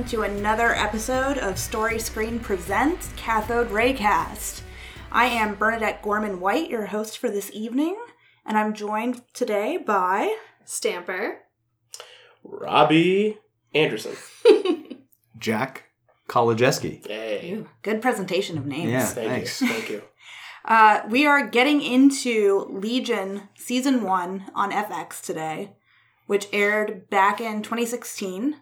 welcome to another episode of Story Screen Presents Cathode Raycast. I am Bernadette Gorman White, your host for this evening, and I'm joined today by Stamper. Robbie Anderson. Jack Kolodziejski. Hey. good presentation of names. Yeah, Thank thanks. you. Thank you. Uh, we are getting into Legion Season 1 on FX today, which aired back in 2016.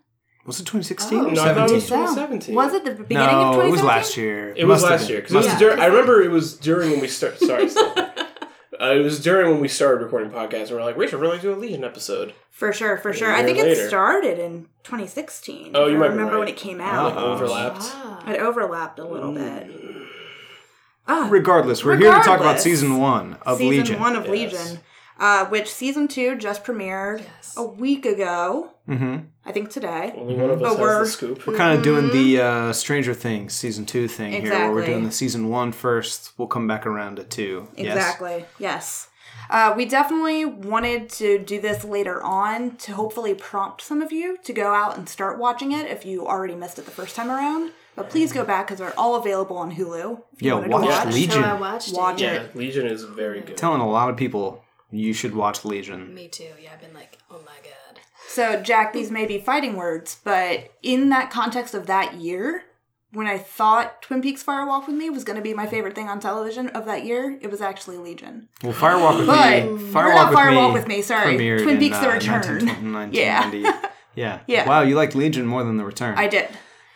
Was it 2016 Oh. or No, I thought it was 17? 2017. Was it the beginning of No, 2017? it was last year. It was Must have last been. year because it was Yeah. dur- I remember it was during when we started. Sorry, Stella. uh, it was during when we started recording podcasts. and We're like, we should really do a Legion episode. For sure, for sure. I year think it started in 2016. Oh, you I might remember right. when it came out. Oh. overlapped. Ah. It overlapped a little bit. Ah, Regardless, we're here to talk about season one of season Legion. Season one of Yes. Legion, uh, which season two just premiered Yes. a week ago. Hmm I think today. Only one of But has we're- the scoop. We're kind of doing the uh, Stranger Things season two thing here, where we're doing the season one first. We'll come back around to two. Exactly. Yes. Uh, we definitely wanted to do this later on to hopefully prompt some of you to go out and start watching it if you already missed it the first time around. But please go back because they're all available on Hulu. If you Yeah, to watch watch. Legion. So I watched Watch it. it. Yeah, Legion is very good. Telling a lot of people you should watch Legion. Me too. Yeah, I've been like, oh my god. So, Jack, these may be fighting words, but in that context of that year, when I thought Twin Peaks Fire Walk with Me was going to be my favorite thing on television of that year, it was actually Legion. Well, Firewalk with But Me. we're Firewalk not with Firewalk me. with Me, sorry. premiered Twin in, Peaks: The uh, Return. 19- Yeah. yeah. Yeah. Wow, you liked Legion more than The Return. I did.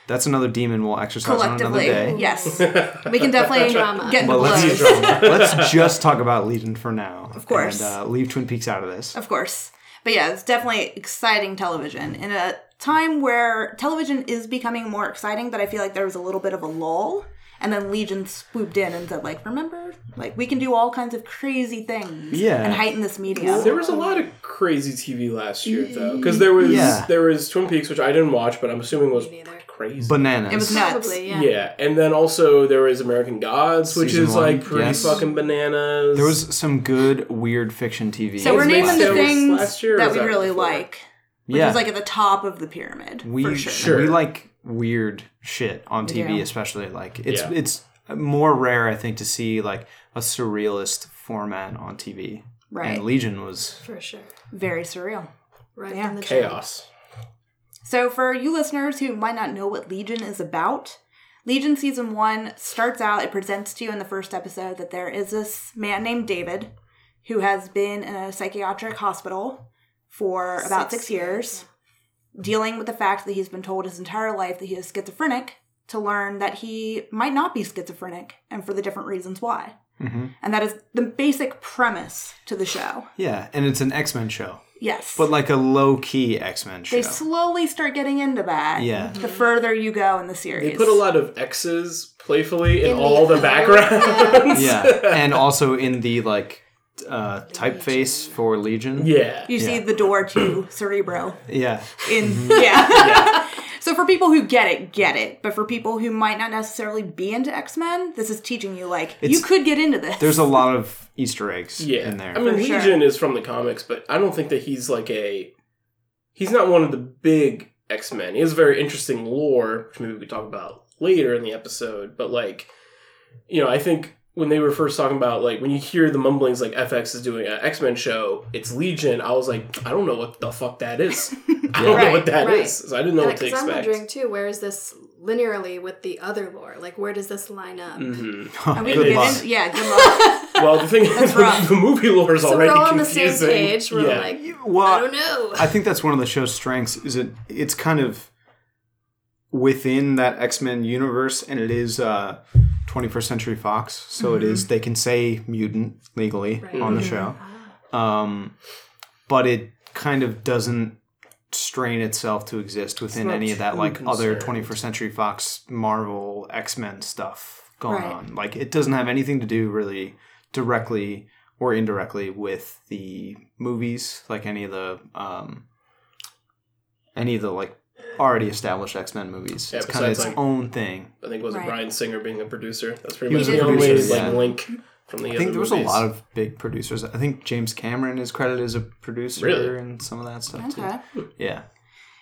That's another demon we'll exercise on another Collectively. day. Yes. We can definitely Drama. get into But let's, blows. let's just talk about Legion for now. Of course. And uh, leave Twin Peaks out of this. Of course. But yeah, it's definitely exciting television. In a time where television is becoming more exciting, but I feel like there was a little bit of a lull. And then Legion swooped in and said, like, remember? Like, we can do all kinds of crazy things. Yeah. And heighten this medium. There was a lot of crazy TV last year though, because there was Yeah. there was Twin Peaks, which I didn't watch, but I'm assuming was Me neither. pretty crazy. Bananas. It was nuts. Probably, yeah. yeah. and then also there was American Gods, which Season is one, like pretty yes. fucking bananas. There was some good weird fiction TV. so we're naming the things last year, or that we that really before? like. Which yeah. is like at the top of the pyramid. we for sure. Sure. we like weird shit on TV, do. especially like it's Yeah. it's more rare I think to see like a surrealist format on TV. Right. And Legion was For sure. Very surreal. Right Yeah. the chaos. So, for you listeners who might not know what Legion is about, Legion Season 1 starts out, it presents to you in the first episode that there is this man named David who has been in a psychiatric hospital for about six, Six years, dealing with the fact that he's been told his entire life that he is schizophrenic, to learn that he might not be schizophrenic and for the different reasons why. Mhm. And that is the basic premise to the show. yeah, and it's an X Men show, Yes. but like a low key X Men show. they slowly start getting into that Yeah. the further you go in the series. They put a lot of X's playfully in, In all the other- backgrounds. yeah, and also in the like uh, typeface for Legion. yeah. You see the door to Cerebro Yeah, in yeah. so for people who get it, get it. But for people who might not necessarily be into X Men, this is teaching you like you could get into this. there's a lot of Easter eggs Yeah. in there. I mean, For sure. Legion is from the comics, but I don't think that he's like a. He's not one of the big X Men. He has very interesting lore, which maybe we talk about later in the episode. But like, you know, I think when they were first talking about like when you hear the mumblings like FX is doing an X Men show, it's Legion. I was like, I don't know what the fuck that is. I don't know what that is. right. So I didn't know what to Because I'm wondering too, where is this linearly with the other lore? Like, where does this line up? hmm and we It can get in, yeah, good luck. Well, the thing is, rough. the movie lore is So already we're all on the same page. We're yeah. like, well, I don't know. I think that's one of the show's strengths. Is it? It's kind of within that X Men universe, and it is uh, 21st Century Fox, so it is. They can say mutant legally Right. on the Mm-hmm. show, um, but it kind of doesn't strain itself to exist within any of that too like other 21st Century Fox Marvel X Men stuff going Right. on. Like it doesn't have anything to do really directly or indirectly with the movies, like any of the um, any of the like already established X Men movies. Yeah, it's kind of its like- own thing. I think it was Right. Bryan Singer being a producer. That's pretty He much the a only producer, like yeah. link from the I other think there was a lot of big producers. I think James Cameron is credited as a producer Really? and some of that stuff too. Yeah.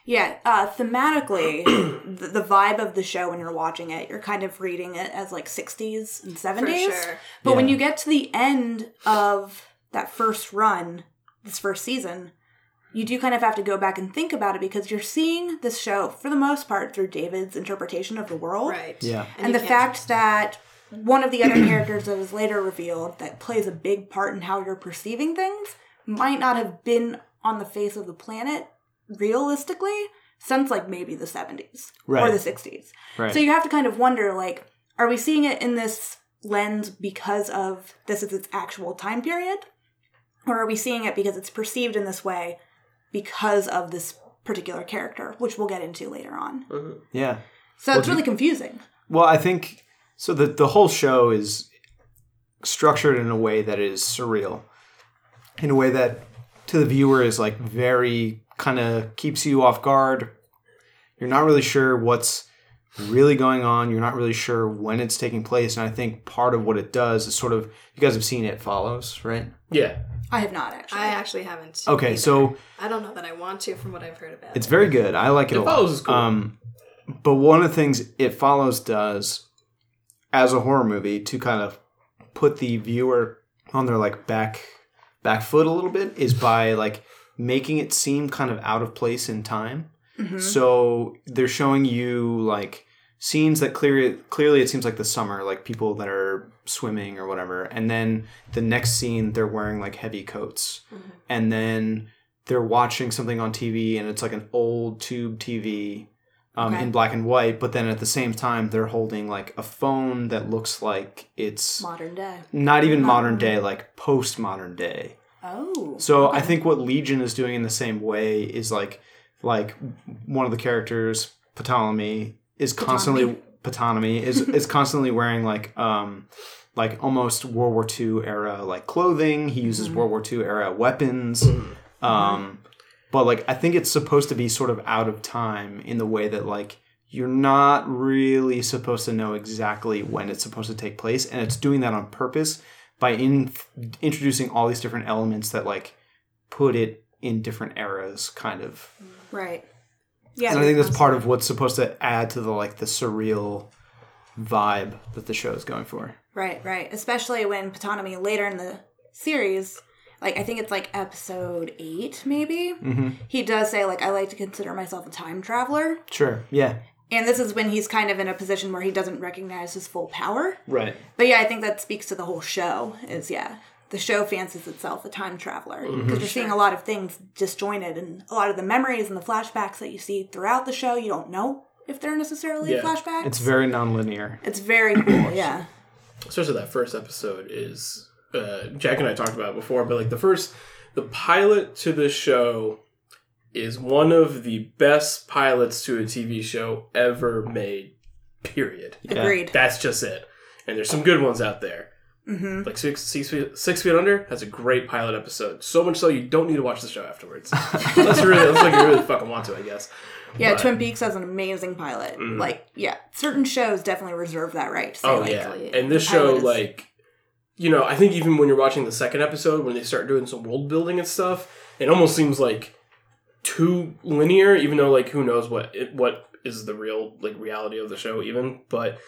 Yeah, uh, thematically, the, the vibe of the show when you're watching it, you're kind of reading it as like 60s and 70s. For sure. But when you get to the end of that first run, this first season, you do kind of have to go back and think about it because you're seeing this show, for the most part, through David's interpretation of the world. Right. Yeah. And, you the fact that one of the other characters that is later revealed that plays a big part in how you're perceiving things might not have been on the face of the planet realistically since like maybe the 70s or the 60s. Right. So you have to kind of wonder like, are we seeing it in this lens because of this is its actual time period? Or are we seeing it because it's perceived in this way because of this particular character, which we'll get into later on? Mm-hmm. yeah. So Well, it's do- really confusing. Well, I think so. The the whole show is structured in a way that is surreal, in a way that to the viewer is like very kind of keeps you off guard. You're not really sure what's really going on. You're not really sure when it's taking place, and I think part of what it does is sort of you guys have seen it follows, right? Yeah. I have not actually. I actually haven't. Okay, either. so I don't know that I want to from what I've heard about it. It's it. very good. I like it, It a lot. follows is cool. Um, but one of the things it follows does as a horror movie to kind of put the viewer on their like back back foot a little bit is by like making it seem kind of out of place in time. Mm-hmm. So they're showing you like scenes that clearly clearly it seems like the summer, like people that are swimming or whatever, and then the next scene they're wearing like heavy coats, mm-hmm. and then they're watching something on TV and it's like an old tube TV um, Okay. in black and white, but then at the same time they're holding like a phone that looks like it's modern day. not even modern day, like post modern day. Oh. So I think what Legion is doing in the same way is like like one of the characters, Ptonomy, is constantly Ptonomy is is constantly wearing like um like almost World War II era like clothing. He uses World War II era weapons. Um but like I think it's supposed to be sort of out of time in the way that like you're not really supposed to know exactly when it's supposed to take place and it's doing that on purpose by in introducing all these different elements that like put it in different eras kind of Right. Yeah. and i think that's part of what's supposed to add to the like the surreal vibe that the show is going for Right, right. Especially when Ptonomy later in the series, like I think it's like episode eight, maybe. Mm-hmm. He does say like I like to consider myself a time traveler, sure yeah and this is when he's kind of in a position where he doesn't recognize his full power. right But yeah, I think that speaks to the whole show. Is yeah, the show fancies itself a time traveler because you're seeing a lot of things disjointed, and a lot of the memories and the flashbacks that you see throughout the show, you don't know if they're necessarily Yeah. flashbacks. it's very non-linear it's very cool. Yeah. especially that first episode is uh, Jack and I talked about it before, but like the first, the pilot to this show is one of the best pilots to a TV show ever made. Period. Yeah. Agreed. That's just it. And there's some good ones out there. Mm-hmm. Like six, six, feet, six feet under has a great pilot episode. So much so you don't need to watch the show afterwards. unless you really, unless like you really fucking want to, I guess. Yeah, But- Mm-hmm. Twin Peaks has an amazing pilot. Like, yeah, certain shows definitely reserve that right. To say, Oh like, yeah, Exactly. and this show, is- like, you know, I think even when you're watching the second episode, when they start doing some world building and stuff, it almost seems like too linear. Even though, like, who knows what it, what is the real like reality of the show, even. But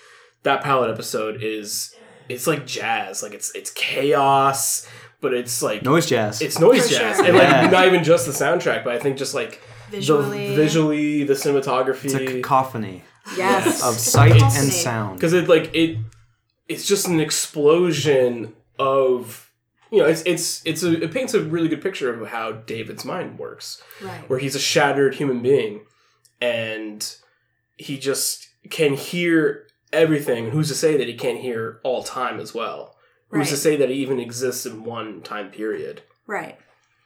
that pilot episode is it's like jazz, like it's it's chaos, but it's like noise jazz it's noise For jazz, sure. and like Yeah. not even just the soundtrack, but I think just like Visually. the visually, the cinematography, it's a cacophony Yes. of sight and sound because it like it it's just an explosion of you know it's it's it's a it paints a really good picture of how David's mind works Right. where he's a shattered human being and he just can hear everything who's to say that he can't hear all time as well who's to say that he even exists in one time period Right.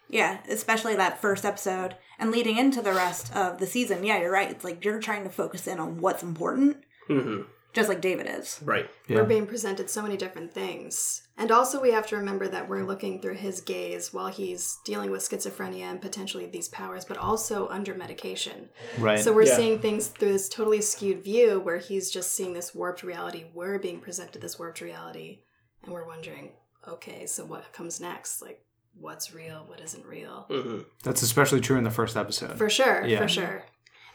Yeah, especially that first episode and leading into the rest of the season. Yeah, you're right. It's like you're trying to focus in on what's important, hmm just like David is. right Yeah. We're being presented so many different things. And also, we have to remember that we're looking through his gaze while he's dealing with schizophrenia and potentially these powers, but also under medication. right So we're Yeah. seeing things through this totally skewed view where he's just seeing this warped reality. We're being presented this warped reality, and we're wondering, okay, so what comes next? Like, what's real? What isn't real? hmm that's especially true in the first episode For sure, Yeah. for sure.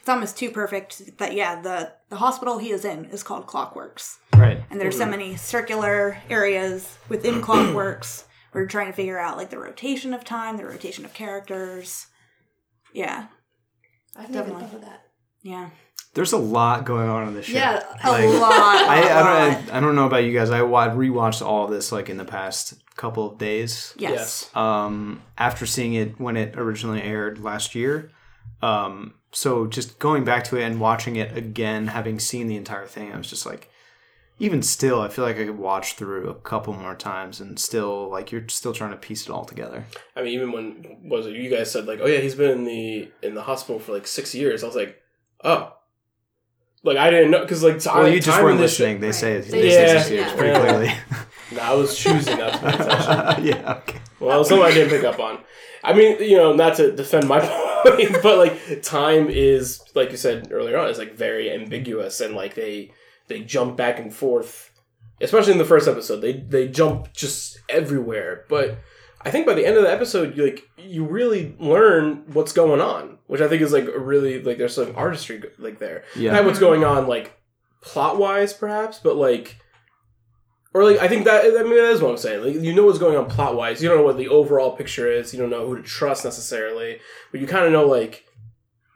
It's almost too perfect that yeah, the the hospital he is in is called Clockworks, Right. and there's so many circular areas within Clockworks. We're trying to figure out like the rotation of time, the rotation of characters. Yeah, I never Definitely. thought of that. yeah, There's a lot going on in this show. Yeah, a Like, lot. I, a I lot. don't I don't know about you guys. I wa- rewatched all of this like in the past couple of days. Yes. Um, after seeing it when it originally aired last year. Um, so just going back to it and watching it again, having seen the entire thing, I was just like, even still, I feel like I could watch through a couple more times and still like you're still trying to piece it all together. I mean, even when was it you guys said like, oh yeah, he's been in the in the hospital for like six years. I was like, oh, like I didn't know because like time, Well, you just weren't in this listening. They say it. They They just- say Yeah, six years yeah. pretty Yeah. clearly. No, I was choosing not to pay attention. yeah. Okay. Well, something I didn't pick up on. I mean, you know, not to defend my point, but like time is, like you said earlier on, is like very ambiguous, and like they they jump back and forth, especially in the first episode. They they jump just everywhere, but I think by the end of the episode, you like you really learn what's going on, which I think is like really like there's some artistry like there. Yeah. Not what's going on like plot wise, perhaps, but like. Or like I think that I mean that is what I'm saying. Like you know what's going on plot wise. You don't know what the overall picture is. You don't know who to trust necessarily, but you kind of know like,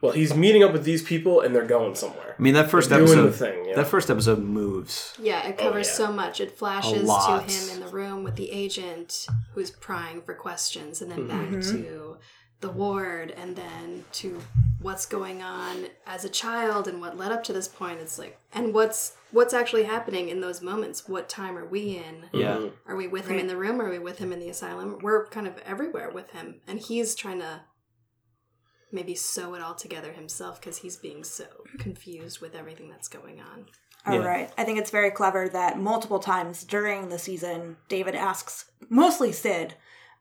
well, he's meeting up with these people and they're going somewhere. I mean, that 1st Doing episode. the thing. You know? That first episode moves. Yeah, it oh, covers yeah. so much. It flashes to him in the room with the agent who's prying for questions, and then back mm-hmm. to the ward, and then to what's going on as a child and what led up to this point. It's like, and what's what's actually happening in those moments? What time are we in? Yeah. Are we with him in the room? Are we with him in the asylum? We're kind of everywhere with him, and he's trying to maybe sew it all together himself because he's being so confused with everything that's going on. All Yeah. right. I think it's very clever that multiple times during the season, David asks, mostly Syd,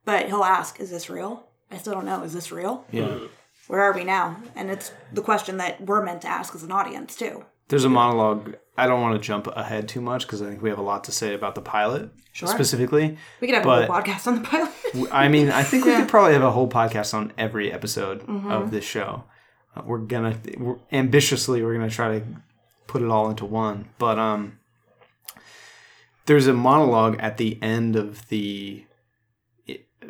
but he'll ask, Is this real? I still don't know. Is this real? Yeah. Where are we now? And it's the question that we're meant to ask as an audience, too. There's a monologue. I don't want to jump ahead too much because I think we have a lot to say about the pilot Sure. specifically. We could have But- a whole podcast on the pilot. I mean, I think we could probably have a whole podcast on every episode of this show. Uh, we're gonna we're, ambitiously we're gonna try to put it all into one, but um, there's a monologue at the end of the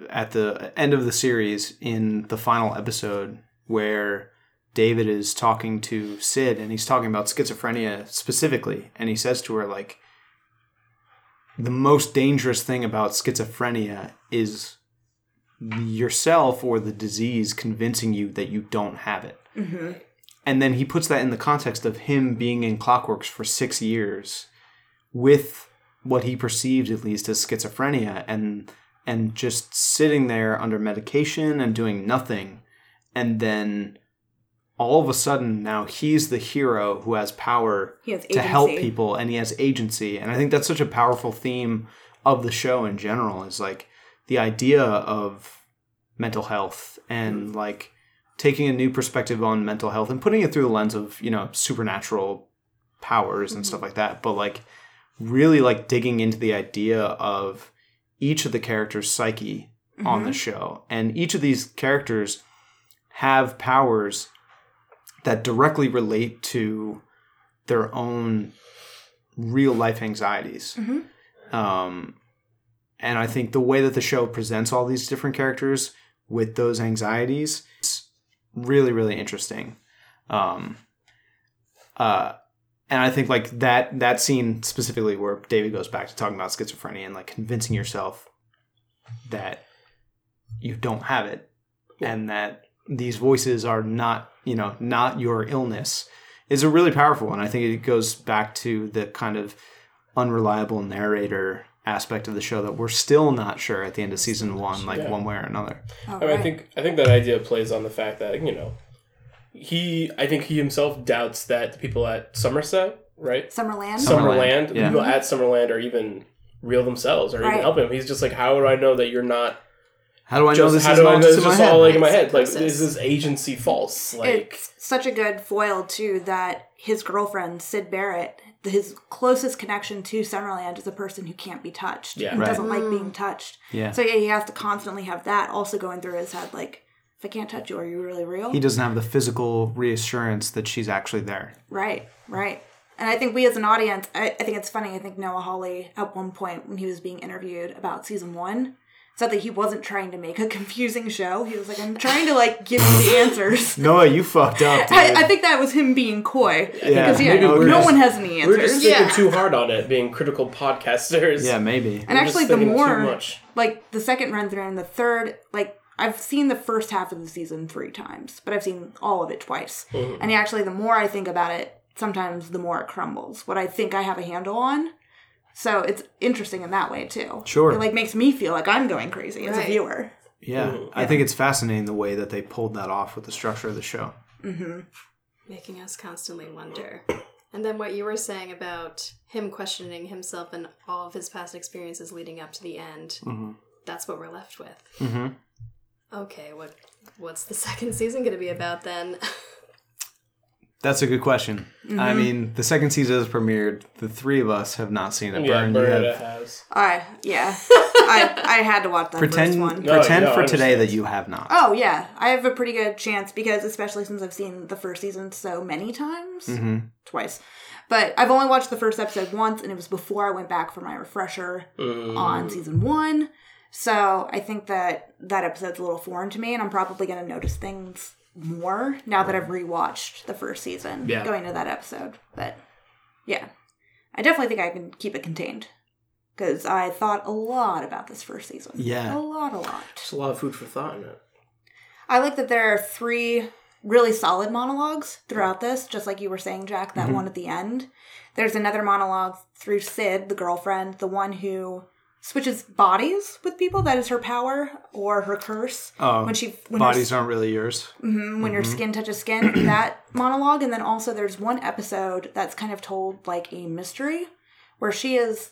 at the end of the series in the final episode where David is talking to Syd and he's talking about schizophrenia specifically. And he says to her like the most dangerous thing about schizophrenia is yourself or the disease convincing you that you don't have it. Mm-hmm. And then he puts that in the context of him being in Clockworks for six years with what he perceived at least as schizophrenia. And and just sitting there under medication and doing nothing. And then all of a sudden now he's the hero who has power He has to help people and he has agency. And i think that's such a powerful theme of the show in general is like the idea of mental health and mm. like taking a new perspective on mental health and putting it through the lens of you know supernatural powers and mm-hmm. stuff like that. But like really like digging into the idea of each of the characters psyche on the show and each of these characters have powers that directly relate to their own real life anxieties. Um, and I think the way that the show presents all these different characters with those anxieties is really, really interesting. Um, uh, and I think like that that scene specifically where David goes back to talking about schizophrenia and like convincing yourself that you don't have it and that these voices are not you know not your illness is a really powerful one. I think it goes back to the kind of unreliable narrator aspect of the show that we're still not sure at the end of season one, like Yeah. one way or another. All I, mean, I think I think that idea plays on the fact that you know he I think he himself doubts that the people at Somerset, right? Summerland. Summerland, Summerland, the people at Summerland are even real themselves or even help him. He's just like, how do I know that you're not How do I know this how is do I all know just this in is head? all like in my head? Like is this agency false? Like it's such a good foil too that his girlfriend Syd Barrett, his closest connection to Summerland is a person who can't be touched Yeah. and Right. doesn't like being mm. touched. Yeah. So yeah, he has to constantly have that also going through his head. Like, if I can't touch you, are you really real? He doesn't have the physical reassurance that she's actually there. Right, right. And I think we as an audience, I, I think it's funny. I think Noah Hawley, at one point when he was being interviewed about season one, said that he wasn't trying to make a confusing show. He was like, I'm trying to like give you the answers. Noah, you fucked up. I, I think that was him being coy. Because, yeah, maybe no just- one has any answers. We're just thinking Yeah. too hard on it, being critical podcasters. yeah, maybe. And We're actually, the more, like, the second run through and the third, like, I've seen the first half of the season three times, but I've seen all of it twice. Mm-hmm. And actually, the more I think about it, sometimes the more it crumbles. What I think I have a handle on. So it's interesting in that way too. Sure. It like makes me feel like I'm going crazy as a viewer. Yeah, Mm-hmm. I think it's fascinating the way that they pulled that off with the structure of the show. making us constantly wonder. And then what you were saying about him questioning himself and all of his past experiences leading up to the end. That's what we're left with. Mm-hmm. Okay, what what's the second season going to be about then? That's a good question. I mean, the second season has premiered. The three of us have not seen it. Yeah, Burn, you Bernadette have has. I yeah. I I had to watch that pretend first one. No, pretend no, for today that you have not. Oh yeah, I have a pretty good chance because especially since I've seen the first season so many times, Mm-hmm. twice. But I've only watched the first episode once, and it was before I went back for my refresher Mm. on season one. So I think that that episode's a little foreign to me, and I'm probably going to notice things more now that I've rewatched the first season Yeah. going to that episode. But yeah, I definitely think I can keep it contained because I thought a lot about this first season. Yeah. a lot, a lot. There's a lot of food for thought in it. I like that there are three really solid monologues throughout this, just like you were saying, Jack, that mm-hmm. one at the end. There's another monologue through Syd, the girlfriend, the one who switches bodies with people. That is her power or her curse. Oh, when she when her Bodies aren't really yours. Mhm, when your mm-hmm. skin touches skin, that monologue. And then also there's one episode that's kind of told like a mystery where she is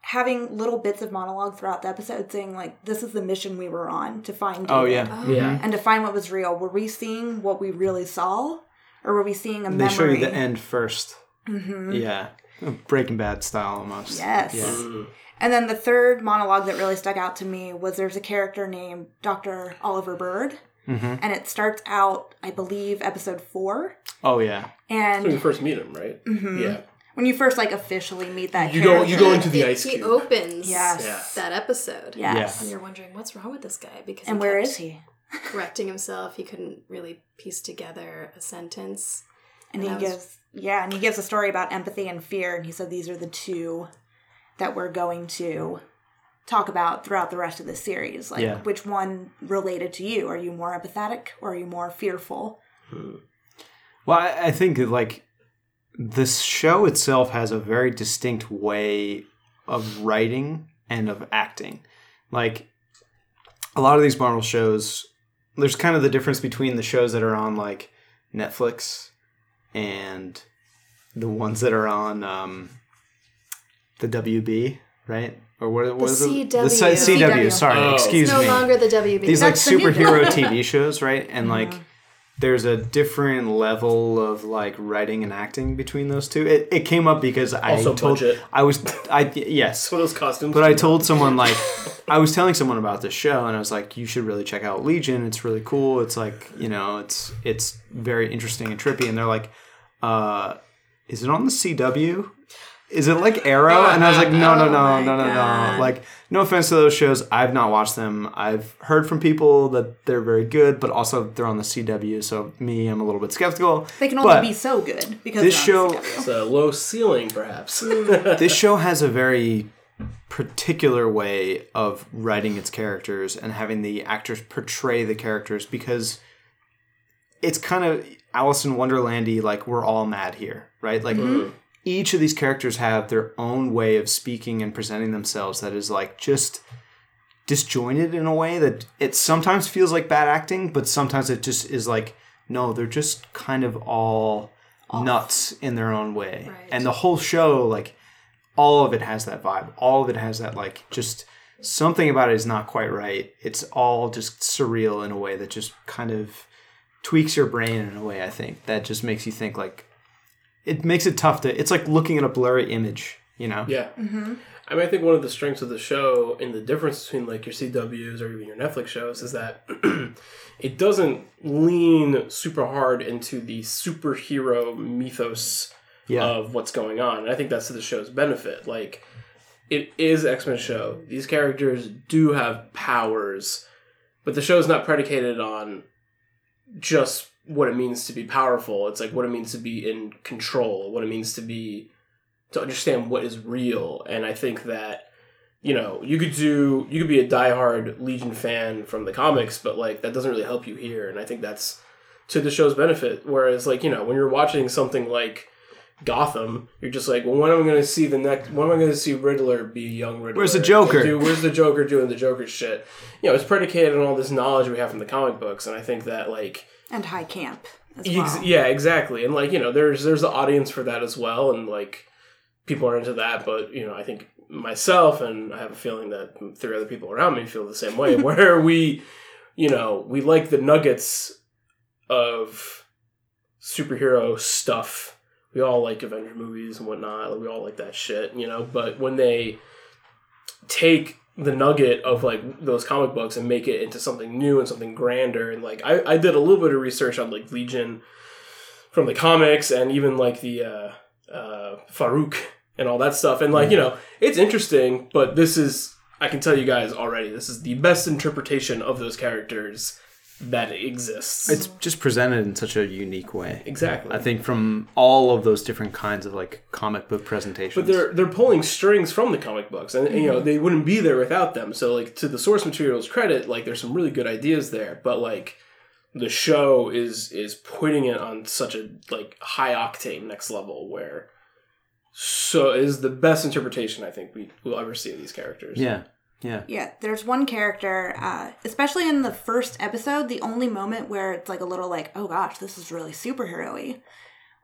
having little bits of monologue throughout the episode saying like this is the mission we were on to find Oh David yeah. Oh. Yeah. Mm-hmm. and to find what was real. Were we seeing what we really saw, or were we seeing a They memory? show you the end 1st mm-hmm. Yeah. Breaking Bad style almost. Yes. Yeah. Mm. And then the third monologue that really stuck out to me was there's a character named Dr. Oliver Bird, Mm-hmm. and it starts out, I believe, episode four. Oh yeah. When you first meet him, right? Yeah. when you first like officially meet that You go. character, You go into the He- ice he opens Yes. Yeah. that episode. Yes. And you're wondering what's wrong with this guy because And he where kept is he? correcting himself. He couldn't really piece together a sentence. And he was- gives yeah, and he gives a story about empathy and fear, and he said these are the two that we're going to talk about throughout the rest of the series. Like Yeah. which one related to you? Are you more empathetic or are you more fearful? Hmm. Well, I, I think like this show itself has a very distinct way of writing and of acting. Like a lot of these Marvel shows, there's kind of the difference between the shows that are on like Netflix and the ones that are on um, the WB, right? Or what, what is it? The CW. CW. Sorry, Oh. excuse It's no me longer the WB. these like That's the superhero. TV shows, right? And like there's a different level of like writing and acting between those two. It, it came up because I Also told budget. I was I yes, So those costumes. but I told someone like I was telling someone about this show and I was like you should really check out Legion. It's really cool. It's like, you know, it's it's very interesting and trippy and they're like uh is it on the CW? Is it like Arrow? And I was like, no, no, Oh no, no, no, no. Like, no offense to those shows, I've not watched them. I've heard from people that they're very good, but also they're on the CW. So me, I'm a little bit skeptical. They can only But be so good because this they're on show- CW. It's a low ceiling, perhaps. Hmm. this show has a very particular way of writing its characters and having the actors portray the characters because it's kind of Alice in Wonderlandy. Like we're all mad here, right? Like hmm. Each of these characters have their own way of speaking and presenting themselves that is like just disjointed in a way that it sometimes feels like bad acting, but sometimes it just is like no, they're just kind of all nuts in their own way. Right. And the whole show, like all of it has that vibe. All of it has that like just something about it is not quite right. It's all just surreal in a way that just kind of tweaks your brain in a way, I think. That just makes you think like it makes it tough to it's like looking at a blurry image, you know? Yeah. Mm-hmm. I mean, I think one of the strengths of the show and the difference between like your CWs or even your Netflix shows is that it doesn't lean super hard into the superhero mythos Yeah. of what's going on. And I think that's to the show's benefit. Like, it is X Men show. These characters do have powers, but the show is not predicated on just what it means to be powerful. It's like what it means to be in control, what it means to be to understand what is real. And I think that you know you could do you could be a diehard Legion fan from the comics, but like that doesn't really help you here. And I think that's to the show's benefit. Whereas like you know when you're watching something like Gotham, you're just like, well, when am I going to see the next? When am I going to see Riddler be young Riddler? Where's the Joker? Dude, where's the Joker doing the Joker shit? You know, it's predicated on all this knowledge we have from the comic books, and I think that like, and high camp well. yeah, exactly, and like you know, there's there's the audience for that as well, and like people are into that, but you know, I think myself and I have a feeling that three other people around me feel the same way, where we, you know, we like the nuggets of superhero stuff. We all like Avenger movies and whatnot. We all like that shit, you know. But when they take the nugget of like those comic books and make it into something new and something grander, and like I, I did a little bit of research on like Legion from the comics and even like the uh, uh, Farouk and all that stuff, and like you know, it's interesting. But this is I can tell you guys already, this is the best interpretation of those characters that exists. It's just presented in such a unique way. exactly. I think from all of those different kinds of like comic book presentations. But they're they're pulling strings from the comic books, and you know mm-hmm. they wouldn't be there without them. So like to the source material's credit, like there's some really good ideas there. But like the show is is putting it on such a like high octane next level where so is the best interpretation I think we will ever see of these characters. yeah, yeah, Yeah, there's one character, uh, especially in the first episode, the only moment where it's like a little like, oh gosh, this is really superhero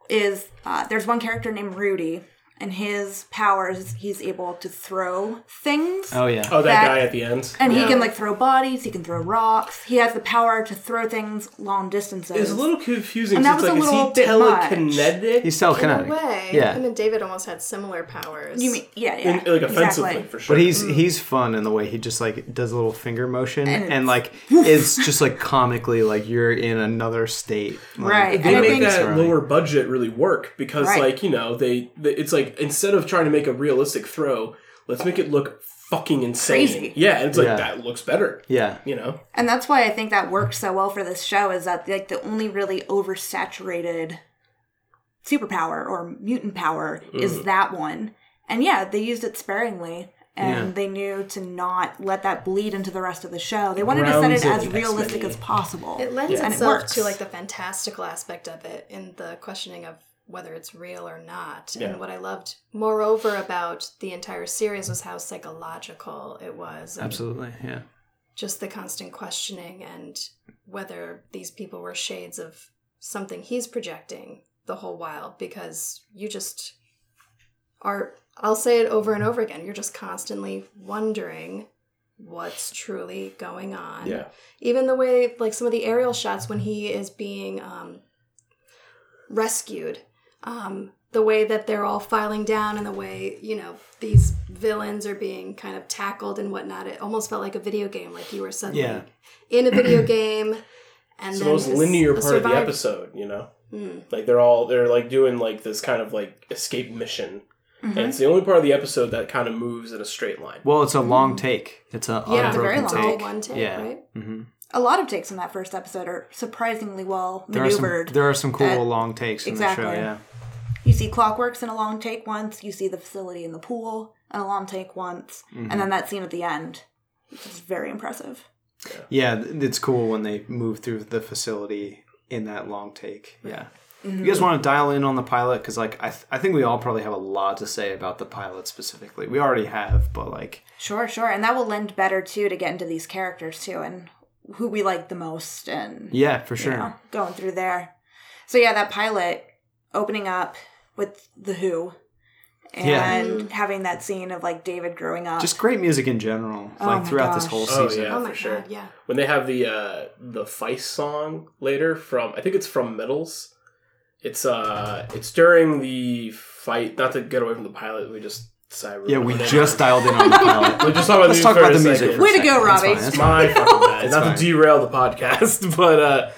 is uh, there's one character named Rudy, and his powers, he's able to throw things. oh yeah. Oh, that, That- guy at the end. And he can like throw bodies, he can throw rocks. He has the power to throw things long distances. It's a little confusing. And that was like, a little is he bit much. telekinetic? He's In a telekinetic. way, Yeah. him and David almost had similar powers. you mean yeah, yeah. In- like offensively exactly. for sure. But he's mm. he's fun in the way he just like does a little finger motion And and, like it's just like comically like you're in another state. Like, Right. they And make that Right. lower budget really work because Right. like you know they, they it's like instead of trying to make a realistic throw let's make it look fucking insane Crazy. yeah it's like Yeah. that looks better Yeah. you know And that's why I think that worked so well for this show is that like the only really oversaturated superpower or mutant power Mm. is that one. And yeah, they used it sparingly and Yeah. they knew to not let that bleed into the rest of the show. They wanted to set Grounds it it as in realistic X-Men-y. as possible. It lends Yeah. And it itself works. to like the fantastical aspect of it in the questioning of whether it's real or not. Yeah. And what I loved moreover about the entire series was how psychological it was. Absolutely. Yeah. Just the constant questioning and whether these people were shades of something he's projecting the whole while because you just are I'll say it over and over again. You're just constantly wondering what's truly going on yeah even the way like some of the aerial shots when he is being um, rescued um, the way that they're all filing down and the way you know these villains are being kind of tackled and whatnot it almost felt like a video game like you were suddenly Yeah. in a video game and it's the then most this- linear a part of the episode you know Hmm. like they're all they're like doing like this kind of like escape mission Mhm. and it's the only part of the episode that kind of moves in a straight line Well, it's a long take. It's a yeah it's a very unbroken long it's all take. one take yeah. right hmm A lot of takes in that first episode are surprisingly well There are some maneuvered. there are some cool long takes in Exactly. the show. Yeah. You see Clockworks in a long take once, you see the facility in the pool in a long take once, Mm-hmm. and then that scene at the end, which is very impressive. Yeah, th- it's cool when they move through the facility in that long take. Yeah. Mm-hmm. You guys want to dial in on the pilot because, like, I th- I think we all probably have a lot to say about the pilot specifically. We already have, but like, Sure, sure. And that will lend better too to get into these characters too and who we like the most and yeah, for you sure. know, going through there. So yeah, that pilot opening up with the Who and Yeah. having that scene of like David growing up. Just great music in general, Oh like my throughout this gosh. whole Oh, season. yeah. oh my for sure. god yeah when they have the uh the Feist song later from I think it's from Metals. It's uh it's during the fight not to get away from the pilot we just Sorry, Yeah, we ruined it. just dialed in on the pilot. We just talk about Let's the talk music about the music. second. Way to go, second. That's Robbie. fine, that's my fucking bad. It's Not fine. to derail the podcast, but uh,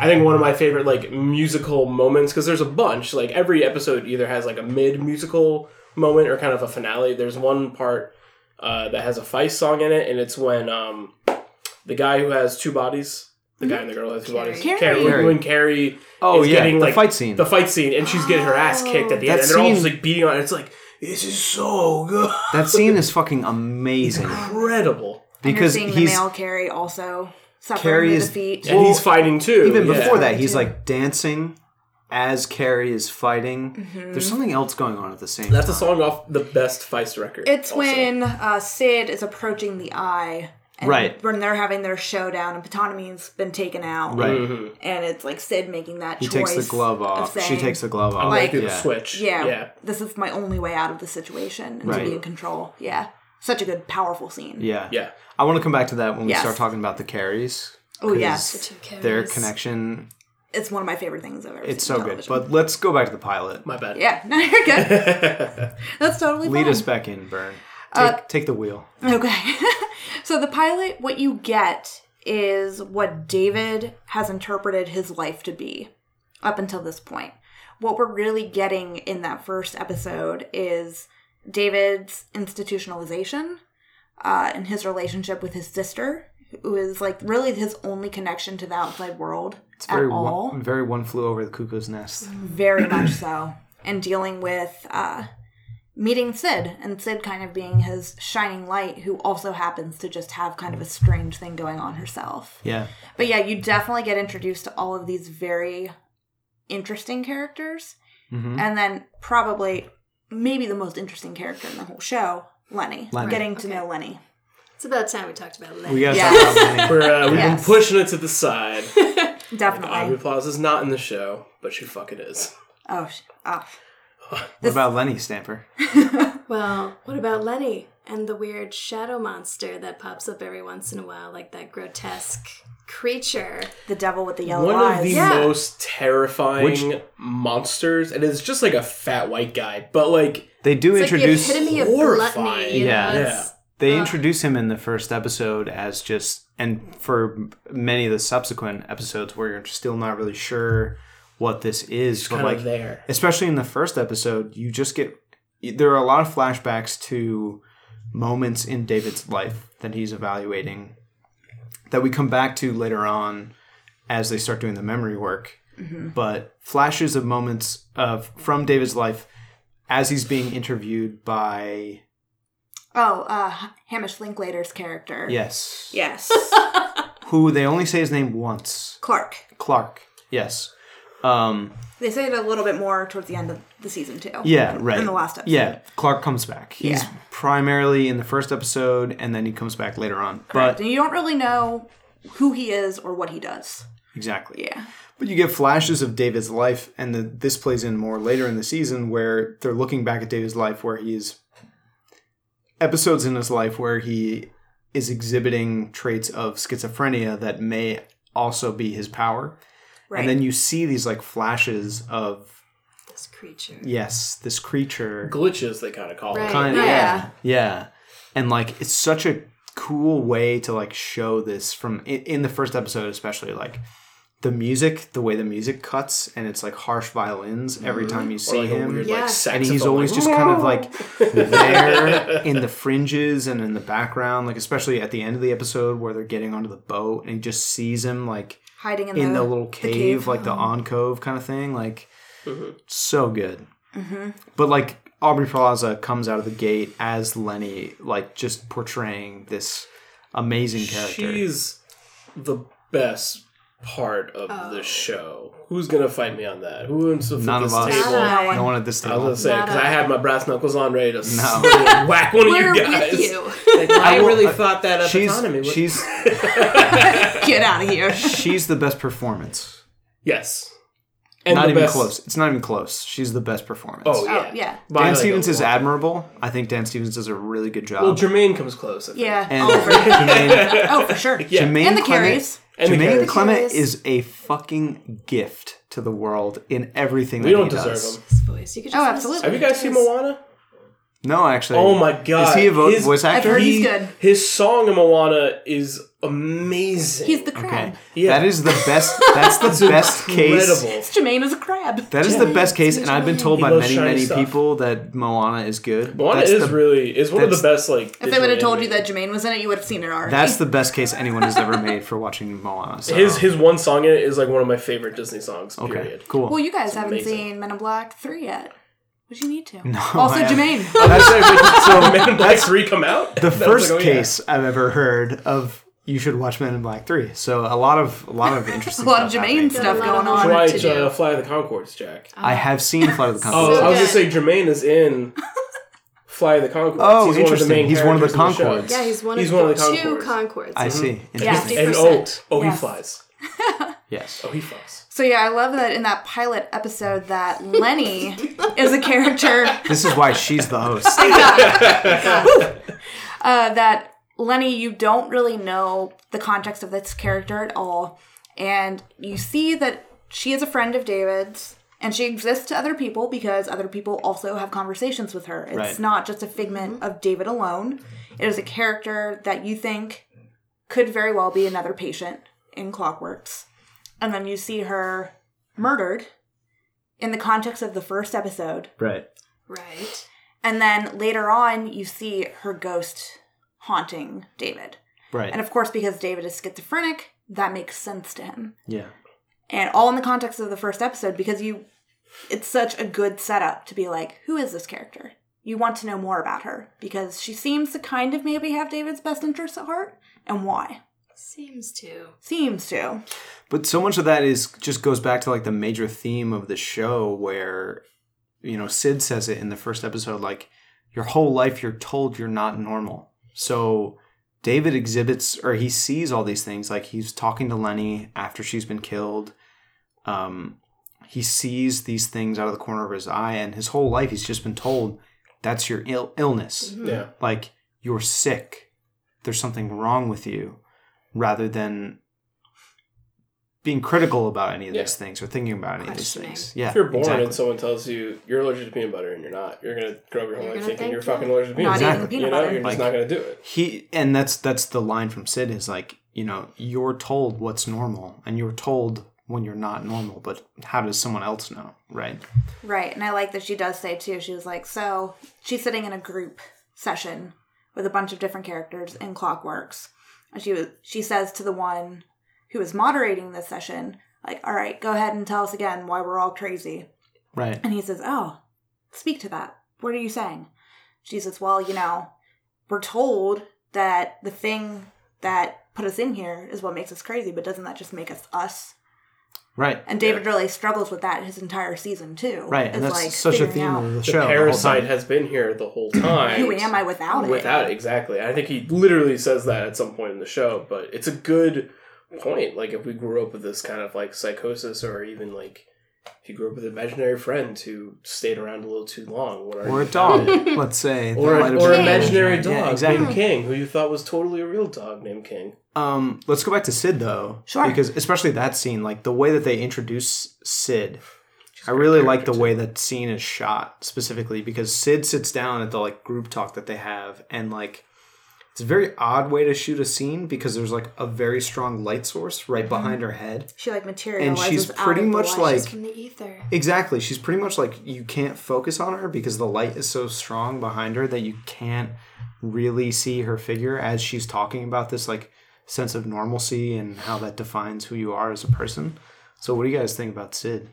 I think one of my favorite like musical moments because there's a bunch. Like every episode either has like a mid musical moment or kind of a finale. There's one part uh, that has a Feist song in it, and it's when um, the guy who has two bodies, the guy and the girl has two bodies, Carrie. Carrie, Carrie. when Carrie Oh is yeah, getting the fight scene. the fight scene, and she's getting her ass kicked at the That end, and they're all just like beating on it. It's like this is so good, that scene is fucking amazing incredible. And because seeing he's the male Carrie also suffering Carrie the is- defeat. And he's fighting too. even yeah. before that he's like dancing as Carrie is fighting. Mm-hmm. There's something else going on at the same That's a song off the best Feist record. It's also. when uh, Syd is approaching the eye. And Right. When they're having their showdown and Ptonomy's been taken out. Right. Mhm. And it's like Syd making that He choice. takes the glove off. She saying, takes the glove off. I'm Like- gonna the yeah. switch. Yeah, yeah. This is my only way out of the situation and Right. to be in control. Yeah. Such a good, powerful scene. Yeah. Yeah. I want to come back to that when we start talking about the carries. Oh, yes. The two Carries. Their connection, It's one of my favorite things I've ever it's seen. so good. But let's go back to the pilot. My bad. Yeah, no, you're good. That's totally Lead fine. us back in, Burn. Take, Uh, take the wheel. Okay. so the pilot, what you get is what David has interpreted his life to be up until this point. What we're really getting in that first episode is David's institutionalization uh, and his relationship with his sister, who is like really his only connection to the outside world It's at very all. one, very one flew over the cuckoo's nest. Very much so. And dealing with uh, meeting Syd, and Syd kind of being his shining light, who also happens to just have kind of a strange thing going on herself. Yeah. But yeah, you definitely get introduced to all of these very interesting characters. Mhm. And then probably, maybe the most interesting character in the whole show, Lenny. Lenny. Getting to Okay. know Lenny. It's about time we talked about Lenny. We gotta Yes. talk about Lenny. We're, uh, we've Yes. been pushing it to the side. Aubrey Definitely. Plaza is not in the show, but she fucking is. Oh, sh- oh. What about Lenny Stamper? Well, what about Lenny and the weird shadow monster that pops up every once in a while, like that grotesque creature? The devil with the yellow One eyes. of the Yeah. most terrifying Which- monsters, and it's just like a fat white guy, but like They do It's introduce. like the epitome of horrifying. gluttony. You Yeah. know? It's- They Ugh. introduce him in the first episode as just, and for many of the subsequent episodes where you're still not really sure what this is, but kind like of there. especially in the first episode, you just get there are a lot of flashbacks to moments in David's life that he's evaluating that we come back to later on as they start doing the memory work. But flashes of moments of from David's life as he's being interviewed by Oh, uh, Hamish Linklater's character. yes, Yes. who they only say his name once, Clark. Clark. Yes. Um, They say it a little bit more towards the end of the season too. Yeah, right. In the last episode. Yeah, Clark comes back. He's Yeah. primarily in the first episode, and then he comes back later on. Correct. But and you don't really know who he is or what he does. exactly. Yeah. But you get flashes of David's life, and the, this plays in more later in the season where they're looking back at David's life, where he's episodes in his life where he is exhibiting traits of schizophrenia that may also be his power. Right. And then you see these like flashes of This creature. yes, this creature Glitches, they kind of call Right. it. kind Yeah. of yeah yeah and like it's such a cool way to like show this from in, in the first episode especially like the music the way the music cuts and it's like harsh violins every mm-hmm. time you Or see like a him weird, Yeah. like, and he's always just kind of like there in the fringes and in the background like especially at the end of the episode where they're getting onto the boat and he just sees him like Hiding in, in the, the little cave, cave. like the on cove kind of thing. Like Mhm. so good. Mm-hmm. But like Aubrey Plaza comes out of the gate as Lenny, like just portraying this amazing character. She's the best part of Oh. the show. Who's gonna fight me on that? Who wants to flip None this of us. table? None. No one. no one at this table. I was gonna say because I had my brass knuckles on, ready to No. whack one of We're you guys. with you. Like, I, will- really I- thought that she's autonomy. was- she's Get out of here. she's the best performance. yes, and not even best- close. It's not even close. She's the best performance. Oh Oh, yeah, yeah. Dan like, a Stevens is admirable. I think Dan Stevens does a really good job. Well, Jemaine comes close. I think. Yeah. and oh, for, Jemaine, oh, for sure. Yeah. Jemaine And the Clement- carries. And the Jemaine characters. Clement Carries. is a fucking gift to the world in everything We that don't he deserve does. him. His voice. You could oh, just Oh, absolutely. Have you guys seen Moana? No, actually. Oh my god! Is he a vo- His- voice I've actor? heard he's good. His song in Moana is amazing. He's the crab. Okay. Yeah. That is the best. That's the It's best case. incredible. Jemaine is a crab. That is Yeah. the best case, and I've been told He by many, many stuff. people that Moana is good. Moana that's is the, really is one of the best. Like If they would have digital told you that animated- Jemaine was in it, you would have seen it already. That's the best case anyone has ever made for watching Moana. So. his his one song in it is like one of my favorite Disney songs. okay, Period. cool. well, you guys haven't amazing. seen Men in Black 3 yet. But you need to. No, also, I. Jemaine. That's so So Men in Black Three come out. the That's first like, oh, yeah. case I've ever heard of. You should watch Men in Black Three. So a lot of a lot of interesting. A lot of stuff Jemaine stuff Got a lot going on. work Why to do. uh, Fly the Conchords, Jack? I have seen Flight of the Conchords. Oh, So I was gonna say good. Jemaine is in Fly of the Conchords. Oh, he's interesting. One of the main He's one of the characters in. Conchords. Yeah, he's one He's of one the of the two Conchords. Conchords. I see. Yeah. Interesting. And oh, 50%. oh, he flies. Yes. Oh, he flies. So yeah, I love that in that pilot episode that Lenny is a character This is why she's the host. uh, that Lenny, you don't really know the context of this character at all. And you see that she is a friend of David's and she exists to other people because other people also have conversations with her. It's Right. not just a figment of David alone, it is a character that you think could very well be another patient in Clockworks. And then you see her murdered in the context of the first episode. Right. Right. And then later on, you see her ghost haunting David. Right. And of course, because David is schizophrenic, that makes sense to him. yeah. And all in the context of the first episode, because you, it's such a good setup to be like, who is this character? You want to know more about her because she seems to kind of maybe have David's best interests at heart. And why? Seems to. Seems to. But so much of that is just goes back to like the major theme of the show where you know Syd says it in the first episode like your whole life you're told you're not normal. So David exhibits or he sees all these things like he's talking to Lenny after she's been killed. Um he sees these things out of the corner of his eye and his whole life he's just been told that's your Ill- illness. Yeah. Like you're sick. There's something wrong with you rather than being critical about any of these things or thinking about any of these things. Yeah. If you're born exactly. and someone tells you you're allergic to peanut butter and you're not, you're gonna grow up your whole life thinking think you're you're fucking allergic to peanut butter. Exactly. peanut You know, butter. you're just Like- not gonna do it. he and that's that's the line from Syd is like, you know, you're told what's normal and you're told when you're not normal, but how does someone else know, right? Right. And I like that she does say too, she was like, so she's sitting in a group session with a bunch of different characters in Clockworks. And she was she says to the one who is moderating this session, like, all right, go ahead and tell us again why we're all crazy. Right. And he says, Oh, speak to that. What are you saying? She says, Well, you know, we're told that the thing that put us in here is what makes us crazy, but doesn't that just make us us? Right. And David really struggles with that his entire season too. Right. And that's like such a figuring theme out, of the, The show. the whole parasite time. has been here the whole time. Who am I without it? Without it, exactly. I think he literally says that at some point in the show, but it's a good point. Like if we grew up with this kind of like psychosis, or even like if you grew up with an imaginary friend who stayed around a little too long, what are Or you a dog, let's say. or, that a, or imaginary dog Yeah, exactly. named King, who you thought was totally a real dog named King. Um, let's go back to Syd though, Sure. because especially that scene, like the way that they introduce Syd, I really like the way that scene is shot specifically because Syd sits down at the like group talk that they have, and like it's a very odd way to shoot a scene because there's like a very strong light source right mm-hmm. behind her head. She like materializes she's out pretty of the much light. like- from the ether. Exactly, she's pretty much like you can't focus on her because the light is so strong behind her that you can't really see her figure as she's talking about this like sense of normalcy and how that defines who you are as a person. So, what do you guys think about Syd?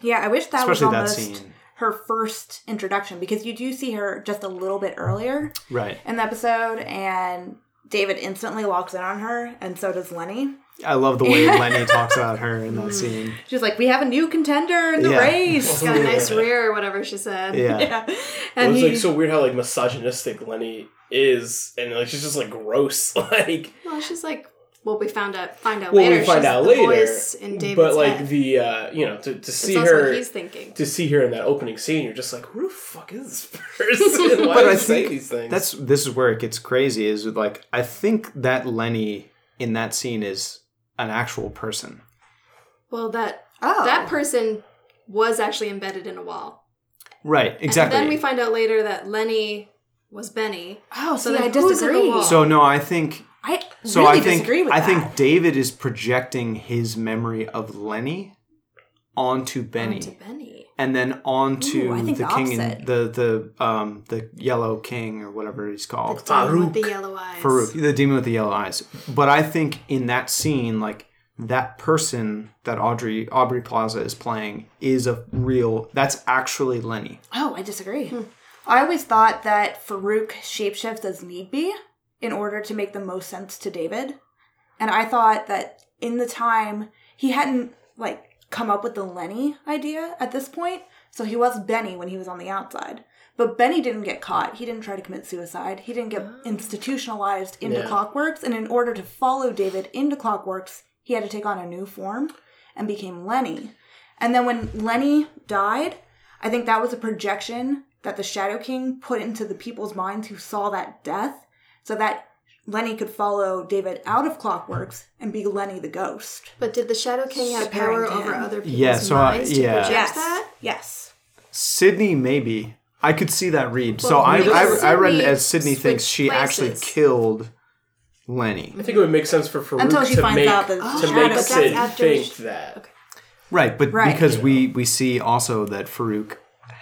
Yeah, I wish that Especially was that almost scene. Her first introduction because you do see her just a little bit earlier Right. in the episode, and David instantly walks in on her, and so does Lenny. I love the way Lenny talks about her in that mm-hmm. scene. She's like, "We have a new contender in the Yeah. race." She's got a nice rear or whatever she said. Yeah. yeah, It and was he, like so weird how like misogynistic Lenny is, and like she's just like gross. Like, Well, she's like, well, we found out find out well, later. we find she's out the later, voice in David's but like head. the uh, you know to to see her what he's thinking. to see her in that opening scene, you're just like, who the fuck is this person? Why But does I he say think these things? That's this is where it gets crazy. Is like I think that Lenny in that scene is an actual person. Well, that oh, that person was actually embedded in a wall, Right, exactly. And then we find out later that Lenny was Benny. Oh, So see, then I who's in the disagree. wall? so no, I think I so. really I think disagree with I that. think David is projecting his memory of Lenny onto Benny, To Benny. and then onto Ooh, I think the the king and opposite. the the um the yellow king or whatever he's called. Demon with the yellow eyes. Farouk, the demon with the yellow eyes. But I think in that scene, like that person that Audrey Aubrey Plaza is playing is a real. That's actually Lenny. Oh, I disagree. I always thought that Farouk shapeshifts as need be in order to make the most sense to David. And I thought that in the time he hadn't like come up with the Lenny idea at this point, so he was Benny when he was on the outside. But Benny didn't get caught. He didn't try to commit suicide. He didn't get ah. institutionalized into Yeah. Clockworks. And in order to follow David into Clockworks, he had to take on a new form and became Lenny. And then when Lenny died, I think that was a projection that the Shadow King put into the people's minds who saw that death so that Lenny could follow David out of Clockworks and be Lenny the ghost. But did the Shadow King have power to over other people's Yeah, so I- minds to yeah. project Yes. that? Yes. Sydney, maybe. I could see that read. so I, maybe I, I read it as Sydney thinks switched she actually killed Lenny. I think it would make sense for Farouk Until she to finds make out that Oh, to Shadow make King- but Syd think she- that. Okay. Right, but Right. because we we see also that Farouk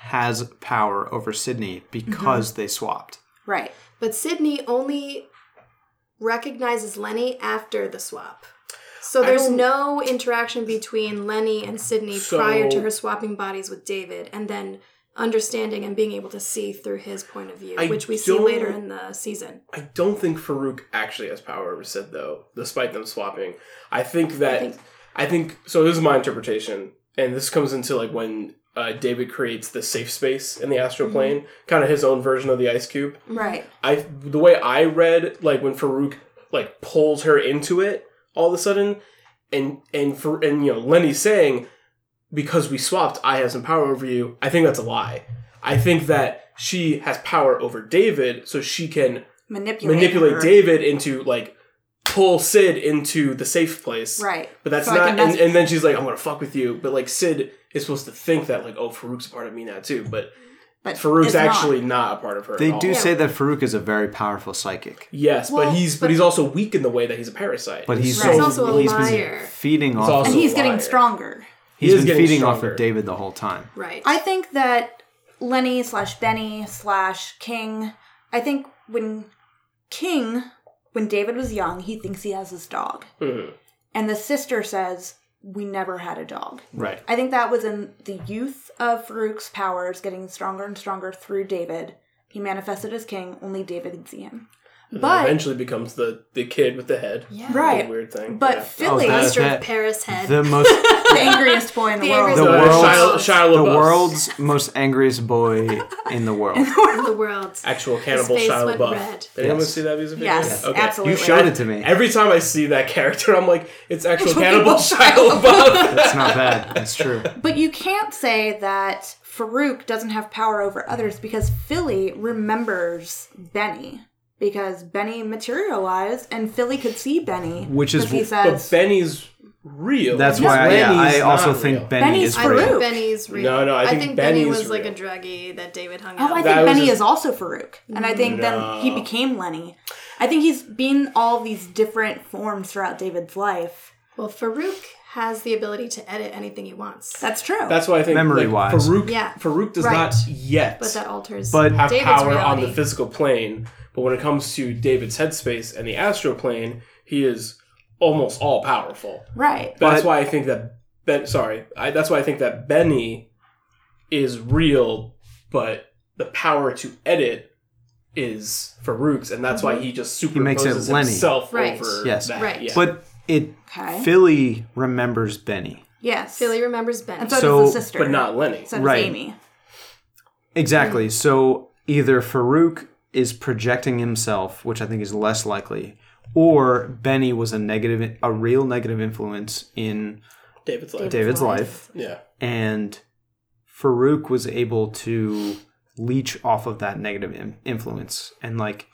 has power over Sydney because mm-hmm. they swapped. Right. But Sydney only recognizes Lenny after the swap. So there's no interaction between Lenny and Sydney So- prior to her swapping bodies with David and then understanding and being able to see through his point of view, I which we see later in the season. I don't think Farouk actually has power over Syd though, despite them swapping. I think that think- I think so. This is my interpretation, and this comes into like when uh, David creates the safe space in the astral plane, kind of his own version of the ice cube. Right. I the way I read like when Farouk like pulls her into it all of a sudden, and and for and you know Lenny's saying because we swapped, I have some power over you. I think that's a lie. I think that she has power over David, so she can Manipulate. manipulate her. David into like pull Syd into the safe place. Right. But that's So not and, and then she's like, I'm gonna fuck with you. But like Syd is supposed to think that like, oh Farouk's a part of me now too. But But Farouk's it's not. actually not. a part of her. They at all. do say that Farouk is a very powerful psychic, Yes, Well, but he's but, but- he's also weak in the way that he's a parasite. but he's Right. He's also a he's liar. feeding off. also- and he's getting stronger. He he's is been getting feeding off of David the whole time. Right. I think that Lenny slash Benny slash King, I think when King, when David was young, he thinks he has his dog. Mhm. And the sister says, We never had a dog. Right. I think that was in the youth of Farouk's powers getting stronger and stronger through David. He manifested as king, only David could see him. And But eventually becomes the the kid with the head. yeah. Right. Weird thing. But Yeah. Philly, Oh, that- that- of Paris head. The most the angriest boy in the, The world. angriest The Uh, world's- Shia, Shia the world's most angriest boy in the world. in the world. actual cannibal face Shia went LaBeouf. red. Did anyone Yes. see that music video? Yes, Okay. absolutely. You showed it to me. Every time I see that character, I'm like, it's actual Actual cannibal Shia Shia LaBeouf. It's not bad. That's true. But you can't say that Farouk doesn't have power over others because Philly remembers Benny. Because Benny materialized and Philly could see Benny. Which is 'cause he wh- but Benny's real. That's Yeah. why. I, yeah, I also think real. Benny Benny's is I Farouk. real. think Benny's real. No, no, I think Benny Benny's was like a real. druggie that David hung oh, out. Oh, I think Benny his- is also Farouk. And I think then he became Lenny. I think he's been all these different forms throughout David's life. Well, Farouk has the ability to edit anything he wants. That's true. That's why I think Memory-wise. Farouk, Yeah. Farouk does Right. not yet but that alters But- have David's power on reality. the physical plane. But when it comes to David's headspace and the astral plane, he is almost all powerful. right. That's But- why I think that Ben. Sorry, I, that's why I think that Benny is real, but the power to edit is Farouk's, and that's why mm-hmm. he just makes it superimposes Lenny. himself Right. over Yes. that. Right. Yeah. But it Okay. Philly remembers Benny. yes. Philly remembers Benny. And so, So- does the sister. but not Lenny. So does Right. Amy. Exactly. So either Farouk is projecting himself, which I think is less likely, or Benny was a negative, a real negative influence in David's life. David's life. life, Yeah. and Farouk was able to leech off of that negative influence. And like,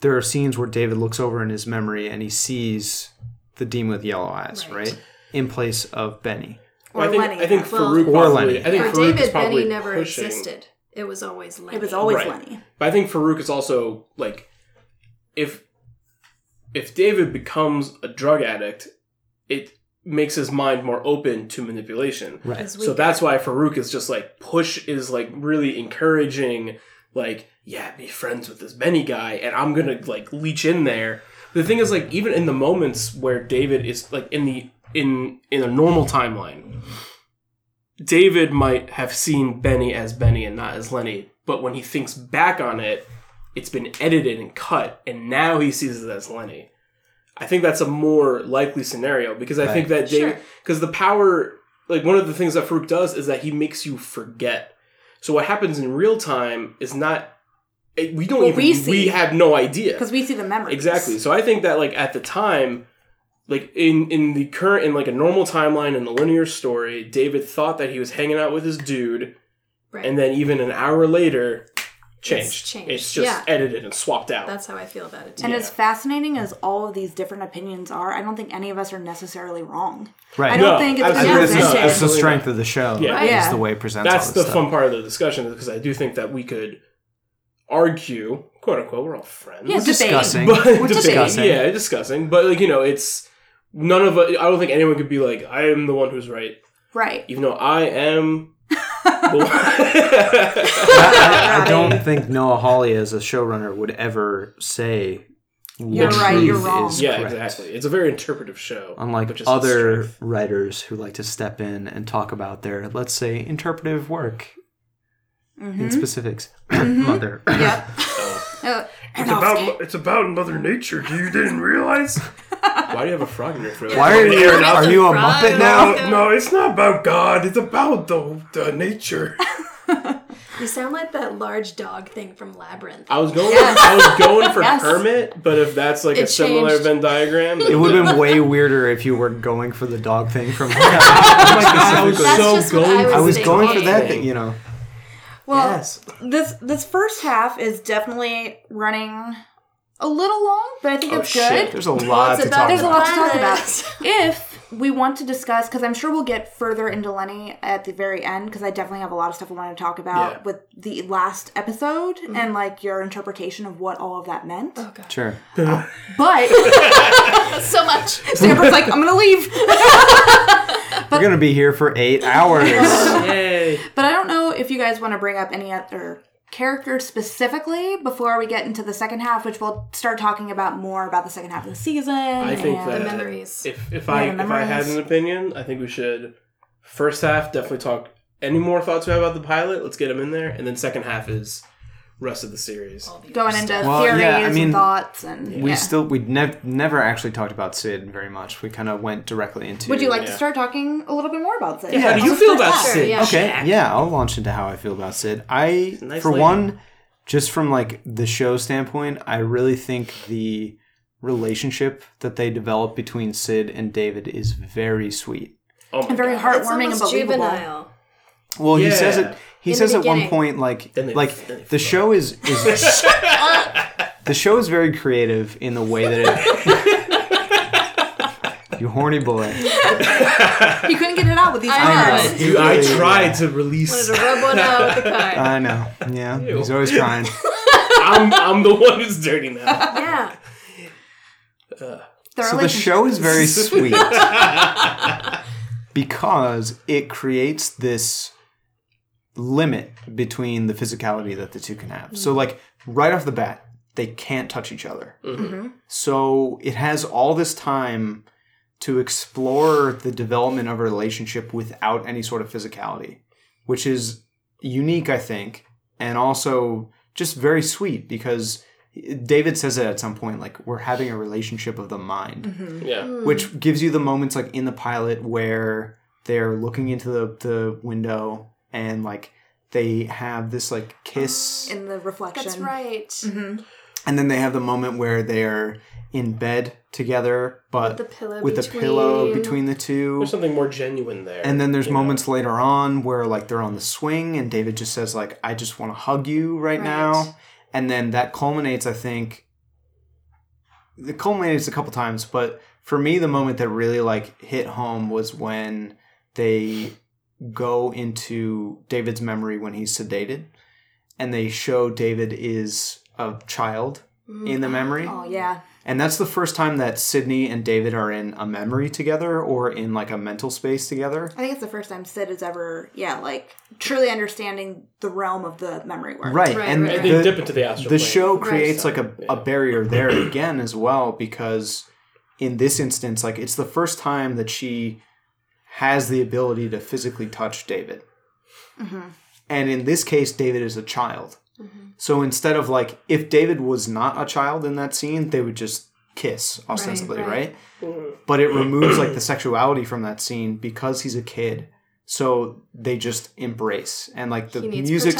there are scenes where David looks over in his memory and he sees the demon with yellow eyes, Right. right, in place of Benny. Or I think Lenny. I think Well, Farouk Or probably. Lenny. I think For Farouk David, probably Benny never pushing. existed. It was always Lenny. it was always Right. Lenny. But I think Farouk is also like if if David becomes a drug addict, it makes his mind more open to manipulation. Right. So that's why Farouk is just like push is like really encouraging, like yeah, be friends with this Benny guy, and I'm gonna like leech in there. The thing is, like even in the moments where David is like in the in in a normal timeline, David might have seen Benny as Benny and not as Lenny, but when he thinks back on it, it's been edited and cut, and now he sees it as Lenny. I think that's a more likely scenario because I think that David, Sure. because the power, like one of the things that Farouk does is that he makes you forget. So what happens in real time is not. eh, We don't What even. we We, have no idea Because we see the memories. exactly. So I think that like at the time, like in in the current in like a normal timeline in the linear story, David thought that he was hanging out with his dude, Right. and then even an hour later, changed. changed. It's just Yeah. edited and swapped out. That's how I feel about it too. And Yeah. as fascinating as all of these different opinions are, I don't think any of us are necessarily wrong. Right. I don't No, think it's I absolutely think this is, not. this is the strength of the show. Yeah. Right. Is the way it presents That's all the this fun part of the discussion because I do think that we could argue, quote unquote, we're all friends. Yeah, We're discussing. but We're debate- discussing. Yeah, discussing. But like you know, it's none of us. I don't think anyone could be like, I am the one who's right, Right. even though I am. the one. I, I don't think Noah Hawley as a showrunner would ever say You're what right, you're truth wrong. yeah, correct. exactly. It's a very interpretive show. Unlike which is other writers who like to step in and talk about their, let's say, interpretive work Mm-hmm. in specifics. Mother. Yep. Oh. Uh, It's about it's about Mother Nature. Do you didn't realize? Why do you have a frog in your throat? Why are you? Aaron, Are you a Frog. Muppet now? No, no, it's not about God. It's about the, the nature. you sound like that large dog thing from Labyrinth. I was going. Yes. I was going for Yes. Kermit, but if that's like a It similar. Venn diagram, It would have been way weirder if you were going for the dog thing from. My god, I was That's so going. I for I was going for that thing. thing, you know. Well, yes. this this first half is definitely running a little long, but I think Oh, it's shit. good. There's a lot it's to about- talk There's a lot to talk about. If we want to discuss, because I'm sure we'll get further into Lenny at the very end, because I definitely have a lot of stuff I want to talk about Yeah. with the last episode mm-hmm. and like your interpretation of what all of that meant. Oh god, Sure. Um, but so much. Stanford's like, I'm gonna leave. We're gonna be here for eight hours. Yay. But I don't know if you guys want to bring up any other characters specifically before we get into the second half, which we'll start talking about more about the second half of the season. I think and- that The memories. If if Yeah, I the if I had an opinion, I think we should first half definitely talk any more thoughts we have about the pilot. Let's get them in there, and then second half is rest of the series. going into Well, theories yeah, I mean, and thoughts and We yeah. still we nev- never actually talked about Syd very much. We kind of went directly into. Would you like to start talking a little bit more about Syd? Yeah, how do you feel about half? Sure, Syd? yeah. Okay, yeah, I'll launch into how I feel about Syd. I, Nice for lady. one, just from like the show standpoint, I really think the relationship that they develop between Syd and David is very sweet. Oh my And very God. Heartwarming and believable. juvenile. Well, he says it. He In says at one point, like, they- like the show is is the show is very creative in the way that it. you horny boy. You couldn't get it out with these I know. arms. I tried to release. Wanted to rub one out with the card. I know. Yeah, Ew. he's always trying. I'm I'm the one who's dirty now. yeah. The So the show is very sweet because it creates this limit between the physicality that the two can have. So like right off the bat, they can't touch each other. Mm-hmm. So it has all this time to explore the development of a relationship without any sort of physicality, which is unique, I think, and also just very sweet because David says it at some point like we're having a relationship of the mind, Mm-hmm. Yeah. which gives you the moments like in the pilot where they're looking into the, the window and like they have this like kiss in the reflection. That's right. Mm-hmm. and then they have the moment where they're in bed together but The pillow with the pillow between the two There's something more genuine there. and then there's you know? moments later on where like they're on the swing and david just says like i just want to hug you right, Right. now and then that culminates i think it culminates a couple times but for me the moment that really like hit home was when they go into David's memory when he's sedated, and they show David is a child mm. in the memory. Oh yeah. And that's the first time that Sydney and David are in a memory together or in like a mental space together. I think it's the first time Syd is ever, yeah, like truly understanding the realm of the memory work. Right. Right, and right, And they the, dip into the astral the plane. show Right. creates like a, Yeah. a barrier there again as well because in this instance like it's the first time that she has the ability to physically touch david. And in this case david is a child. So instead of like if david was not a child in that scene they would just kiss ostensibly right, right. Mm-hmm. but it removes like the sexuality from that scene because he's a kid. So they just embrace. And like the music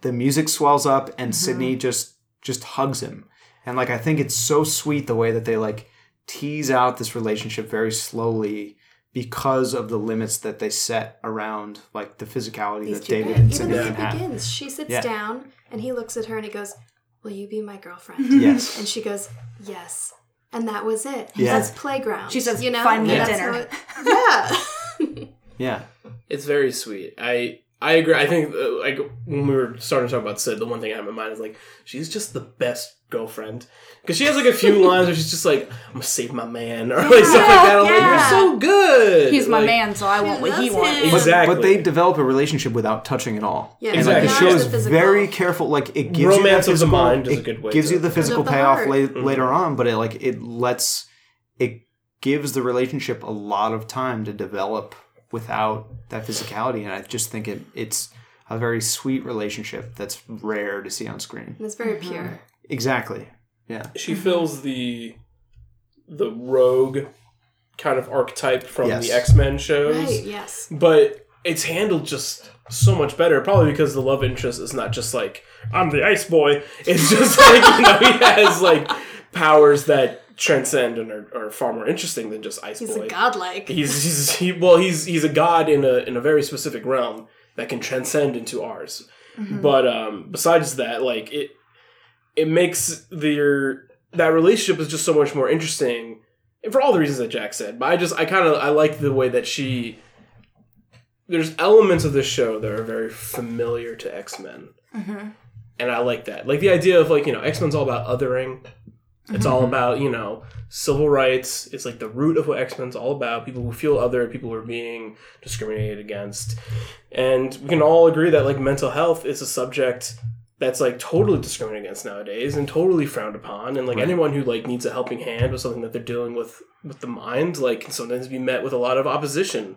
the music swells up and sydney just just hugs him. And like i think it's so sweet the way that they like tease out this relationship very slowly because of the limits that they set around like the physicality These that two david men. and Even sydney though can have begins, she sits Yeah. down and he looks at her and he goes, "Will you be my girlfriend?" yes And she goes, "Yes." And that was it. Yeah. That's playground. She says, "You know, "Find me a dinner." how it- yeah. yeah It's very sweet. I I agree. I think uh, like when we were starting to talk about Syd, the one thing I have in mind is like she's just the best girlfriend because she has like a few lines where she's just like I'm gonna save my man or like stuff like that. I'm like you're so good. He's my Like, man, so I want what he wants. him. Exactly. but they develop a relationship without touching at all Yeah, and like the Exactly. show is the very careful like it gives you that Romance of the physical, mind is a it good way gives to- you the physical the payoff heart. la- Mhm. later on but it like it lets it gives the relationship a lot of time to develop without that physicality and i just think it it's a very sweet relationship that's rare to see on screen And it's very pure. Exactly yeah she fills the the rogue kind of archetype from Yes. the X Men shows. Right, yes. but it's handled just so much better. Probably because the love interest is not just like I'm the Ice Boy. It's just like you know he has like powers that transcend and are, are far more interesting than just Ice He's Boy. a godlike. He's he's he well he's he's a god in a in a very specific realm that can transcend into ours. But um besides that, like it it makes their that relationship is just so much more interesting and for all the reasons that Jack said. But I just I kind of I like the way that she there's elements of this show that are very familiar to X Men, mm-hmm. and I like that. Like the idea of like you know X Men's all about othering. It's all mm-hmm. about you know civil rights. It's like the root of what X Men's all about. People who feel other, people who are being discriminated against, and we can all agree that like mental health is a subject that's like totally discriminated against nowadays and totally frowned upon. And like anyone who like needs a helping hand with something that they're dealing with with the mind, like can sometimes be met with a lot of opposition.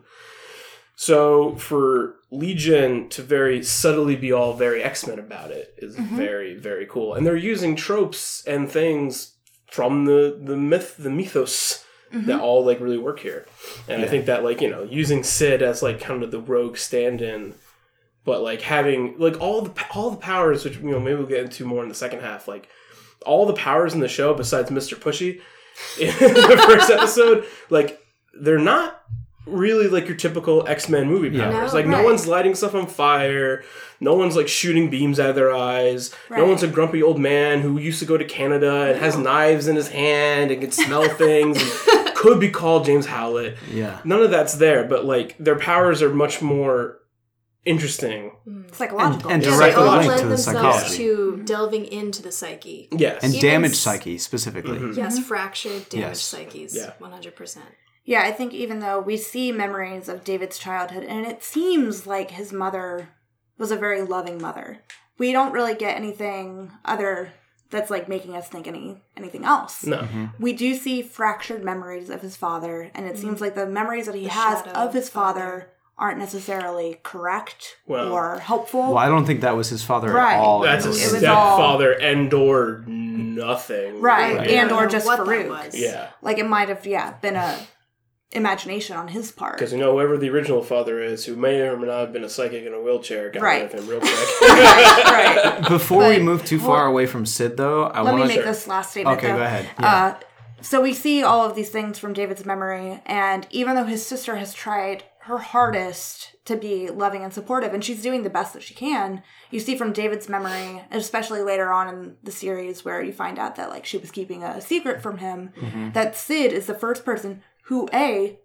So for Legion to very subtly be all very X Men about it is mm-hmm. very very cool, and they're using tropes and things from the the myth the mythos mm-hmm. that all like really work here, and I think that like you know using Syd as like kind of the rogue stand-in, but like having like all the all the powers which you know maybe we'll get into more in the second half like all the powers in the show besides Mister Pushy in the first episode like they're not really like your typical X-Men movie Yeah. powers. No, like no one's lighting stuff on fire. No one's like shooting beams out of their eyes. No one's a grumpy old man who used to go to Canada and has knives in his hand and can smell things and could be called James Howlett. yeah None of that's there, but like their powers are much more interesting. Psychological. And- and Yeah, Direct they all link lend to the themselves psychology. to delving into the psyche. Yes. and Even damaged s- psyche specifically Mhm. Yes, fractured, damaged Yes. psyches. Yeah. 100%. Yeah, I think even though we see memories of David's childhood, and it seems like his mother was a very loving mother, we don't really get anything other that's like making us think any anything else. no. Mm-hmm. We do see fractured memories of his father, and it seems like the memories that he The has of of his his father. father aren't necessarily correct Well- or helpful. well i don't think that was his father Right. at all That's a was stepfather and or nothing. Right, Like, and or just know what Farouk. was. yeah. Like it might have, yeah, been a imagination on his part. Because you know whoever the original father is, who may or may not have been a psychic in a wheelchair, got Right. rid of him real quick. right. before we move too far away from syd though i want to Let me make to this last statement. okay though. go ahead yeah. Uh, so we see all of these things from David's memory, and even though his sister has tried her hardest to be loving and supportive, and she's doing the best that she can, you see from David's memory, especially later on in the series where you find out that like she was keeping a secret from him, Mm-hmm. that Syd is the first person who a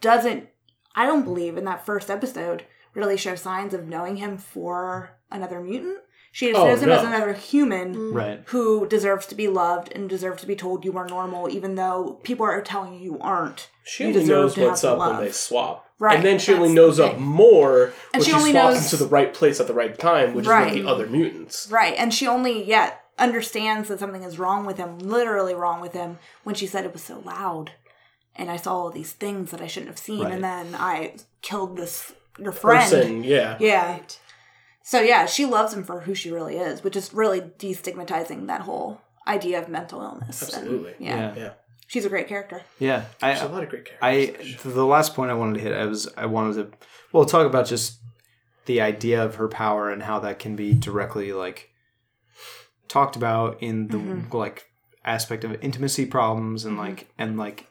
doesn't I don't believe in that first episode really show signs of knowing him for another mutant. She just Oh, knows him as another human Right. who deserves to be loved and deserves to be told you are normal, even though people are telling you you aren't. She You only knows what's up love. when they swap. Right, And then she only knows up more And when she she, only swaps knows- into the right place at the right time, which Right. is with the other mutants. Right, and she only yet understands that something is wrong with him, literally wrong with him, when she said it was so loud, and I saw all these things that I shouldn't have seen, Right. and then I killed this your friend. Person, yeah. Yeah. Right. So yeah, she loves him for who she really is, which is really destigmatizing that whole idea of mental illness. and- Absolutely. yeah. Yeah. Yeah. She's a great character. Yeah. There's a I lot of great I characters. the last point I wanted to hit I was I wanted to well talk about just the idea of her power and how that can be directly like talked about in the mm-hmm. like aspect of intimacy problems and mm-hmm. like and like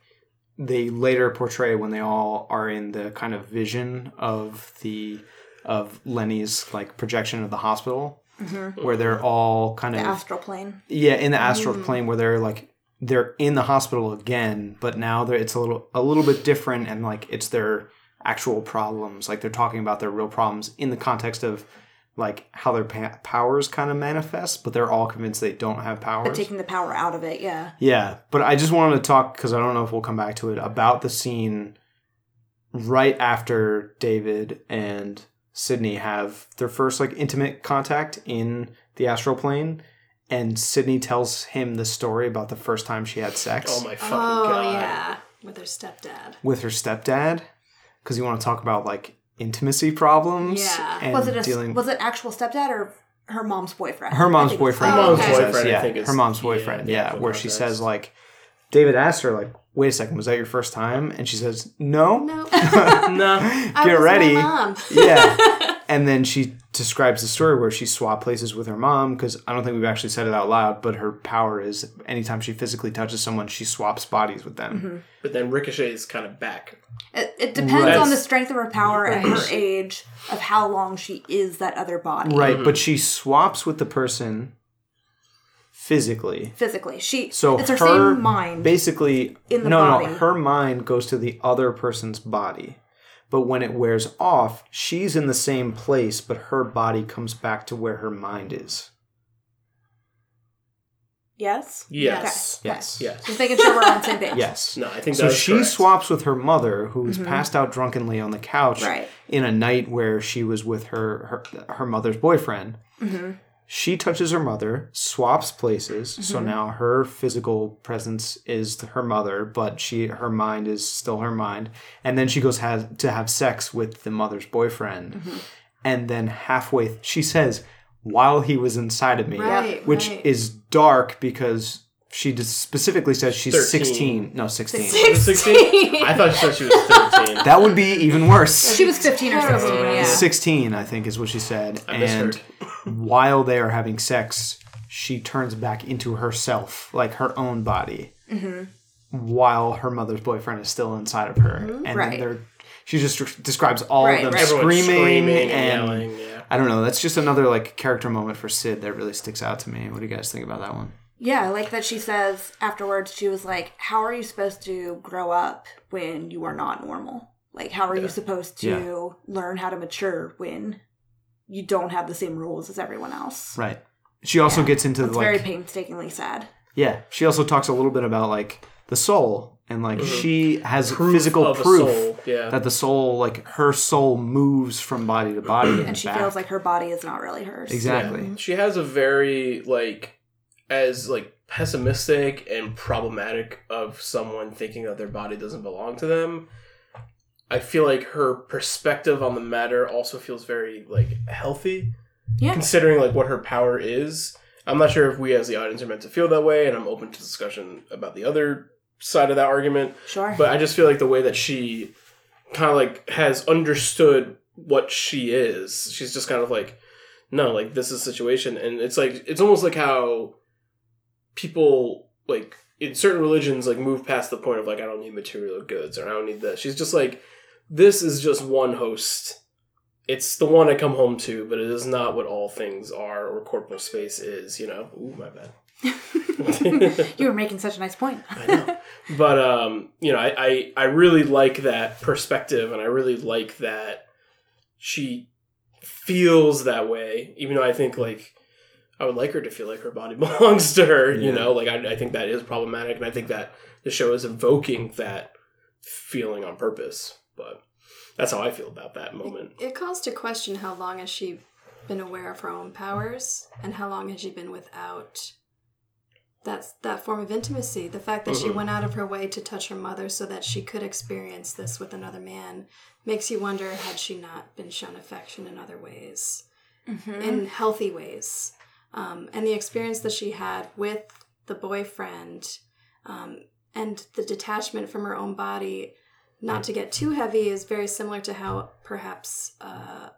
they later portray when they all are in the kind of vision of the of Lenny's like projection of the hospital mm-hmm. where they're all kind The of astral plane. yeah, in the astral mm. plane where they're like they're in the hospital again, but now they're, it's a little a little bit different, and like it's their actual problems. Like they're talking about their real problems in the context of like how their pa- powers kind of manifest, but they're all convinced they don't have powers. Powers. taking the power out of it, yeah. Yeah, but I just wanted to talk because I don't know if we'll come back to it about the scene right after David and Sydney have their first like intimate contact in the astral plane, and Sydney tells him the story about the first time she had sex oh my fucking Oh god. yeah, with her stepdad. with her stepdad. Because you want to talk about like intimacy problems, Yeah. and Was it a dealing was it actual stepdad or her mom's boyfriend? her mom's boyfriend. Her mom's oh, she says, boyfriend, yeah, her mom's boyfriend. the Yeah, where she says like, David asked her like, "Wait a second, was that your first time?" And she says, "No." No, No. I Get was ready. My mom. yeah. And then she describes the story where she swapped places with her mom because I don't think we've actually said it out loud, but her power is anytime she physically touches someone, she swaps bodies with them. Mm-hmm. But then Ricochet is kind of back. It, it depends Right. on the strength of her power and her age of how long she is that other body. Right, mm-hmm. but she swaps with the person physically. Physically, she So it's her, her same mind. Basically, In the no, body. no, her mind goes to the other person's body. But when it wears off, she's in the same place, but her body comes back to where her mind is. yes. Yes. Okay. Yes. Yes. Just making sure we're on the same page. Yes. No, I think So that is she correct. swaps with her mother, who was mm-hmm. passed out drunkenly on the couch Right. in a night where she was with her her, her mother's boyfriend. Mm-hmm. She touches her mother, swaps places, so mm-hmm. now her physical presence is her mother, but she her mind is still her mind. And then she goes has to have sex with the mother's boyfriend, mm-hmm. and then halfway she says, "While he was inside of me," Right, which right. is dark because. She just specifically says she's 13. 16. No, 16. 16? I thought she said she was 13. That would be even worse. She was 15 or 16, Terrible. yeah. 16, I think, is what she said. I and while they are having sex, she turns back into herself, like her own body, Mm-hmm. while her mother's boyfriend is still inside of her. And Mm-hmm. Right. then they're, she just describes all Right, of them right. Screaming, screaming, and and yelling. Yeah. I don't know. That's just another like character moment for Syd that really sticks out to me. What do you guys think about that one? Yeah, I like that she says afterwards, she was like, How are you supposed to grow up when you are not normal? Like, how are you supposed to Yeah. learn how to mature when you don't have the same rules as everyone else? Right. She also Yeah. gets into It's like very painstakingly sad. Yeah, she also talks a little bit about like the soul and like mm-hmm. she has Proof physical proof yeah. that the soul, like her soul, moves from body to body and, And she back. feels like her body is not really hers. exactly. She has a very like as like pessimistic and problematic of someone thinking that their body doesn't belong to them. I feel like her perspective on the matter also feels very like healthy, Yeah. considering like what her power is. I'm not sure if we as the audience are meant to feel that way, and I'm open to discussion about the other side of that argument. Sure. But I just feel like the way that she kind of like has understood what she is, she's just kind of like, no, like this is a situation, and it's like it's almost like how people like in certain religions like move past the point of like I don't need material goods or I don't need this. She's just like, this is just one host. It's the one I come home to, but it is not what all things are or corporal space is. You know. Ooh, my bad. You were making such a nice point. I know. But um, you know, I, I I really like that perspective, and I really like that she feels that way. Even though I think like I would like her to feel like her body belongs to her. You Yeah. know, like I, I think that is problematic, and I think that the show is evoking that feeling on purpose. But that's how I feel about that moment. It calls to question how long has she been aware of her own powers and how long has she been without that that form of intimacy. The fact that she Mhm. went out of her way to touch her mother so that she could experience this with another man makes you wonder had she not been shown affection in other ways, in healthy ways. Um, and the experience that she had with the boyfriend um, and the detachment from her own body not to get too heavy is very similar to how perhaps uh,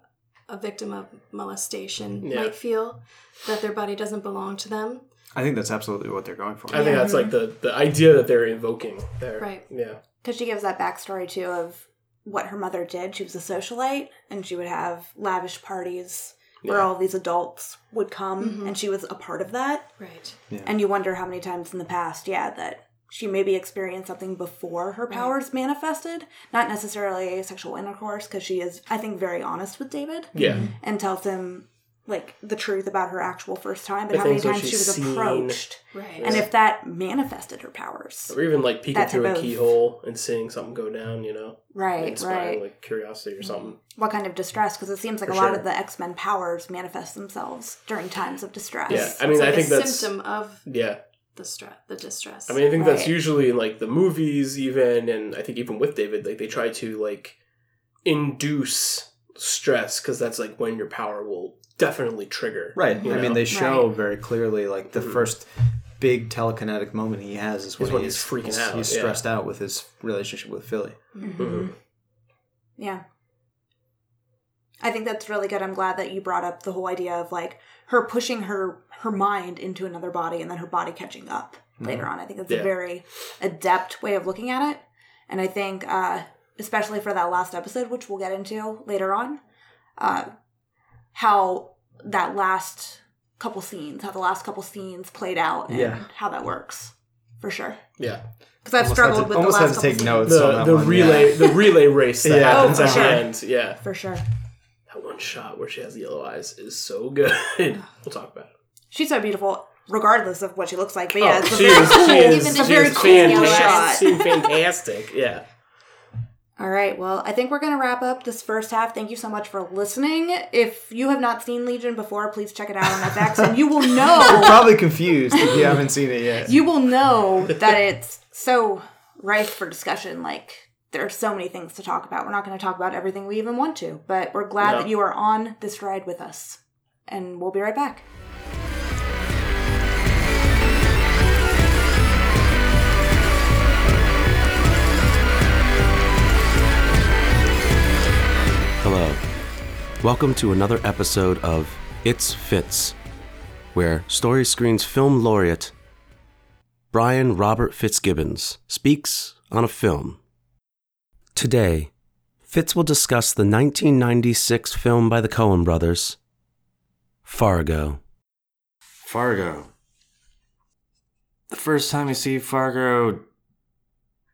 a victim of molestation Yeah. might feel that their body doesn't belong to them. I think that's absolutely what they're going for. I think that's like the the idea that they're invoking there. Right. Yeah. Because she gives that backstory too of what her mother did. She was a socialite, and she would have lavish parties where Yeah. all these adults would come, Mhm. and she was a part of that. Right. And you wonder how many times in the past, yeah, that she maybe experienced something before her powers manifested. Not necessarily sexual intercourse, because she is, I think, very honest with David Yeah. and tells him like the truth about her actual first time, but The how many times she was seen. approached, Right. and if that manifested her powers. Or even like peeking through a of- keyhole and seeing something go down, you know, Right, inspiring right. like curiosity or something. what kind of distress because it seems like For a lot of the x-men powers manifest themselves during times of distress Yeah, I mean, it's like I think a that's symptom of yeah. the stress, the distress. I mean, I think that's usually in like the movies, even, and I think even with David, like they try to like induce stress because that's like when your power will definitely trigger. Right. You I know? mean, they show Right. very clearly like the Mhm. first big telekinetic moment he has is when, Is when he's, he's freaking out, He's yeah. stressed out with his relationship with Philly. Mhm. yeah i think that's really good i'm glad that you brought up the whole idea of like her pushing her her mind into another body and then her body catching up later on i think that's Yeah. a very adept way of looking at it and i think uh especially for that last episode which we'll get into later on uh how that last couple scenes how the last couple scenes played out and Yeah. how that works for sure Yeah, because i've Almost struggled to- with the last had to couple take scenes. notes. on the that the one, relay yeah. the relay race that Yeah. happens Oh, at for the sure. end. Yeah, for sure that one shot where she has the yellow eyes is so good. we'll talk about it. She's so beautiful, regardless of what she looks like. But oh, yeah, oh, it's a she very is, she cool, is, it's a she very is cool yellow fantastic. shot. fantastic. Yeah. All right, well, I think we're gonna wrap up this first half. Thank you so much for listening. If you have not seen Legion before, please check it out on FX, and you will You're know probably confused if you haven't seen it yet. you will know that it's so rife for discussion. Like there are so many things to talk about. We're not going to talk about everything we even want to, but we're glad No. that you are on this ride with us, and we'll be right back. Hello. Welcome to another episode of It's Fitz, where Story Screen's film laureate Brian Robert Fitzgibbons speaks on a film. Today, Fitz will discuss the 1996 film by the Coen brothers, Fargo. Fargo. The first time you see Fargo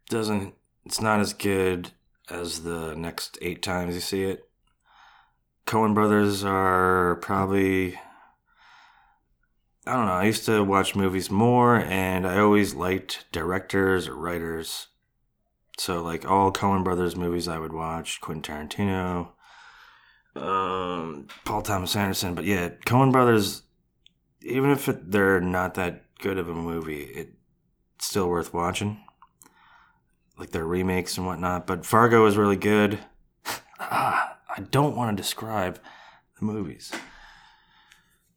doesn't it's not as good as the next 8 times you see it. Coen brothers are probably I don't know, I used to watch movies more and I always liked directors or writers. So like all Coen brothers movies I would watch, Quentin Tarantino, um, Paul Thomas Anderson, but yeah, Coen brothers even if it, they're not that good of a movie, it's still worth watching. Like their remakes and whatnot. But Fargo is really good. ah, I don't want to describe the movies.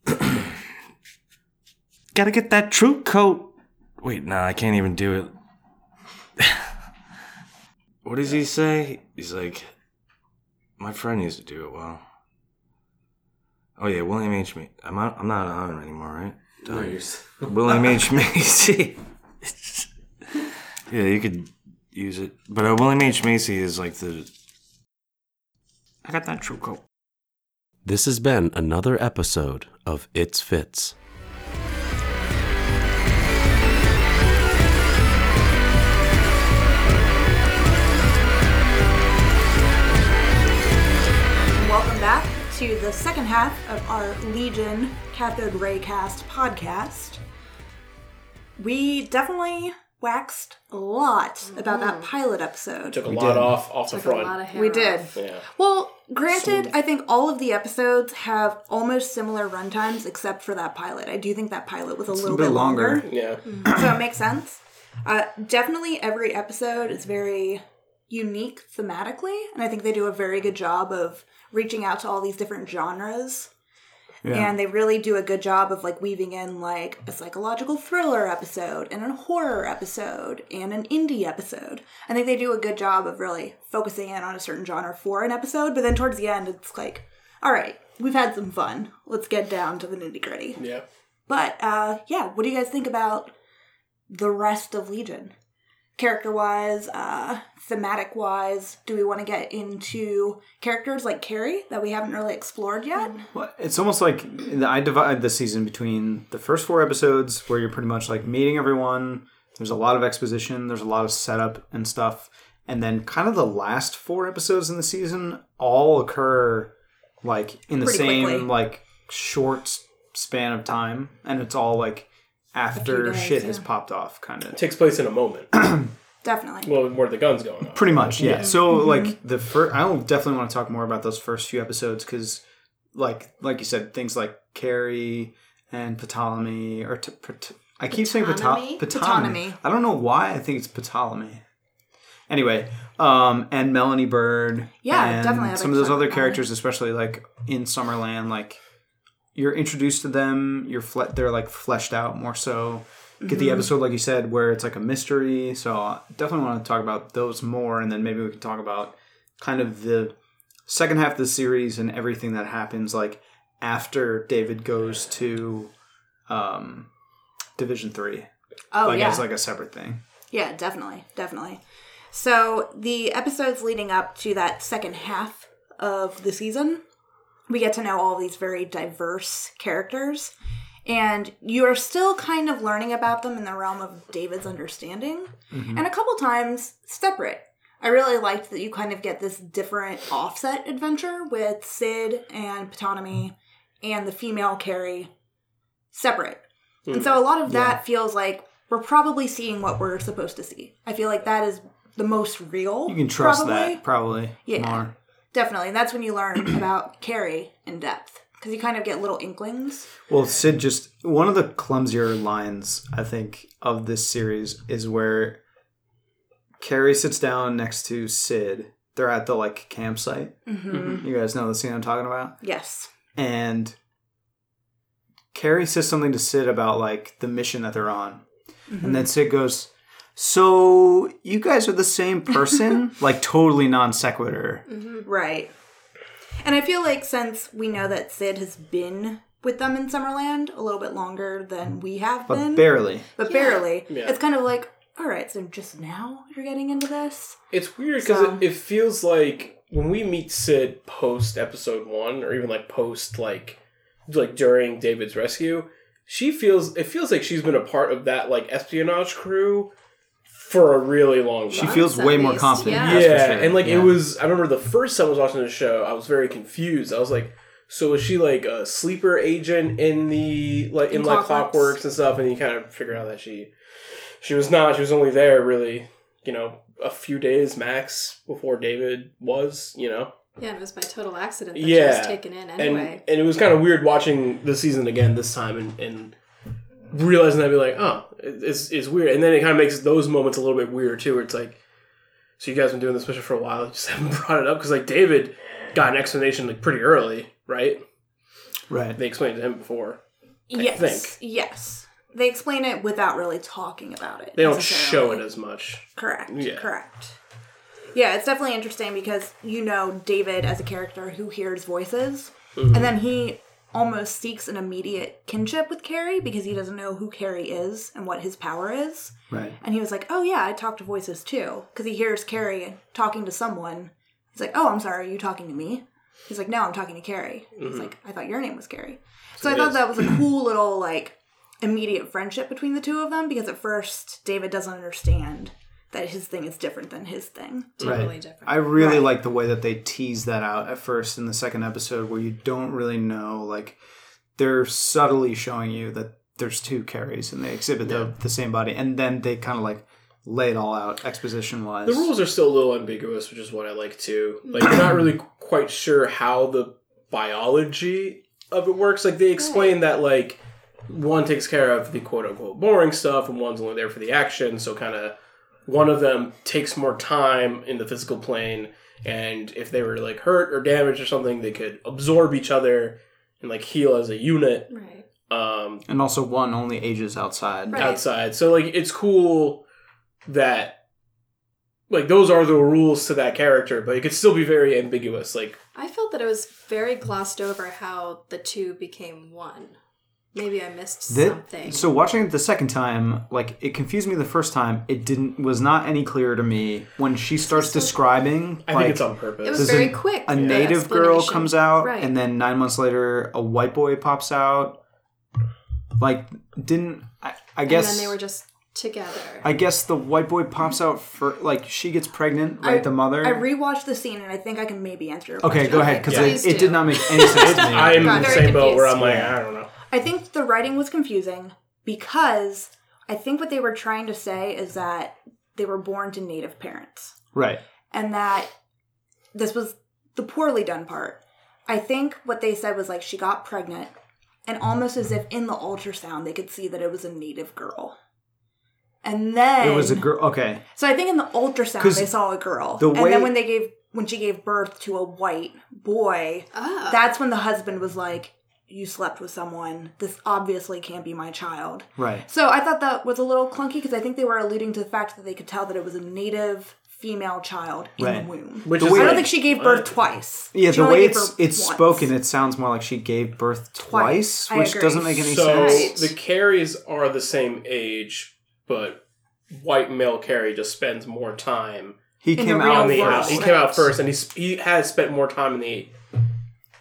Gotta get that TruCoat. Wait, nah, I can't even do it. what does he say? He's like, my friend used to do it well. Oh yeah, William H. Macy. I'm not, I'm not on anymore, right? No, William H. Macy. yeah, you could use it. But uh, William H. Macy is like the. I got that TruCoat. This has been another episode of It's Fitz. Welcome back to the second half of our Legion Cathode Raycast podcast. We definitely waxed a lot about that pilot episode. Took a We lot did. off off the Took a lot front. of hair We did. Yeah. Well, granted, I think all of the episodes have almost similar runtimes except for that pilot. I do think that pilot was a little bit bit longer. longer. Yeah. so it makes sense. Uh, definitely, every episode is very unique thematically, and I think they do a very good job of reaching out to all these different genres. Yeah. And they really do a good job of like weaving in like a psychological thriller episode and a horror episode and an indie episode. I think they do a good job of really focusing in on a certain genre for an episode, but then towards the end, it's like, all right, we've had some fun. Let's get down to the nitty gritty. Yeah. But uh yeah, what do you guys think about the rest of Legion? Character wise, uh thematic wise, do we want to get into characters like Carrie that we haven't really explored yet? Well, it's almost like I divide the season between the first four episodes where you're pretty much like meeting everyone. There's a lot of exposition. There's a lot of setup and stuff, and then kind of the last four episodes in the season all occur like in the Pretty same quickly. like short span of time, and it's all like after days, shit has popped off, kind of. Takes place in a moment. Definitely. well, where the gun's going on. Pretty much, yeah. So like the first, I will definitely want to talk more about those first few episodes because, like, like you said, things like Carrie and Ptolemy or t- Pat- I keep saying Ptolemy? Ptolemy. Ptolemy. I don't know why I think it's Ptolemy. Anyway, um, and Melanie Bird. Yeah, and definitely, Some like of those other characters, especially like in Summerland, like you're introduced to them. You're fle- they're like fleshed out more so. Get Mm-hmm. the episode like you said where it's like a mystery. So I definitely want to talk about those more, and then maybe we can talk about kind of the second half of the series and everything that happens like after David goes to um, Division Three, Oh like yeah. as like a separate thing. Yeah, definitely, definitely. So the episodes leading up to that second half of the season, we get to know all these very diverse characters, and you are still kind of learning about them in the realm of David's understanding, mm-hmm. and a couple times separate. I really liked that you kind of get this different offset adventure with Syd and Ptolemy and the female Kerry separate. And so a lot of mm. that feels like we're probably seeing what we're supposed to see. I feel like that is the most real. You can trust probably. that probably Yeah. more. Definitely. And that's when you learn about Carrie in depth. Because you kind of get little inklings. Well, Syd just one of the clumsier lines I think of this series is where Carrie sits down next to Syd. They're at the like campsite. Mm-hmm. You guys know the scene I'm talking about. Yes. And Carrie says something to Syd about like the mission that they're on, and then Syd goes, "So you guys are the same person?" like totally non sequitur. Mm-hmm, right. And I feel like since we know that Syd has been with them in Summerland a little bit longer than we have But been, barely. but barely, Yeah. it's kind of like, all right, so just now you're getting into this? It's weird because So- it, it feels like when we meet Syd post episode one, or even like post like like during David's rescue, she feels it feels like she's been a part of that like espionage crew for a really long time. She feels at way more confident. yeah. that's for yeah, sure. and like Yeah. it was. I remember the first time I was watching the show, I was very confused. I was like, so is she like a sleeper agent in the like in, In like Clockworks? clockworks and stuff? And you kind of figure out that she she was not. She was only there really, you know, a few days max before David was. You know, Yeah, it was by total accident that she Yeah. was taken in and anyway. and it was kind of weird watching the season again this time and. and realizing that be like oh it's, it's weird and then it kind of makes those moments a little bit weird too where it's like so you guys been doing this mission for a while, you just haven't brought it up because like David got an explanation like pretty early, right? right. They explained it to him before. I yes. think. Yes. They explain it without really talking about it. They don't show it as much. Correct. Yeah. Correct. Yeah, it's definitely interesting because you know David as a character who hears voices, Mm-hmm. and then he almost seeks an immediate kinship with Carrie because he doesn't know who Carrie is and what his power is. Right. And he was like, "Oh yeah, I talk to voices too," because he hears Carrie talking to someone. He's like, "Oh, I'm sorry, are you talking to me?" He's like, "No, I'm talking to Carrie." He's like, "I thought your name was Carrie." So, I Mm-hmm. thought is. that was a cool little like immediate friendship between the two of them because at first David doesn't understand that his thing is different than his thing. Totally different. I really Right. like the way that they tease that out at first in the second episode, where you don't really know. Like they're subtly showing you that there's two carries and they exhibit the, the same body, and then they kind of like lay it all out exposition wise. The rules are still a little ambiguous, which is what I like too. Like, you're not really quite sure how the biology of it works. Like, they explain that, like, one takes care of the quote unquote boring stuff, and one's only there for the action. So, kind of, one of them takes more time in the physical plane, and if they were, like, hurt or damaged or something, they could absorb each other and, like, heal as a unit. right. Um, and also one only ages outside. Right. outside. So like it's cool that like those are the rules to that character, but it could still be very ambiguous. Like I felt that it was very glossed over how the two became one. Maybe I missed Thi- something. So watching it the second time, like it confused me the first time. It didn't was not any clearer to me when she starts describing. I like, think it's on purpose. it was very a- quick. a the native girl comes out, Right. and then nine months later, a white boy pops out. Like, didn't I? I guess and then they were just together. I guess the white boy pops out for like she gets pregnant, right? I- the mother. I rewatched the scene and I think I can maybe answer your okay, question. go ahead because Yeah. it, it did not make any sense to me. I'm in the very same boat where I'm like, I don't know. I think the writing was confusing because I think what they were trying to say is that they were born to native parents right. and that this was the poorly done part. I think what they said was like she got pregnant and almost as if in the ultrasound they could see that it was a native girl. And then It was a girl. Okay, So I think in the ultrasound 'Cause they saw a girl. the and way- then when they gave when she gave birth to a white boy, Ah. that's when the husband was like, You slept with someone. This obviously can't be my child. right. So I thought that was a little clunky because I think they were alluding to the fact that they could tell that it was a native female child in Right. the womb. Which The is I like, don't think she gave birth what? twice. Yeah, She the way it's it's once. spoken, it sounds more like she gave birth twice, Twice. Which doesn't make any sense. So sense. the carries are the same age, but white male Cary just spends more time He In came the out on the world. He came out first, and he's he has spent more time in the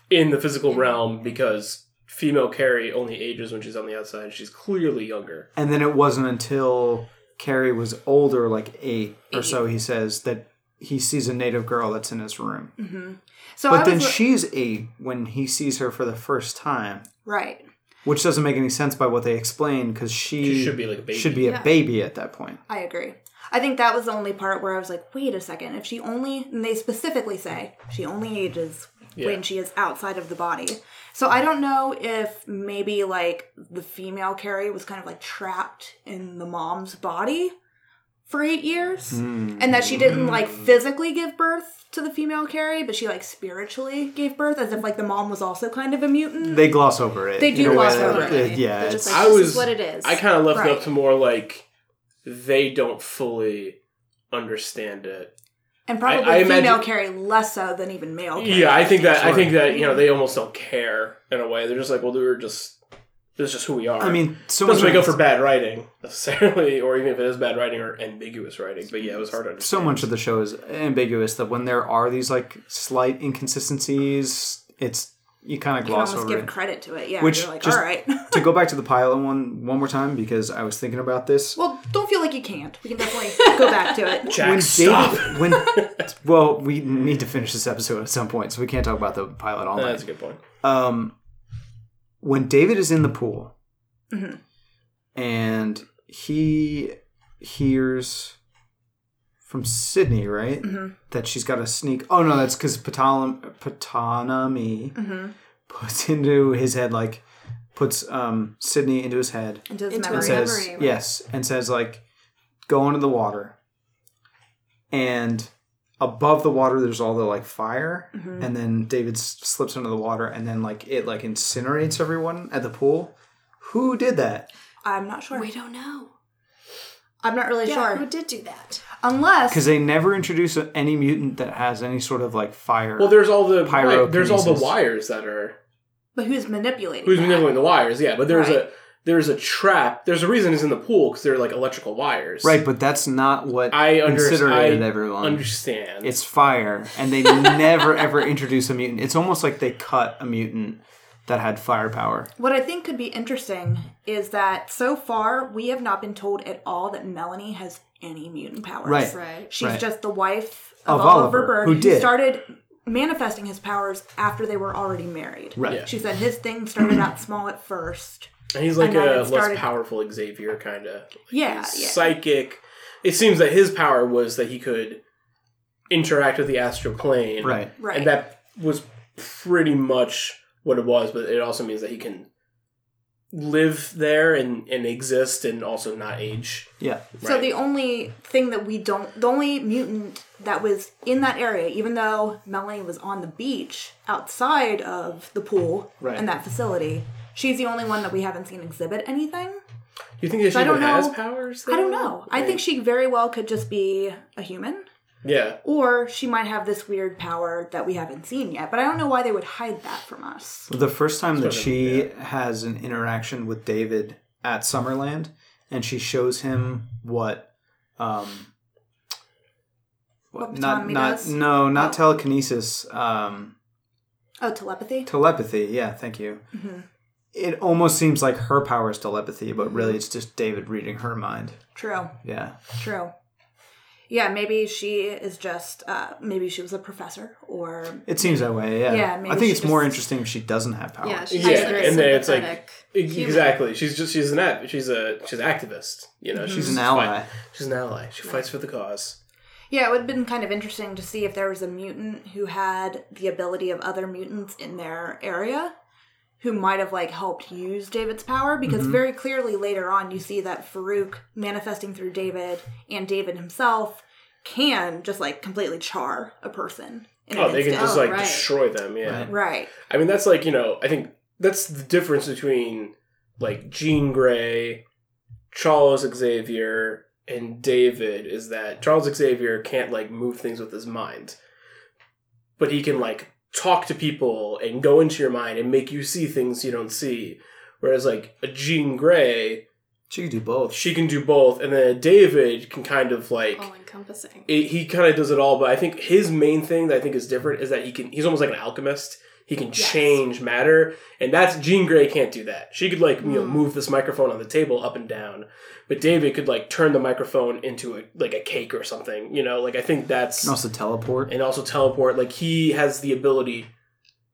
in the physical realm because female Kerry only ages when she's on the outside. She's clearly younger. And then it wasn't until Carrie was older, like eight or so, he says that he sees a native girl that's in his room. Mm-hmm. So But then was she's eight when he sees her for the first time, right. which doesn't make any sense by what they explain because she, She should be like a baby. should be a Yeah. baby at that point. I agree. I think that was the only part where I was like, wait a second. If she only, and they specifically say she only ages Yeah. when she is outside of the body. So I don't know if maybe like the female Kerry was kind of like trapped in the mom's body for eight years, Hmm. and that she didn't like physically give birth to the female Kerry, but she like spiritually gave birth, as if like the mom was also kind of a mutant. They gloss over it. They do a way gloss over that- it. yeah, They're just like, I this was is what it is. I kind of left it up to more like they don't fully understand it. And probably I- I female imagine- Kerry less so than even male Cary. Yeah, I think that I think that you know they almost don't care in a way. They're just like, well, we're just this is just who we are. I mean, so doesn't much make of up for bad writing necessarily, or even if it is bad writing or ambiguous writing. But yeah, it was hard to understand. so much of the show is ambiguous that when there are these like slight inconsistencies, it's you kind of You can gloss almost over give it. credit to it. Yeah, Which you're like, just- all right. to go back to the pilot one one more time because I was thinking about this. well, don't feel like you can't. We can definitely go back to it. Jack, when stop. David, when well, we need to finish this episode at some point, so we can't talk about the pilot all night That's a good point. Um, when David is in the pool, Mhm. and he hears from Sydney, right, Mhm. that she's got to sneak. Oh no, that's because Ptolemy Mhm. puts into his head like puts um Sydney into his head Into his Into and memory. says memory, right. yes and says like go into the water and above the water there's all the like fire Mhm. and then david s- slips into the water and then like it like incinerates everyone at the pool who did that I'm not sure. we don't know. I'm not really Yeah, who did do that? Unless because they never introduce any mutant that has any sort of like fire Well, there's all the Pyrokinesis. there's all the wires that are but who's manipulating? who's that? manipulating the wires. Yeah, but there's Right. a there's a trap. There's a reason he's in the pool because they're like electrical wires. right but that's not what I under- incinerated I everyone Understand. it's fire and they never ever introduce a mutant it's almost like they cut a mutant that had firepower What I think could be interesting is that so far we have not been told at all that Melanie has any mutant powers. Right. Right. She's Right. just the wife of, Of Oliver, Oliver, Bird, who who, did. started manifesting his powers after they were already married. Right. Yeah. She said his thing started out small at first. And he's like And a it less started- powerful Xavier kind of. Yeah, yeah. Psychic. It seems that his power was that he could interact with the astral plane. Right. Right. And that was pretty much what it was, but it also means that he can live there and, and exist and also not age. Yeah. So Right. the only thing that we don't, the only mutant that was in that area, even though Melanie was on the beach outside of the pool Right. and that facility, she's the only one that we haven't seen exhibit anything. Do you think that she I don't has know. powers? I don't though? know. I think she very well could just be a human, Yeah. or she might have this weird power that we haven't seen yet. But I don't know why they would hide that from us. The first time that That's what I she mean, has an interaction with David at Summerland, and she shows him what, um, What not not does? no not Oh. telekinesis, um, Oh, telepathy. telepathy. Yeah, thank you. Mm-hmm. It almost seems like her power is telepathy, but really it's just David reading her mind. True. Yeah, True. Yeah, maybe she is just. Uh, maybe she was a professor, or it seems that way. Yeah, Yeah, maybe I think she it's more interesting if she doesn't have powers. Yeah, she's Yeah, just very and then it's like- human. Exactly. She's just she's an act she's a she's an activist. You know, she's she's an ally. fight- She's an ally. She fights for the cause. Yeah, it would have been kind of interesting to see if there was a mutant who had the ability of other mutants in their area who might have like helped use David's power because Mm-hmm. very clearly later on you see that Farouk manifesting through David and David himself can just like completely char a person. In Oh, an they can instant. just Oh, like right. destroy them. Yeah. Right. right. I mean, that's like you know, I think that's the difference between like Jean Grey, Charles Xavier, and David is that Charles Xavier can't like move things with his mind, but he can like talk to people and go into your mind and make you see things you don't see. Whereas like a Jean Grey, She can do both. she can do both, and then a David can kind of like all encompassing. it, he kind of does it all, but I think his main thing that I think is different is that he can. He's almost like an alchemist. He can Yes. change matter, and that's Jean Grey can't do that. She could like you know Mm. move this microphone on the table up and down, but David could like turn the microphone into a like a cake or something. You know, like I think that's Can also teleport. and also teleport. Like he has the ability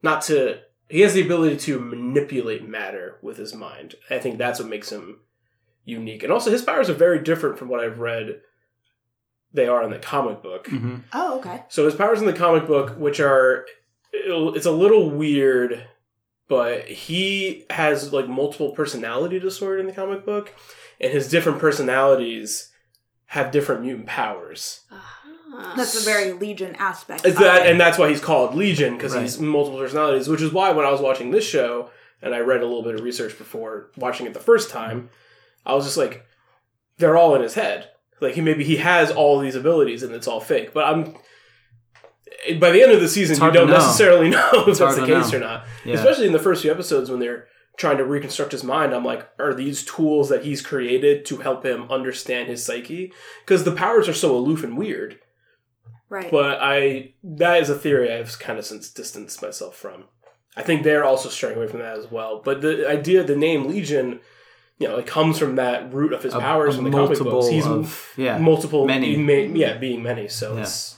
not to. He has the ability to manipulate matter with his mind. I think that's what makes him unique. And also, his powers are very different from what I've read. They are in the comic book. hmm Oh, okay. So his powers in the comic book, which are, it's a little weird, but he has like multiple personality disorder in the comic book, and his different personalities have different mutant powers. Ah. That's a very Legion aspect. Is that and that's why he's called Legion because Right. he's multiple personalities, which is why when I was watching this show and I read a little bit of research before watching it the first time, I was just like, they're all in his head. Like he maybe he has all these abilities and it's all fake. But I'm by the end of the season, you don't know. necessarily know if It's that's the case know. or not. Yeah. Especially in the first few episodes when they're trying to reconstruct his mind. I'm like, are these tools that he's created to help him understand his psyche? Because the powers are so aloof and weird. right? But I that is a theory I've kind of since distanced myself from. I think they're also straying away from that as well. But the idea, the name Legion, you know, it comes from that root of his powers a in the comic multiple books. He's of- yeah, multiple, many. he may- yeah, being many. So Yeah. it's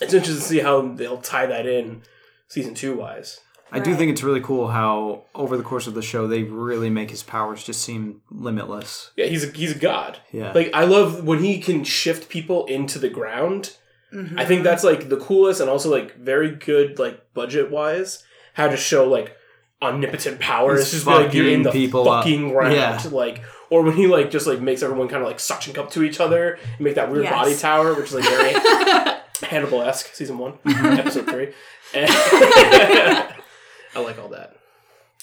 it's interesting to see how they'll tie that in season two wise. I do Right. think it's really cool how over the course of the show they really make his powers just seem limitless. Yeah, he's a, he's a god. Yeah. Like I love when he can shift people into the ground. I think mm-hmm. that's like the coolest and also like very good like budget wise how to show like omnipotent power. He's It's just be, like you're in the fucking people up. fucking ground. Yeah. Like or when he like just like makes everyone kind of like suction cup to each other and make that weird Yes. body tower, which is like very Hannibal esque season one, Mm-hmm. episode three. I like all that.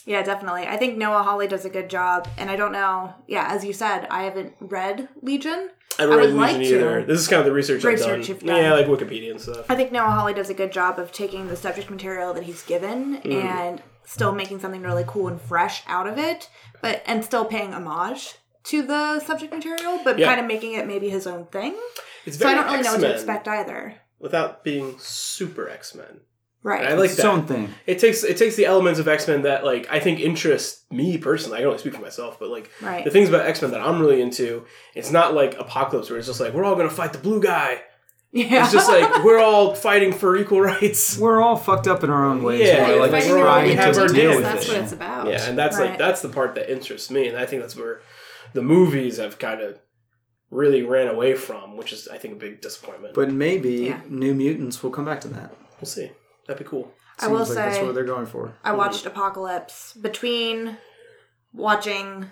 Yeah, definitely. I think Noah Hawley does a good job, and I don't know. Yeah, as you said, I haven't read Legion. I don't I read would like Legion either. to. This is kind of the research, Research I've you've done. done. Yeah, like Wikipedia and stuff. I think Noah Hawley does a good job of taking the subject material that he's given Mm. and still making something really cool and fresh out of it, but and still paying homage to the subject material, but Yeah. kind of making it maybe his own thing. It's So I don't really know what to expect either. Without being super X Men. Right. And I like It's its that. own thing. It takes it takes the elements of X Men that like I think interest me personally. I can only speak for myself, but like Right. the things about X Men that I'm really into, it's not like Apocalypse where it's just like we're all gonna fight the blue guy. yeah. It's just like we're all fighting for equal rights. We're all fucked up in our own ways. Yeah, we're, like, like we're your all- own we trying have to our deal dance, with That's it. what it's about. Yeah, and that's Right. like that's the part that interests me, and I think that's where the movies have kind of really ran away from, which is I think a big disappointment. But maybe Yeah. New Mutants will come back to that. we'll see. That'd be cool. I will Seems like that's what they're going for. I watched Apocalypse between watching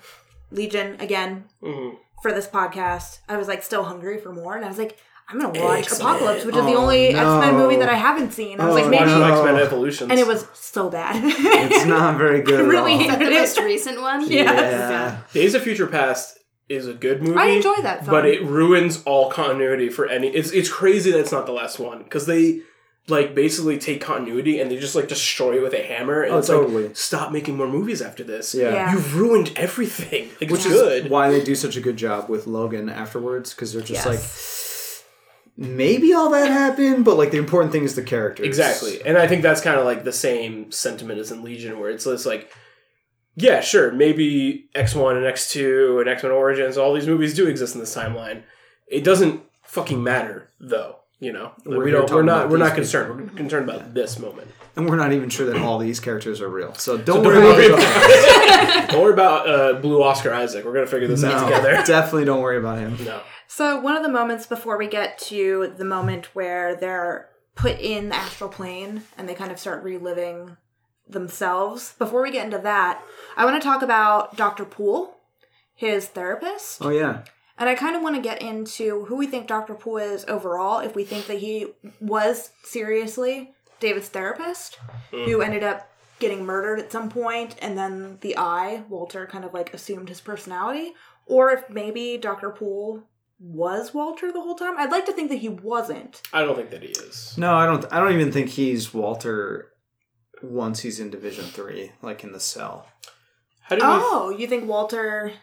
Legion again hmm for this podcast. I was like still hungry for more, and I was like, I'm gonna watch X-Men. Apocalypse, which is the Oh, only no. X Men movie that I haven't seen. I was Oh, like, maybe, no. X Men Evolution, and it was so bad. It's not very good. I at really all. Is that the most recent one? Yeah. Yeah. Days of Future Past is a good movie. I enjoy that film. but it ruins all continuity for any. It's it's crazy that it's not the last one because they like basically take continuity and they just like destroy it with a hammer. And Oh, it's totally. like stop making more movies after this. Yeah. Yeah. You've ruined everything. Like Which it's is good. why they do such a good job with Logan afterwards, because they're just Yes. like, maybe all that happened, but like the important thing is the characters. Exactly. And I think that's kind of like the same sentiment as in Legion, where it's just like, yeah, sure, maybe X1 and X2 and X Men Origins, all these movies do exist in this timeline. It doesn't fucking matter, though. You know, We're we don't. We're not. We're not these concerned. We're concerned about this moment. And we're not even sure that all these characters are real. So don't Don't worry worry about about, don't worry about uh, Blue Oscar Isaac. We're gonna figure this out together. definitely don't worry about him. No. So one of the moments before we get to the moment where they're put in the astral plane and they kind of start reliving themselves. Before we get into that, I want to talk about Dr. Poole, his therapist. Oh yeah, And I kind of want to get into who we think Dr. Poole is overall, if we think that he was seriously David's therapist, who mm. ended up getting murdered at some point, and then the eye, Walter, kind of like assumed his personality, or if maybe Dr. Poole was Walter the whole time. I'd like to think that he wasn't. I don't think that he is. no, I don't. I don't even think he's Walter. Once he's in Division Three, like in the cell. How do we? Oh, you think Walter.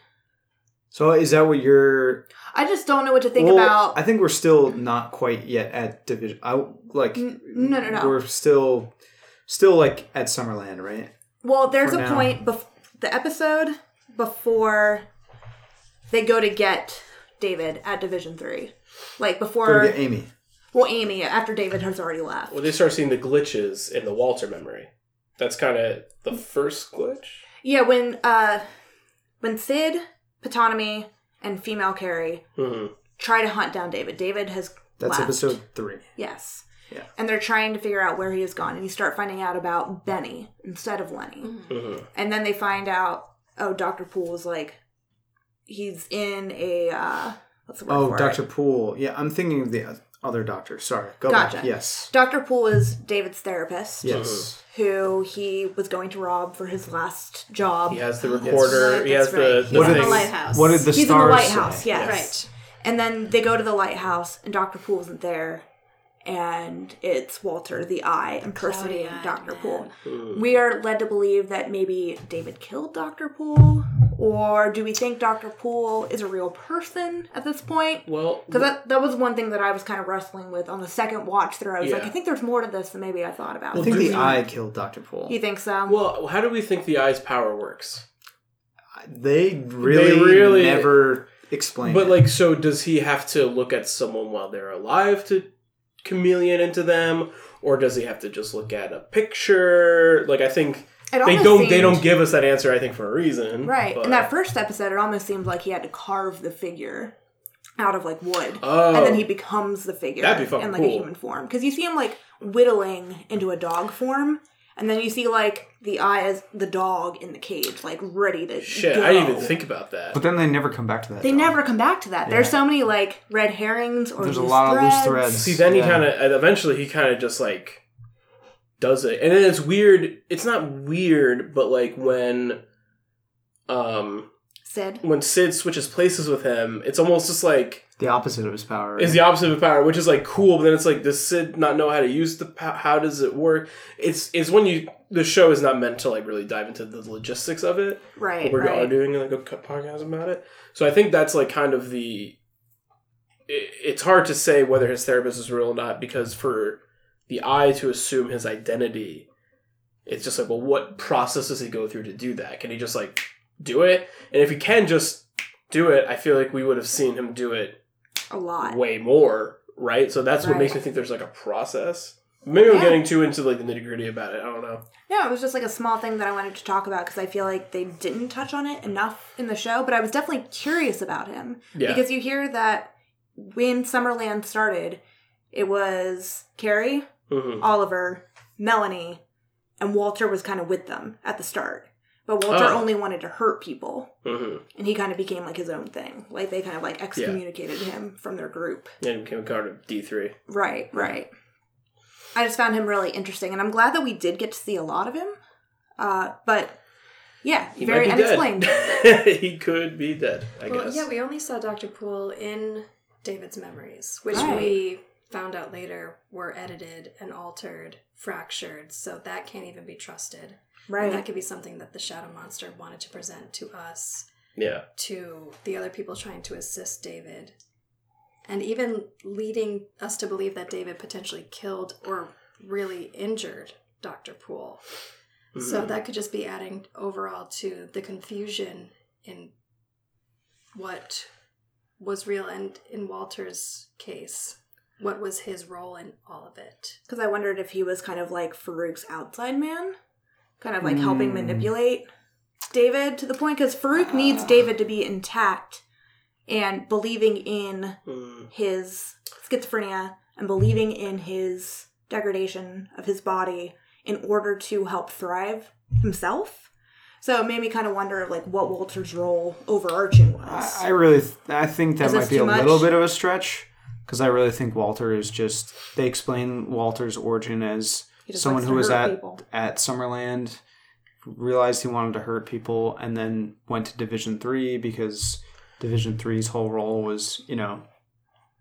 So is that what you're? I just don't know what to think Well, about. I think we're still not quite yet at Division. I like. N- no, no, no. We're still, still like at Summerland, right? Well, there's for a now. point bef- the episode before they go to get David at Division Three, like Go before. to get Amy. Well, Amy after David has already left. Well, they start seeing the glitches in the Walter memory. That's kind of the first glitch. Yeah, when uh, when Syd, Ptonomy, and female Kerry hmm try to hunt down David. David has That's left. episode three. Yes. Yeah. And they're trying to figure out where he has gone, and you start finding out about Benny instead of Lenny. hmm And then they find out, oh, Doctor Poole was like, he's in a uh, what's the word Oh, Doctor it? Poole. Yeah, I'm thinking of the other doctor. Sorry. Go Gotcha. back. Yes. Doctor Poole is David's therapist, Yes. Mm-hmm. who he was going to rob for his last job. He has the recorder. Right, he has that's the, the He's in the lighthouse. What did the He's in the stars White say? House, yes. Right. And then they go to the lighthouse, and Doctor Poole isn't there, and it's Walter, the Eye, impersonating Doctor man. Poole. We are led to believe that maybe David killed Doctor Poole, or do we think Doctor Poole is a real person at this point? Well, Because that, that was one thing that I was kind of wrestling with on the second watch through. I was like, I think there's more to this than maybe I thought about. I think the we- eye killed Doctor Poole. you think so? well, how do we think the eye's power works? They really, really- never explain. But it. like, so does he have to look at someone while they're alive to chameleon into them, or does he have to just look at a picture? Like, I think It they don't. They don't give us that answer. I think for a reason, Right. but- In that first episode, it almost seemed like he had to carve the figure out of like wood. Oh. And then he becomes the figure That'd be fucking in like a human form. Because you see him like whittling into a dog form. And then you see like the eye as the dog in the cage, like ready to Shit, go. I didn't even think about that. But then they never come back to that. They dog. never come back to that. There's so many like red herrings or There's a loose lot of loose threads. threads. See, then Yeah. he kind of eventually he kind of just like does it, and then it's weird. It's not weird, but like when, um, Syd. when Syd switches places with him, it's almost just like the opposite of his power. is the opposite of his power, which is like cool. But then it's like, does Syd not know how to use the power? How does it work? It's it's when you the show is not meant to like really dive into the logistics of it. Right. We're right. are doing like a co- podcast about it. So I think that's like kind of the. It, it's hard to say whether his therapist is real or not because for the eye to assume his identity, it's just like, well, what process does he go through to do that? Can he just like do it? And if he can just do it, I feel like we would have seen him do it A lot. way more, right? So that's what makes me think there's like a process. Maybe I'm getting too into like the nitty gritty about it. I don't know. No, it was just like a small thing that I wanted to talk about because I feel like they didn't touch on it enough in the show, but I was definitely curious about him. Yeah. Because you hear that when Summerland started, it was Carrie, hmm Oliver, Melanie, and Walter was kind of with them at the start. But Walter Oh. only wanted to hurt people, hmm and he kind of became like his own thing. Like they kind of like excommunicated him from their group. And he became a card of D three. Right, right. I just found him really interesting, and I'm glad that we did get to see a lot of him. Uh, but yeah, He very might be unexplained. dead. he could be dead. I well, guess. yeah, we only saw Dr. Poole in David's memories, which Right. we found out later were edited and altered, fractured, so that can't even be trusted. And that could be something that the Shadow Monster wanted to present to us, yeah. to the other people trying to assist David, and even leading us to believe that David potentially killed or really injured Dr. Poole. So Mhm. that could just be adding overall to the confusion in what was real and in Walter's case, what was his role in all of it? Because I wondered if he was kind of like Farouk's outside man, kind of like helping Hmm. manipulate David to the point. Because Farouk needs David to be intact and believing in Mm. his schizophrenia and believing in his degradation of his body in order to help thrive himself. So it made me kind of wonder like what Walter's role overarching was. I, I really, th- I think that Is might be a too little bit of a stretch because I really think Walter is just. They explain Walter's origin as someone who was at people. at Summerland, realized he wanted to hurt people, and then went to Division Three because Division 3's whole role was, you know,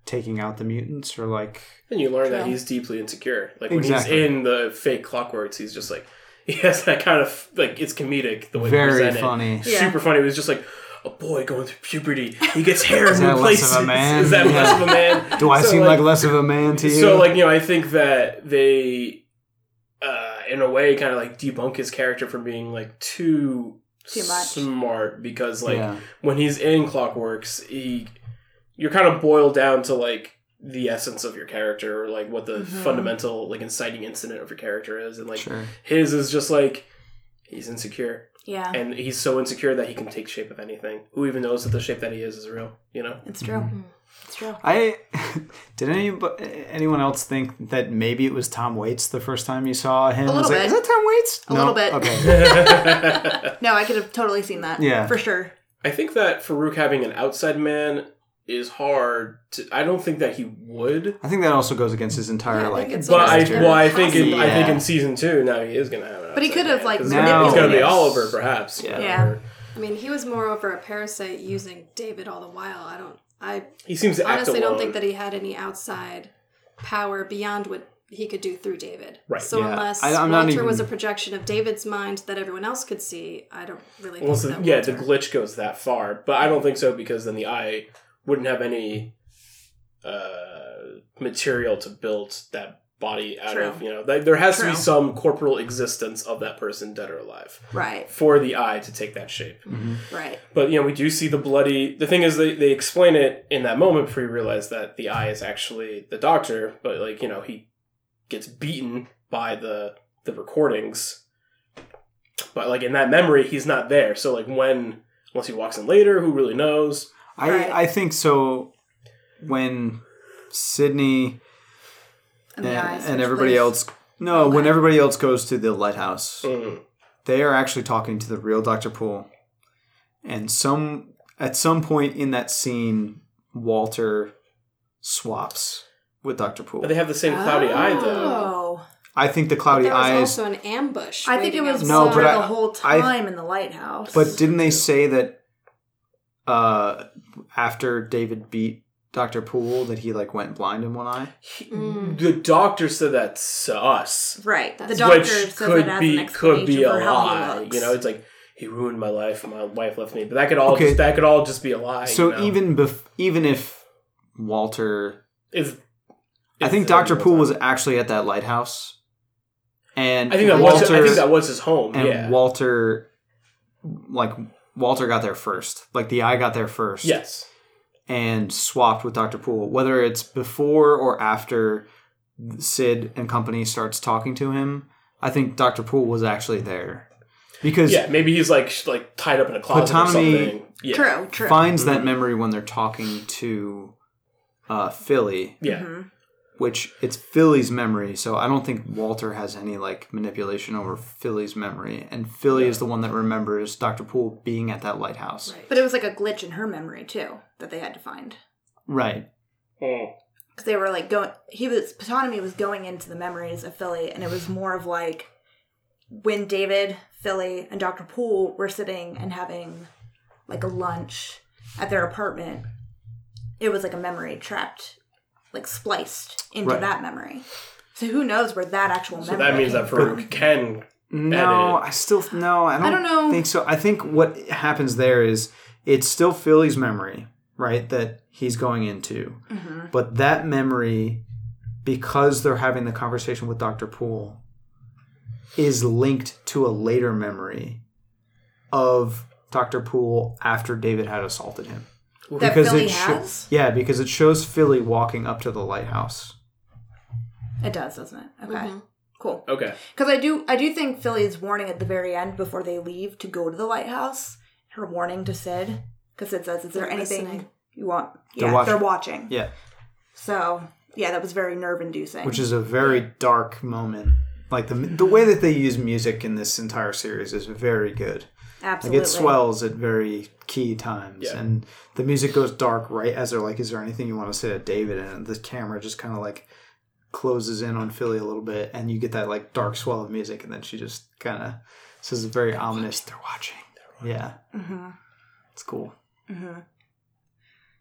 taking out the mutants or like. And you learn that he's deeply insecure. Like when Exactly. he's in the fake clockworks, he's just like he has that kind of like it's comedic the way Very they present funny. It. Yeah. Super funny. It was just like a boy going through puberty. He gets hair in Is that new less places. of a man? Is that Yeah. less of a man? Do I So, seem like, less of a man to you? So like you know, I think that they, uh, in a way, kind of like debunk his character from being like too Too much. smart because like yeah. when he's in Clockworks, he you're kind of boiled down to like the essence of your character or like what the Mhm. fundamental like inciting incident of your character is and like sure. his is just like he's insecure yeah, and he's so insecure that he can take shape of anything who even knows that the shape that he is is real you know it's true. Mm-hmm. It's true. I did any anyone else think that maybe it was Tom Waits the first time you saw him? A Was little like, bit. Is that Tom Waits? A little bit. Okay. No, I could have totally seen that. Yeah. for sure. I think that Farouk having an outside man is hard to I don't think that he would I think that also goes against his entire Yeah, like. it's but I well I think in, I think in season two now he is gonna have it. But he could have, like. like, 'cause Now- he's gonna be. Oliver perhaps Yeah. Yeah. I mean, he was moreover a parasite using David all the while. I don't, I he seems to act honestly don't think that he had any outside power beyond what he could do through David. Right. So Yeah. unless I- I'm not Walter was a projection of David's mind that everyone else could see, I don't really think Unless the, that yeah, the glitch goes that far, but I don't think so because then the eye wouldn't have any uh, material to build that body out True. of. You know, Th- there has to be some corporal existence of that person, dead or alive, Right, for the eye to take that shape. Mhm. right. But you know, we do see the bloody. The thing is, they they explain it in that moment before you realize that the eye is actually the doctor. But like you know, he gets beaten by the the recordings. But like in that memory, he's not there. So like when once he walks in later, who really knows? I Right. I think so. When Sydney And, and, and everybody place. else, no, when everybody else goes to the lighthouse, Mm. they are actually talking to the real Doctor Poole, and some at some point in that scene, Walter swaps with Doctor Poole. But they have the same cloudy eye though. Oh, I think the cloudy there was eyes. also an ambush. I think it was No, but I- the whole I- time in the lighthouse. But didn't they say that uh, after David beat Doctor Poole that he like went blind in one eye? He- Mm. The doctor said that's us, right, the doctor which says could it as be an could be a for how he lie. You know, it's like he ruined my life. My wife left me, but that could all Okay. just, that could all just be a lie. So you know? even bef- even if Walter is I think Doctor Poole was actually at that lighthouse, and I think that Walter was. I think that was his home. and yeah. Walter, like Walter got there first. Like the eye got there first. yes. and swapped with Dr. Poole, whether it's before or after Syd and company starts talking to him. I think Dr. Poole was actually there because Yeah. Maybe he's like like tied up in a closet or something. Yeah. True, true. finds Mm-hmm. that memory when they're talking to uh, Philly, Yeah. Mhm. Which it's Philly's memory. So I don't think Walter has any like manipulation over Philly's memory, and Philly is the one that remembers Dr. Poole being at that lighthouse. Right. But it was like a glitch in her memory too that they had to find. Right. Oh. Because they were like going he was Ptolemy was going into the memories of Philly and it was more of like when David, Philly, and Dr. Poole were sitting and having like a lunch at their apartment, it was like a memory trapped, like spliced into Right. that memory. So who knows where that actual So memory that means that came from. Farouk can. No, edit. I still no, I don't, don't know. think so. I think what happens there is it's still Philly's memory, right? That he's going into, Mhm. but that memory, because they're having the conversation with Doctor Poole, is linked to a later memory of Doctor Poole after David had assaulted him. That because Philly it sho- has? yeah, because it shows Philly walking up to the lighthouse. It does, doesn't it? Okay. Mhm. Cool. Okay. Because I do, I do think Philly's warning at the very end before they leave to go to the lighthouse. Her warning to Syd, because Syd says, "Is there They're anything listening. you want?" They're Yeah, watching. they're watching. Yeah, So yeah, that was very nerve inducing. which is a very dark moment. Like the the way that they use music in this entire series is very good. Like it swells at very key times, Yeah. and the music goes dark right as they're like, "Is there anything you want to say to David?" And the camera just kind of like closes in on Philly a little bit, and you get that like dark swell of music, and then she just kind of says, a "Very ominous." They're watching. Yeah, hmm it's cool. hmm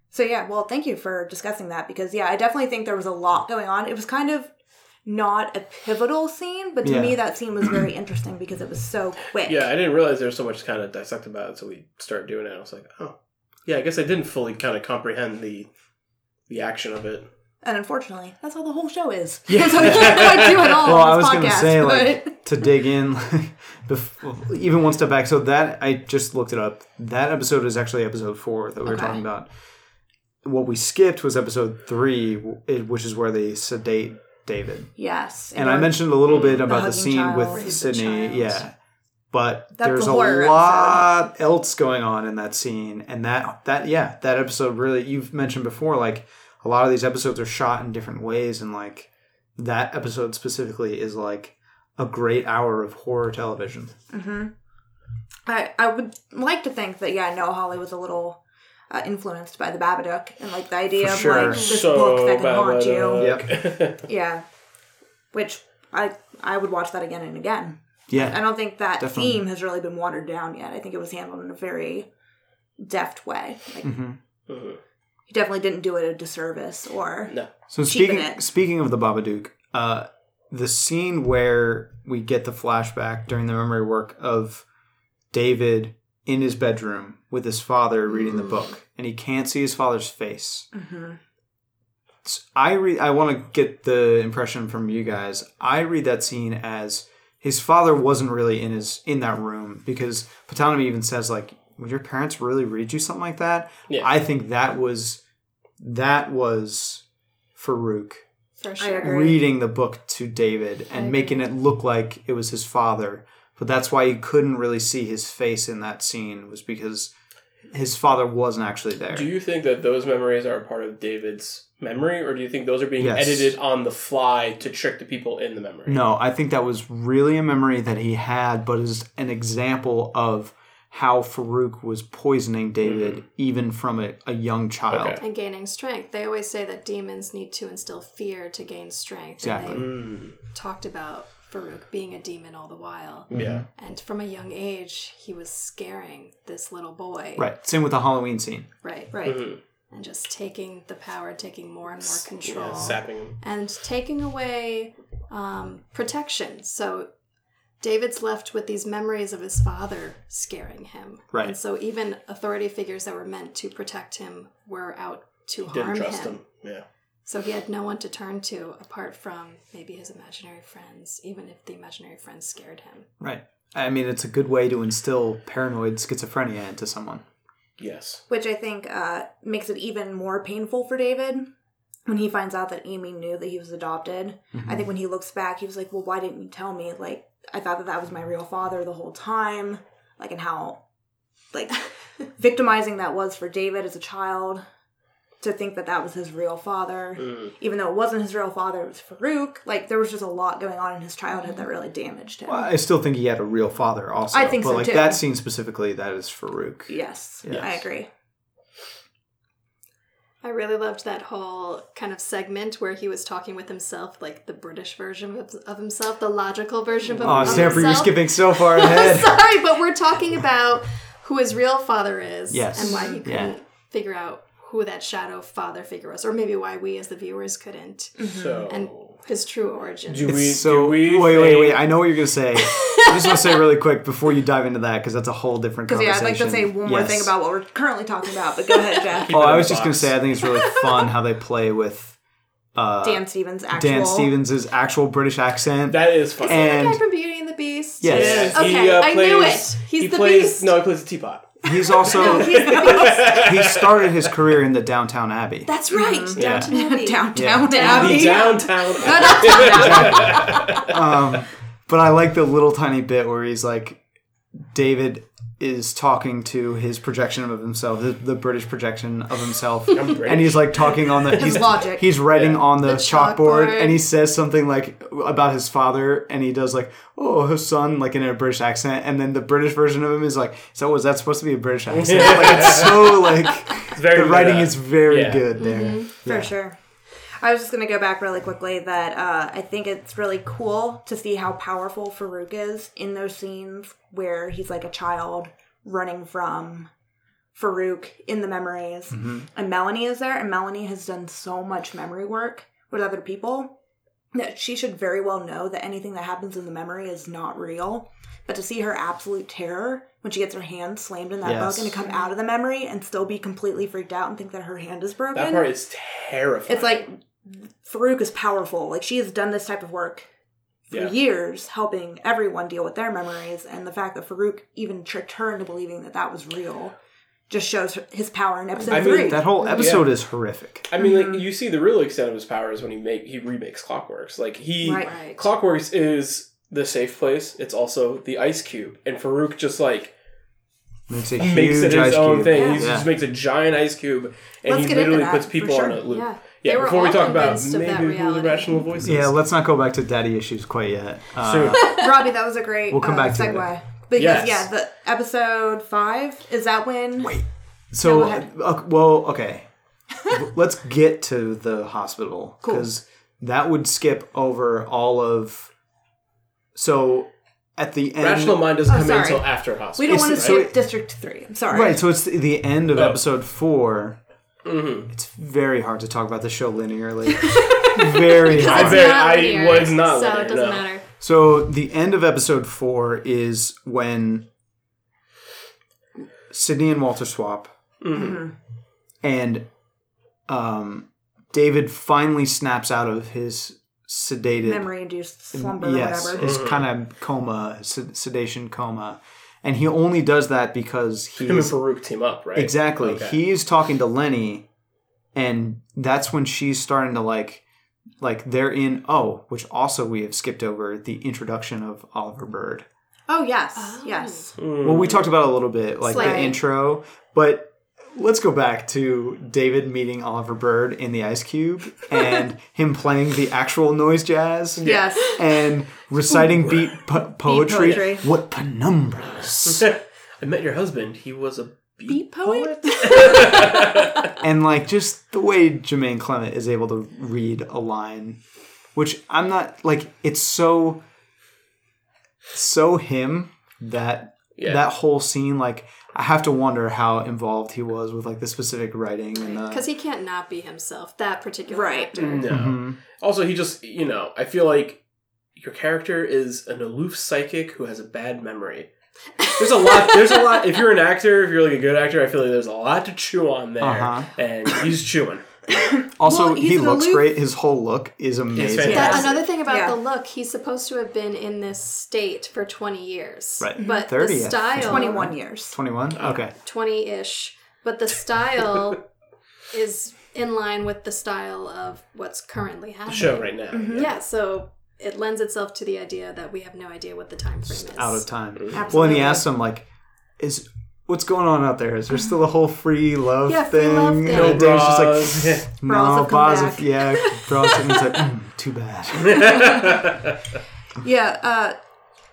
So yeah, well, thank you for discussing that because yeah, I definitely think there was a lot going on. It was kind of not a pivotal scene, but to Yeah. me that scene was very interesting because it was so quick. Yeah, I didn't realize there was so much to kind of dissect about it until we started doing it. I was like, oh, yeah. I guess I didn't fully kind of comprehend the the action of it. And unfortunately, that's how the whole show is. Yeah. so we can't quite do it all well, on I was gonna say but... like to dig in, bef- even one step back. So that I just looked it up. That episode is actually episode four that we were talking about. What we skipped was episode three, which is where they sedate David. yes, And I mentioned a little bit about the, hugging scene child. with Sydney. Yeah. But That's there's the a lot else going on in that scene. And that that yeah, that episode really you've mentioned before, like a lot of these episodes are shot in different ways and like that episode specifically is like a great hour of horror television. hmm I I would like to think that yeah, Noah Hawley was a little uh, influenced by the Babadook and like the idea For of sure. like this book that can haunt you. Yep. Yeah, which I I would watch that again and again. Yeah, I don't think that Definitely. theme has really been watered down yet. I think it was handled in a very deft way. Like hmm Mhm. he definitely didn't do it a disservice or No. So speaking it. speaking of the Babadook, uh, the scene where we get the flashback during the memory work of David in his bedroom with his father reading the book, and he can't see his father's face. Mhm. S- I read. I want to get the impression from you guys. I read that scene as his father wasn't really in his in that room because Ptolemy even says like, "Would your parents really read you something like that?" Yeah. I think that was that was Farouk For I sure. agree. reading the book to David and making it look like it was his father. But that's why you couldn't really see his face in that scene was because his father wasn't actually there. Do you think that those memories are a part of David's memory, or do you think those are being Yes. edited on the fly to trick the people in the memory? No, I think that was really a memory that he had, but is an example of how Farouk was poisoning David even from a, a young child. Okay. And gaining strength. They always say that demons need to instill fear to gain strength. Exactly. And Mm. they talked about Farouk being a demon all the while. Yeah. And from a young age, he was scaring this little boy. Right. Same with the Halloween scene. Right. right. Mhm. And just taking the power, taking more and more control. Yeah, sapping him. and taking away um, protection. So David's left with these memories of his father scaring him. Right. And so even authority figures that were meant to protect him were out to Didn't harm trust him. him. Yeah. So he had no one to turn to apart from maybe his imaginary friends, even if the imaginary friends scared him. Right. I mean, it's a good way to instill paranoid schizophrenia into someone. Yes. Which I think uh, makes it even more painful for David when he finds out that Amy knew that he was adopted. I think when he looks back, he was like, "Well, why didn't you tell me? Like, I thought that that was my real father the whole time. Like, and how, like, victimizing that was for David as a child." To think that that was his real father, Mm. even though it wasn't his real father, it was Farouk. Like there was just a lot going on in his childhood that really damaged him. Well, I still think he had a real father also. I think but so, like too. that scene specifically, that is Farouk. yes, Yes. I agree. I really loved that whole kind of segment where he was talking with himself, like the British version of, of himself, the logical version of, himself. Oh, of Stanford, you're skipping so far ahead. Sorry, but we're talking about who his real father is Yes. and why he couldn't figure out who that shadow father figure was, or maybe why we as the viewers couldn't, So and his true origin. do we? so do we wait, wait, wait! I know what you're gonna say. I just want to say really quick before you dive into that because that's a whole different conversation. Because yeah. I'd like to say one more Yes. thing about what we're currently talking about. But go ahead, Jeff. Oh, I was just gonna say I think it's really fun how they play with uh, Dan Stevens' actual. Dan Stevens' actual British accent. That is fun. And- the guy from Beauty and the Beast. Yes. Yeah, Okay, I knew it. He's he the plays, beast. No, he plays a teapot. He's also No, he's he started his career in the Downtown Abbey. That's right. Yeah. Downton Abbey. Downtown Yeah. Abbey. The downtown. um, but I like the little tiny bit where he's like, David is talking to his projection of himself, the, the British projection of himself, and he's like talking on the he's logic. He's writing Yeah. on the, The chalkboard, chalkboard. and he says something like about his father, and he does like, "Oh, his son," like in a British accent, and then the British version of him is like, "So was that supposed to be a British accent?" like it's so like very the writing meta. is very Yeah. good there. Mm-hmm. For sure. I was just going to go back really quickly that uh, I think it's really cool to see how powerful Farouk is in those scenes where he's like a child running from Farouk in the memories. And Melanie is there, and Melanie has done so much memory work with other people that she should very well know that anything that happens in the memory is not real. But to see her absolute terror when she gets her hand slammed in that Yes. book and to come out of the memory and still be completely freaked out and think that her hand is broken. That part is terrifying. It's like Farouk is powerful. Like she has done this type of work for Yeah. years, helping everyone deal with their memories. And the fact that Farouk even tricked her into believing that that was real just shows his power in episode I mean, three. That whole episode is horrific. I mean, like mm-hmm. you see the real extent of his powers when he make he remakes Clockworks. Like he Right. Right. Clockworks is the safe place. It's also the ice cube, and Farouk just like Makes, a makes it his ice own cube. thing. Yeah. He Yeah. just makes a giant ice cube, and Let's he literally puts people sure. on a loop. Yeah. Yeah, They before we talk about convinced of that maybe who the rational voices. Yeah, let's not go back to daddy issues quite yet. Uh, Soon. Robbie, that was a great We'll come uh, back to it. segue. Because Yes. yeah, the episode five is that when Wait. So, go ahead. uh, well, okay. Let's get to the hospital Cool. because that would skip over all of. So, at the end, Rational mind doesn't Oh, come in until after hospital. we don't It's- want to skip it- District Three. I'm sorry. right? So it's the, the end of Oh. episode four. Mhm. It's very hard to talk about the show linearly. very I hard. bet not I linear, was not so linear, it doesn't no. matter. So the end of episode four is when Sydney and Walter swap, Mhm. and um, David finally snaps out of his sedated Memory induced slumber yes, or whatever. his kind of coma, sed- sedation coma, and he only does that because Him and he's Farouk team up, right? exactly Okay. he's talking to Lenny, and that's when she's starting to like. Like they're in oh, which also we have skipped over the introduction of Oliver Bird. Oh yes, Oh. yes. Mm. Well, we talked about it a little bit, like the intro, but let's go back to David meeting Oliver Bird in the Ice Cube and him playing the actual noise jazz Yes. and reciting beat po- poetry. poetry. What penumbras! I met your husband. He was a beat, Beat poet? and like just the way Jemaine Clement is able to read a line, which I'm not like. It's so so him that Yeah. that whole scene like i have to wonder how involved he was with like the specific writing and the Because he can't not be himself, that particular Right. actor. No. Mhm. Also, he just, you know, I feel like your character is an aloof psychic who has a bad memory. There's a lot. There's a lot. If you're an actor, if you're like a good actor, I feel like there's a lot to chew on there, Uh-huh. and he's chewing. Also, Well, he looks aloof- great. His whole look is amazing. fantastic. That, another thing about Yeah. the look, he's supposed to have been in this state for 20 years. Right. But 30, I the style. 21 years. 21? Okay. 20 ish. But the style is in line with the style of what's currently The happening. show right now. Mm-hmm. Yeah, so it lends itself to the idea that we have no idea what the time frame is. Out of time. Absolutely. Well, and he asks him, like, is. What's going on out there? Is there still a whole free love Yeah, free thing? love thing. No Dave's just bras. like, Bras no, have come bras back." yeah, bras. And he's like, mm, too bad. Yeah, uh,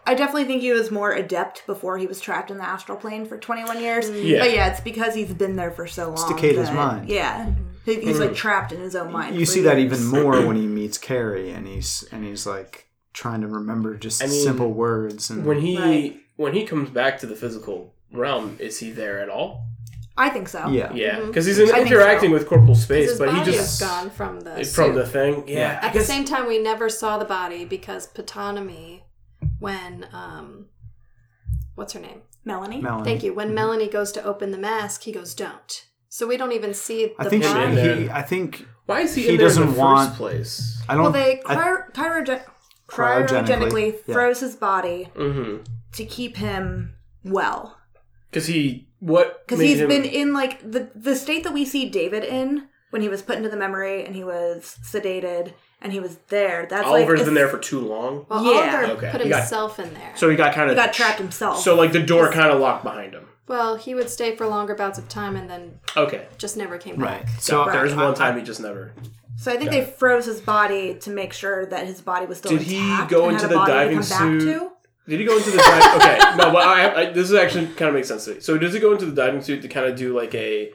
I definitely think he was more adept before he was trapped in the astral plane for 21 years. Yeah. But yeah, it's because he's been there for so long. decayed his that- mind. Yeah. He- He's like trapped in his own mind. You for see that even more when he meets Kerry, and he's and he's like trying to remember just I mean, simple words. And When he Right. when he comes back to the physical realm, is he there at all? I think so. yeah, Yeah, because he's in- I think interacting so. with corporal 'Cause space, his but he body just is gone from the from suit. the thing. Yeah, At the same time, we never saw the body because Ptonomy, when um, what's her name? Melanie. Melanie. Thank you. When Melanie goes to open the mask, he goes, "Don't." So we don't even see the I think Him body. in he, there. he. I think Why is he, He in there doesn't in the want- first place? I don't. Well, they I- cryo- cryogen- Cryogenically, cryogenically yeah. froze his body Mm-hmm. to keep him well. Because he what? Because made he's him- been in like the the state that we see David in when he was put into the memory and he was sedated and he was there. That's Oliver's like been there for too long, Well, Yeah. Oliver Okay. put He got- himself in there. so he got kind of got trapped himself. So like the door kind of locked behind him. well, he would stay for longer bouts of time and then Okay, just never came right. back. So so there's one time he just never. So I think Got they froze his body to make sure that his body was still Did he go into the diving come back suit? To. Did he go into the dive? okay, no, but I, I, this is actually kind of makes sense to me. So does he go into the diving suit to kind of do like a,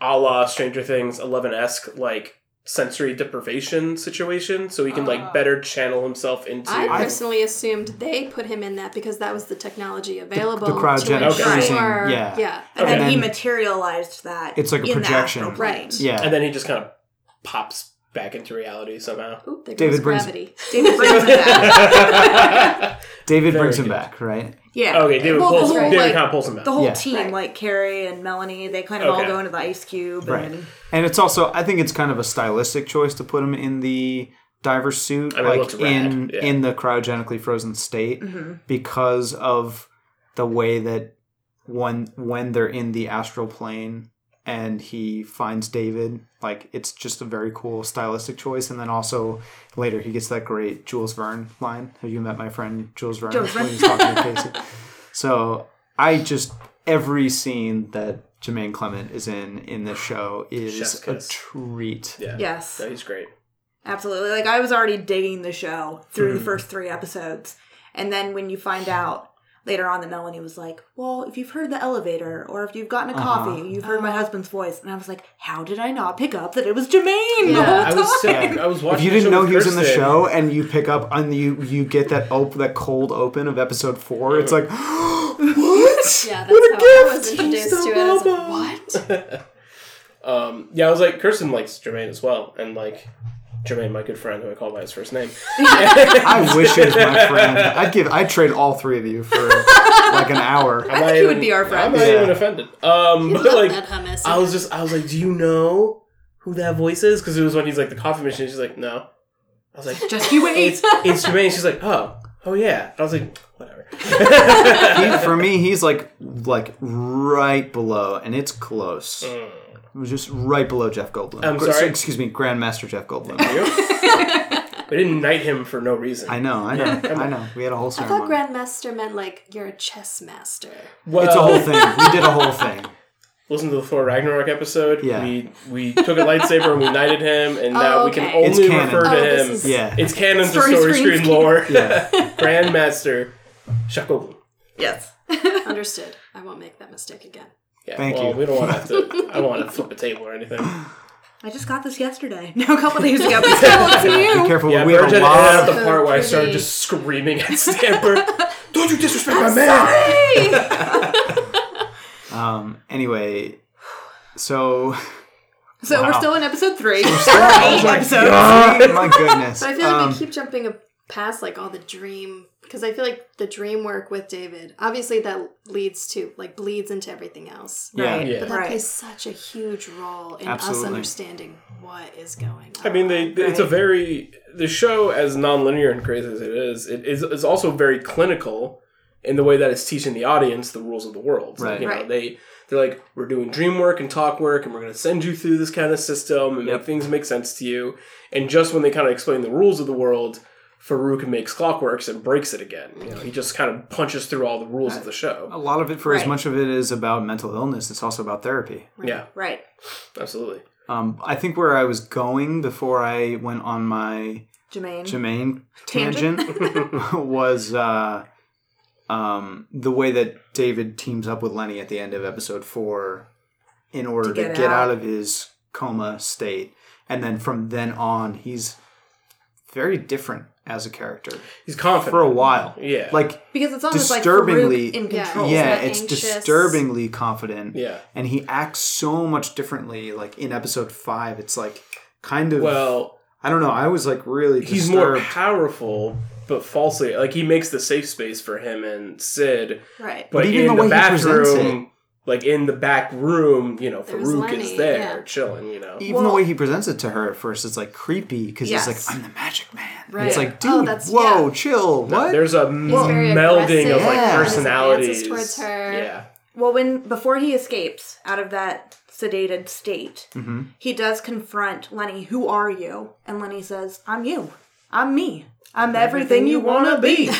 a la Stranger Things eleven esque like sensory deprivation situation, so he can like uh. better channel himself into. I personally assumed they put him in that because that was the technology available. the cryogenic to Okay. freezing, ensure, yeah. yeah. And Okay. then he And then- materialized that. It's like a in projection. Right. yeah, and then he just kind of pops back into reality somehow. Oop, there David goes brings- gravity. David brings him back. David Very brings him back, right? Yeah. Okay, David Well, the pulls. whole, David like, kind of pulls him back. the whole Yeah. team, Right. like Kerry and Melanie, they kind of all go into the ice cube. Right. And And it's also, I think it's kind of a stylistic choice to put him in the diver suit, I mean, like in yeah. in the cryogenically frozen state, mm-hmm. because of the way that when when they're in the astral plane and he finds David, like it's just a very cool stylistic choice. And then also later he gets that great Jules Verne line. Have you met my friend Jules Verne? Jules when Verne. he's talking to Casey. So I just every scene that Jemaine Clement is in in this show is a treat. yeah. yes, No, he's great. absolutely. Like I was already digging the show through Mm-hmm. the first three episodes, and then when you find out later on that Melanie was like, "Well, if you've heard the elevator or if you've gotten a Uh-huh. coffee, you've heard my husband's voice," and I was like, "How did I not pick up that it was Jemaine the Yeah. whole I time?" was sick. I was watching. If you didn't know with he was in the show and you pick up on you you get that op- that cold open of episode four, it's like what? Yeah, that's What a how I was introduced to it. I was like, what? Um, yeah, I was like, Kirsten likes Jemaine as well, and like Jemaine, my good friend, who I call by his first name. I wish he was my friend. I'd give I'd trade all three of you for like an hour. I'm think he would be our friend. I'm not Yeah. even offended. Um, You but love like, that hummus. I was just, I was like, do you know who that voice is? Because it was when he's like the coffee machine. She's like, no. I was like, Just you wait. it's it's Jemaine. She's like, oh, oh yeah. I was like, whatever. He, for me, he's like like right below, and it's close. Mm. It was just right below Jeff Goldblum. I'm Gr- sorry? Excuse me, Grandmaster Jeff Goldblum. we didn't knight him for no reason. I know, I know, I know. We had a whole I thought. Grandmaster meant like you're a chess master. Well, it's a whole thing. We did a whole thing. Listen to the Thor Ragnarok episode. Yeah. We we took a lightsaber and we knighted him, and now Oh, we can okay. It's only canon. refer to Oh, this him. is- Yeah. It's canon to Story story screen screen lore. Yeah. Grandmaster Shakobu. yes. Understood. I won't make that mistake again. Yeah, Thank well, you. we don't want to have to. I don't want to flip a table or anything. I just got this yesterday. No, a couple days ago. But still, it's Be new. careful. Yeah, we have Virgin a lot. the part where I started just screaming at Stamper. don't you disrespect my man! Um. Anyway, so So we're still in episode three. oh Eight my episodes. god, my goodness. But I feel like Um, we keep jumping past like all the dream because I feel like the dream work with David obviously that leads to like bleeds into everything else. Yeah. Right. Yeah. But that Right. plays such a huge role in us understanding what is going on. I mean, they, it's a very the show as nonlinear and crazy as it is, it is is also very clinical in the way that it's teaching the audience the rules of the world. Right. You know, Right. they they're like, we're doing dream work and talk work, and we're going to send you through this kind of system and Yep. make things make sense to you. And just when they kind of explain the rules of the world, Farouk makes clockworks and breaks it again. You know, he just kind of punches through all the rules of the show. A lot of it, for as much of it is about mental illness, it's also about therapy. Yeah, Right. absolutely. Um, I think where I was going before I went on my Jemaine. Jemaine Tangent. tangent was uh, um, the way that David teams up with Lenny at the end of episode four in order To to get get, out. out. of his coma state. And then from then on, he's very different as a character He's confident for a while. Yeah, like because it's almost Disturbingly- like Farouk in Yeah. control. yeah, not it's anxious. disturbingly confident. yeah. And he acts so much differently. Like in episode five, it's like kind of. Well, I don't know. I was like really he's more powerful, but falsely. Like he makes the safe space for him and Syd, Right. but, But even in the the, way he presents bathroom, like in the back room, you know, There's Farouk Lenny, is there yeah. chilling. You know, Even the way he presents it to her at first, it's like creepy because Yes. he's like, "I'm the magic man." And Right. It's like, Oh, dude, that's- whoa, yeah. chill. What? there's a very melding of like in his personalities towards her. Yeah, Well, when before he escapes out of that sedated state, Mm-hmm. he does confront Lenny. Who are you? And Lenny says, "I'm you. I'm me. I'm everything you want to be." and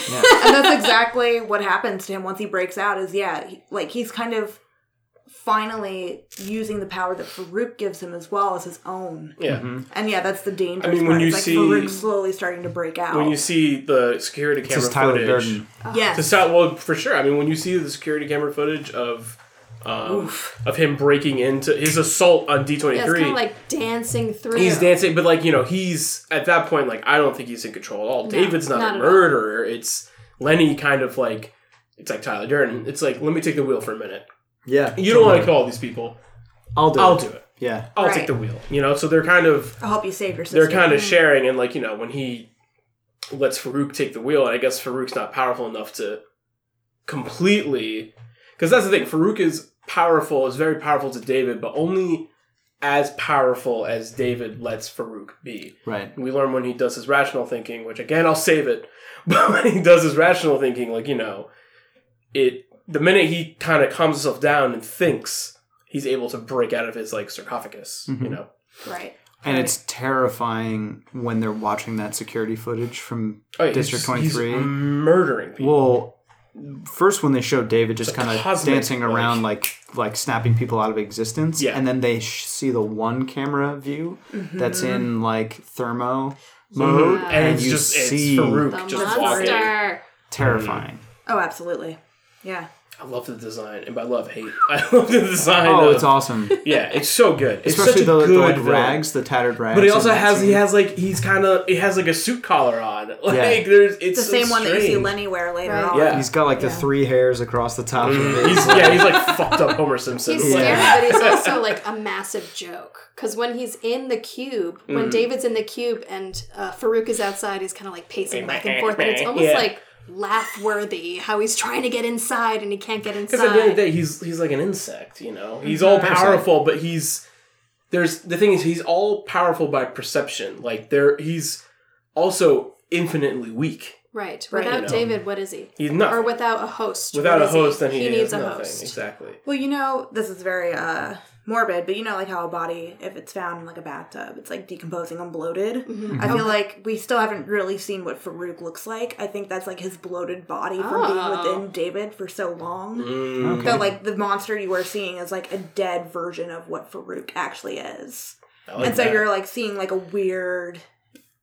that's exactly what happens to him once he breaks out. Is yeah, he, like he's kind of finally using the power that Farouk gives him as well as his own. yeah. And yeah, that's the dangerous I mean, part. when you it's like see- Farouk slowly starting to break out. When you see the security camera is Tyler footage, Durden. yes, to sound well for sure. I mean, when you see the security camera footage of um, of him breaking into his assault on D twenty Yeah, it's three, kind of like dancing through. He's dancing, but like you know, he's at that point. Like I don't think he's in control at all. David's not, not a at all. murderer. It's Lenny, kind of like it's like Tyler Durden. It's like let me take the wheel for a minute. Yeah, You don't want to kill all these people. I'll do I'll it. do it. Yeah, I'll Right. take the wheel. You know, so they're kind of I'll help you save your sister. they're kind of sharing, and like you know, when he lets Farouk take the wheel, and I guess Farouk's not powerful enough to completely, because that's the thing. Farouk is powerful, is very powerful to David, but only as powerful as David lets Farouk be. right. We learn when he does his rational thinking, which again I'll save it. But when he does his rational thinking, like you know, it the minute he kind of calms himself down and thinks, he's able to break out of his like sarcophagus. You mm-hmm. know, right. And it's terrifying when they're watching that security footage from Oh, yeah, District he's- Twenty he's Three. murdering people. Well, first when they showed David just kind of dancing like- around, like like snapping people out of existence, Yeah. and then they sh- see the one camera view mm-hmm. that's in like thermo mode, and, and you just see the it's Farouk just walking. monster. terrifying. Oh, absolutely. Yeah. I love the design, and by love, hate. I love the design. Oh, of- it's awesome. Yeah, it's so good. It's Especially such a the, the good like rags, the tattered rags. But he also that has he has like he's kind of he has like a suit collar on. Like Yeah. there's it's the same so one that you see. Lenny wear later Right. on. Yeah. He's got like the Yeah. three hairs across the top of it. He's yeah, he's like fucked up Homer Simpson. He's scary, Yeah. but he's also like a massive joke. Because when he's in the cube, Mm. when David's in the cube and uh, Farouk is outside, he's kind of like pacing back and forth, and it's almost Yeah. like laugh worthy how he's trying to get inside and he can't get inside. Because at the end of the day, he's he's like an insect. You know, he's all powerful, but he's there's the thing is he's all powerful by perception. Like there, he's also infinitely weak. Right. Right. Without You know. David, what is he? He's nothing. Or without a host. Without what a is he? host, then he, needs has a nothing. host. Exactly. Well, you know, this is very uh morbid, but you know, like how a body, if it's found in like a bathtub, it's like decomposing and bloated. Mm-hmm. I feel like we still haven't really seen what Farouk looks like. I think that's like his bloated body from Oh. being within David for so long. Mm, So, like, the monster you are seeing is like a dead version of what Farouk actually is. Like and so that. you're like seeing like a weird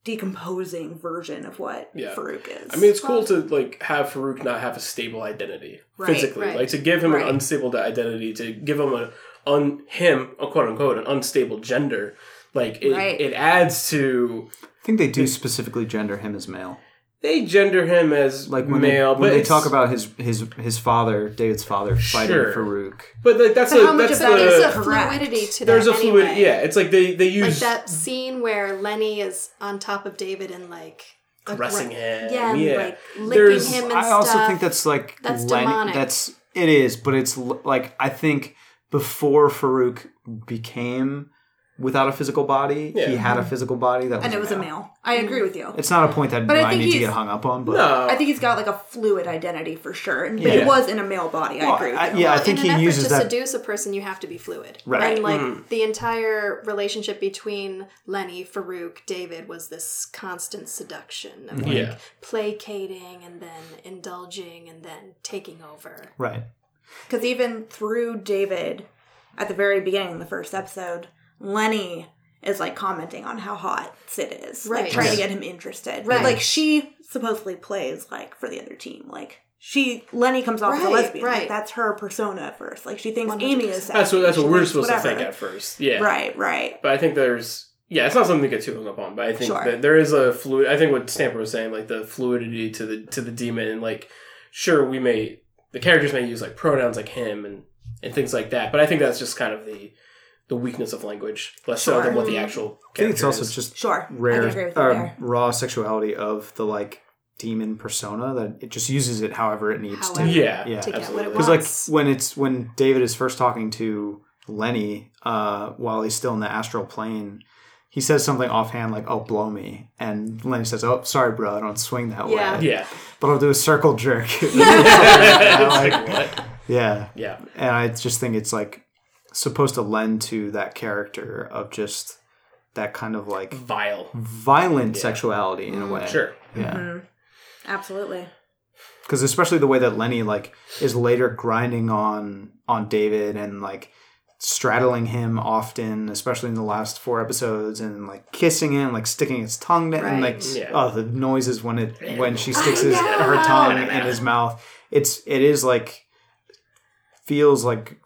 decomposing version of what Yeah. Farouk is. I mean, it's cool to like have Farouk not have a stable identity Right, physically, right. like to give him Right. an unstable identity, to give him a un him a quote unquote an unstable gender. Like it, Right. it adds to I think they do specifically gender him as male. they gender him as Like when male, they, when but they talk about his his his father, David's father, fighting Sure. Farouk. but like that's But a how much that's of that the is a Correct. fluidity to there's a fluid anyway. yeah. It's like they they use Like that scene where Lenny is on top of David and like caressing Aggra- him. Yeah, and, yeah. like licking There's- him and I also stuff. think that's like That's Lenny- demonic. That's it is, but it's like I think before Farouk became without a physical body, he had a physical body that was and it was a male. I agree with you. It's not a point that But I I, think need to he's- get hung up on, but no, I think he's got like a fluid identity for sure, and but Yeah. it was in a male body. I Well, agree with I- you. yeah, I think in he an effort uses to that- seduce a person, you have to be fluid, Right. And like Mhm. the entire relationship between Lenny, Farouk, David was this constant seduction of like Yeah. placating and then indulging and then taking over. right. Because even through David, at the very beginning, the first episode, Lenny is like commenting on how hot Syd is, like Right. trying to get him interested. Right. But like she supposedly plays like for the other team, like. She Lenny comes off as a Right, lesbian. Like, right. that's her persona at first. Like she thinks 100%. Amy is. that's what that's what she we're supposed whatever. to think at first. Yeah, Right, right. But I think there's yeah, it's not something to get too hung up on. But I think Sure. that there is a fluid. I think what Stamper was saying, like the fluidity to the to the demon, and like sure we may the characters may use like pronouns like him and and things like that. But I think that's just kind of the the weakness of language, less so Sure. than what the actual. I think it's also is. just Sure. Rare can agree with you uh, raw sexuality of the like demon persona that it just uses it however it needs However, to. yeah, Yeah. to get what it absolutely. Because like when it's when David is first talking to Lenny uh, while he's still in the astral plane, he says something offhand like "Oh, blow me," and Lenny says, "Oh, sorry, bro, I don't swing that Yeah. way, yeah, but I'll do a circle jerk." It's like, what? yeah, Yeah, and I just think it's like supposed to lend to that character of just that kind of like vile. violent sexuality in a way. Sure. Yeah. Mm-hmm. Absolutely. because especially the way that Lenny like is later grinding on on David and like straddling him often, especially in the last four episodes, and like kissing him, like sticking his tongue down, and like Yeah. oh the noises when it when she sticks his her tongue in his mouth. It's it is like feels like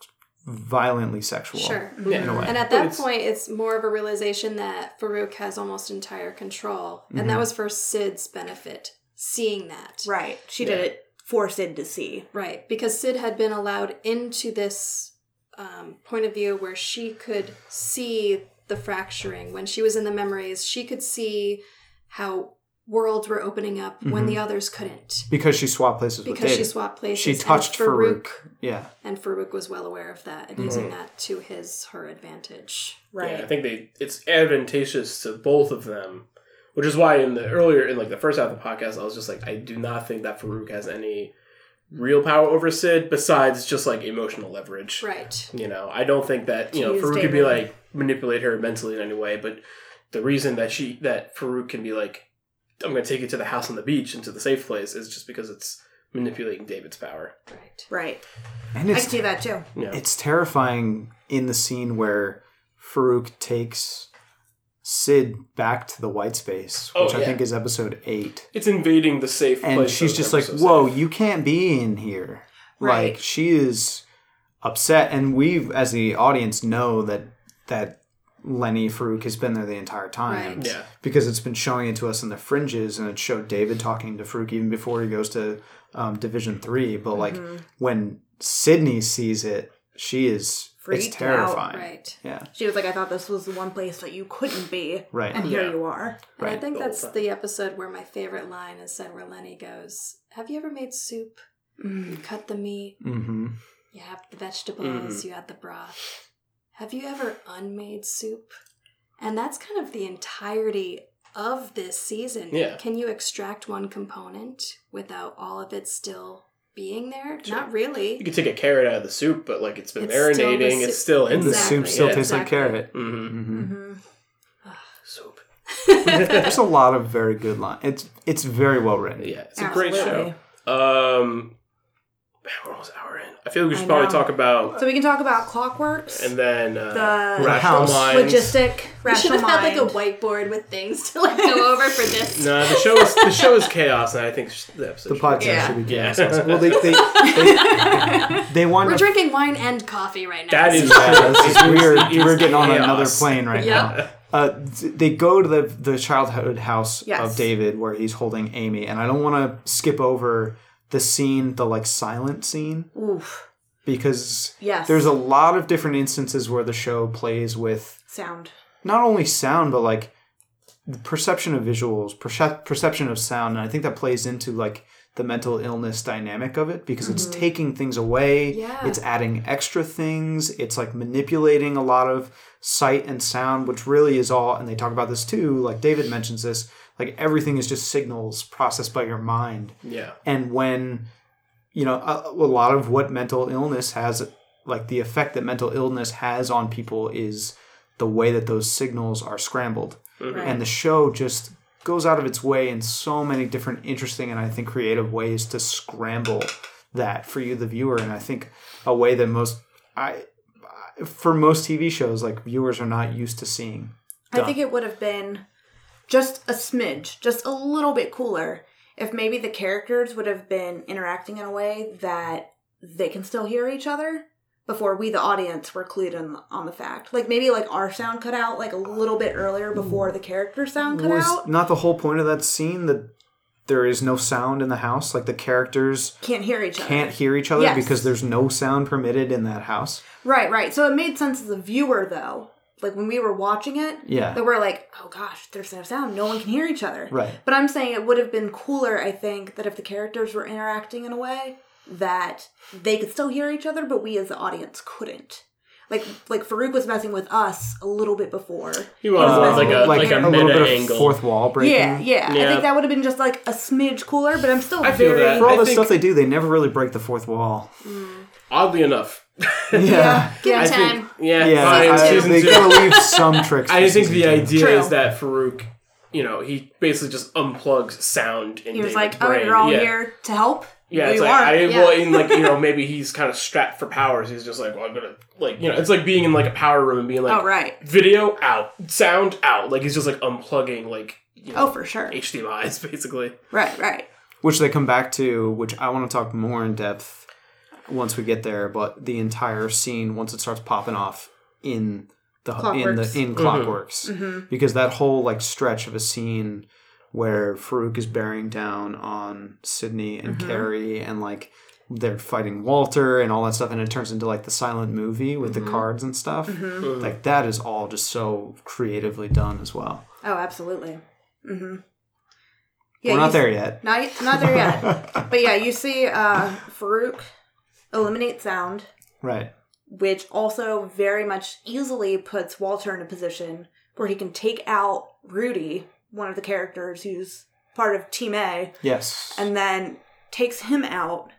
violently sexual. Sure. Yeah. In a way. And at that it's- point, it's more of a realization that Farouk has almost entire control. And Mm-hmm. that was for Syd's benefit, seeing that. Right. She did it for Syd to see. Right. Because Syd had been allowed into this um, point of view where she could see the fracturing. When she was in the memories, she could see how worlds were opening up when the others couldn't. because she swapped places with Because she swapped places. She touched Farouk. Yeah. And Farouk was well aware of that and using that to his her advantage. Right. Yeah, I think they it's advantageous to both of them, which is why in the earlier in like the first half of the podcast, I was just like, I do not think that Farouk has any real power over Syd besides just like emotional leverage. Right. You know, I don't think that you To know use Farouk could be like manipulate her mentally in any way, but the reason that she that Farouk can be like, I'm going to take you to the house on the beach and to the safe place is just because it's manipulating David's power. Right. Right. And I it's can see that too. Yeah, It's terrifying in the scene where Farouk takes Syd back to the white space, Oh, which I think is episode eight. it's invading the safe And she's just like, Whoa, you can't be in here. Right. Like she is upset and we as the audience know that that Lenny Farouk has been there the entire time. Right. Yeah. Because it's been showing it to us in the fringes and it showed David talking to Farouk even before he goes to um, Division Three. But like Mm-hmm. when Sydney sees it, she is Freaked it's out. terrifying. Right. Yeah. She was like, I thought this was the one place that you couldn't be. Right. And here Yeah. you are. And I think that's the episode where my favorite line is said where Lenny goes, Have you ever made soup? You cut the meat, Mm-hmm. you have the vegetables, you add the broth. Have you ever unmade soup? And that's kind of the entirety of this season. Yeah. Can you extract one component without all of it still being there? Not really. You could take a carrot out of the soup, but like it's been It's still the marinating, soup. it's still in The soup still yeah. tastes like carrot. Mm-hmm. Mm-hmm. Soup. There's a lot of very good lines. It's it's very well written. Yeah, it's a great show. Um, we're almost an hour in. I feel like we should I probably know. talk about So we can talk about clockworks, and then uh, The rational house. minds. logistic, We should rational have had like mind. a whiteboard with things to like go over for this. No, the show is the show is chaos, and I think the episode. The should podcast Yeah. should be Yeah. chaos. Well, they they, they, they want We're to drinking wine and coffee right now. That is Yeah, this is weird. it is We're getting on chaos. another plane right Yep. now. Uh, th- they go to the the childhood house Yes. of David where he's holding Amy, and I don't want to skip over the scene, the like silent scene, Oof. because Yes. there's a lot of different instances where the show plays with Sound. not only sound but like the perception of visuals, percep- perception of sound, and I think that plays into like the mental illness dynamic of it because it's mm-hmm. taking things away, Yeah. it's adding extra things, it's like manipulating a lot of sight and sound, which really is all. And they talk about this too. Like David mentions this, like everything is just signals processed by your mind. Yeah. and when you know a, a lot of what mental illness has like the effect that mental illness has on people is the way that those signals are scrambled. Mm-hmm. And the show just goes out of its way in so many different interesting and i think creative ways to scramble that for you the viewer. And i think a way that most i for most tv shows like viewers are not used to seeing. I think it would have been just a smidge, just a little bit cooler if maybe the characters would have been interacting in a way that they can still hear each other before we, the audience, were clued in on the fact. Like maybe like our sound cut out like a little bit earlier before the character sound cut was out. not the whole point of that scene that there is no sound in the house like the characters Can't hear each other. can't hear each other Yes. because there's no sound permitted in that house. Right, right. So it made sense as a viewer though. Like when we were watching it, Yeah. that we're like, oh gosh, there's no sound. No one can hear each other. Right. But I'm saying it would have been cooler, I think, that if the characters were interacting in a way that they could still hear each other, but we as the audience couldn't. Like like Farouk was messing with us a little bit before. He was Uh, like a like, a, little meta bit of fourth wall breaking. Yeah, yeah, I think that would have been just like a smidge cooler, but I'm still I feel very that. For all I the think- stuff they do, they never really break the fourth wall. Oddly enough. Yeah. Give I it think, time. yeah, Yeah, fine, I- season they two. gotta leave some tricks. I think the two. idea True. is that Farouk, you know, he basically just unplugs sound in He was David's like, "Oh, brain. you're all yeah. here to help." Yeah, it's you like aren't. I yeah. well, in like you know maybe he's kind of strapped for powers. He's just like, well, I'm gonna like you know, it's like being in like a power room and being like, oh right. video out, sound out. Like he's just like unplugging like you know, Oh, for sure. HDMI's basically. Right, right. which they come back to, which I want to talk more in depth once we get there. But the entire scene, once it starts popping off in the in the Clockworks. in mm-hmm. Clockworks, mm-hmm. because that whole like stretch of a scene where Farouk is bearing down on Sydney and mm-hmm. Kerry, and like they're fighting Walter and all that stuff, and it turns into like the silent movie with the cards and stuff. Like that is all just so creatively done as well. Oh, absolutely. Mm-hmm. We're not there yet. Not, not there yet. but yeah, you see uh, Farouk eliminate sound, Right. which also very much easily puts Walter in a position where he can take out Rudy, one of the characters who's part of Team A, Yes. and then takes him out.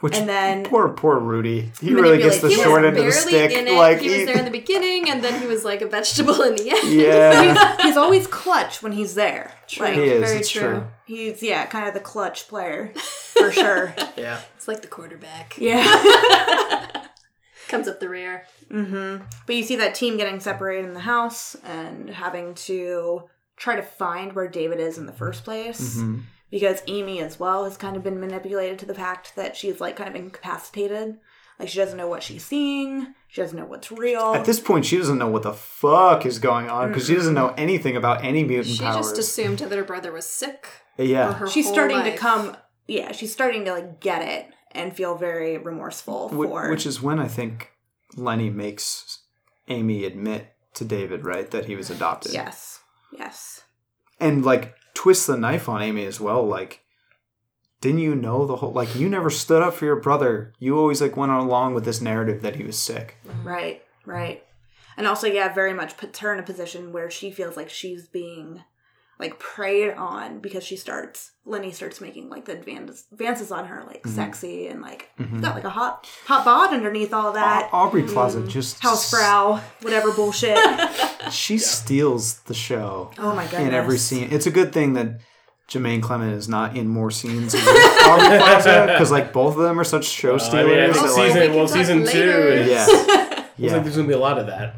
Which and then- poor poor Rudy. He really gets the He short was end of the stick. Like he was there in the beginning, and then he was like a vegetable in the end. yeah, He's always clutch when he's there. True. Like, he is. Very it's true. true. he's yeah, kind of the clutch player for sure. Yeah, It's like the quarterback yeah. comes up the rear. Mm-hmm. But you see that team getting separated in the house and having to try to find where David is in the first place. Mm-hmm. Because Amy as well has kind of been manipulated to the fact that she's like kind of incapacitated. Like she doesn't know what she's seeing. She doesn't know what's real. At this point, she doesn't know what the fuck is going on because she doesn't know anything about any mutant She powers. just assumed that her brother was sick. for yeah, her she's whole starting to come. Yeah, she's starting to like get it and feel very remorseful Wh- for. which is when I think Lenny makes Amy admit to David, right, that he was adopted. yes, yes. and like twist the knife on Amy as well. Like, didn't you know the whole? Like, you never stood up for your brother. You always like went along with this narrative that he was sick. Mm-hmm. Right, right. And also, yeah, very much puts her in a position where she feels like she's being like preyed on because she starts Lenny starts making like the advances advances on her like mm-hmm. sexy and like she's got like a hot hot bod underneath all that Au- Aubrey mm-hmm. Plaza just housefrau whatever bullshit. She steals the show oh my god in every scene. It's a good thing that Jemaine Clement is not in more scenes with Aubrey Plaza because like both of them are such show Uh, I I stealers. think that, Oh, like- season well, season two. Is, yeah, Looks yeah, like there's gonna be a lot of that.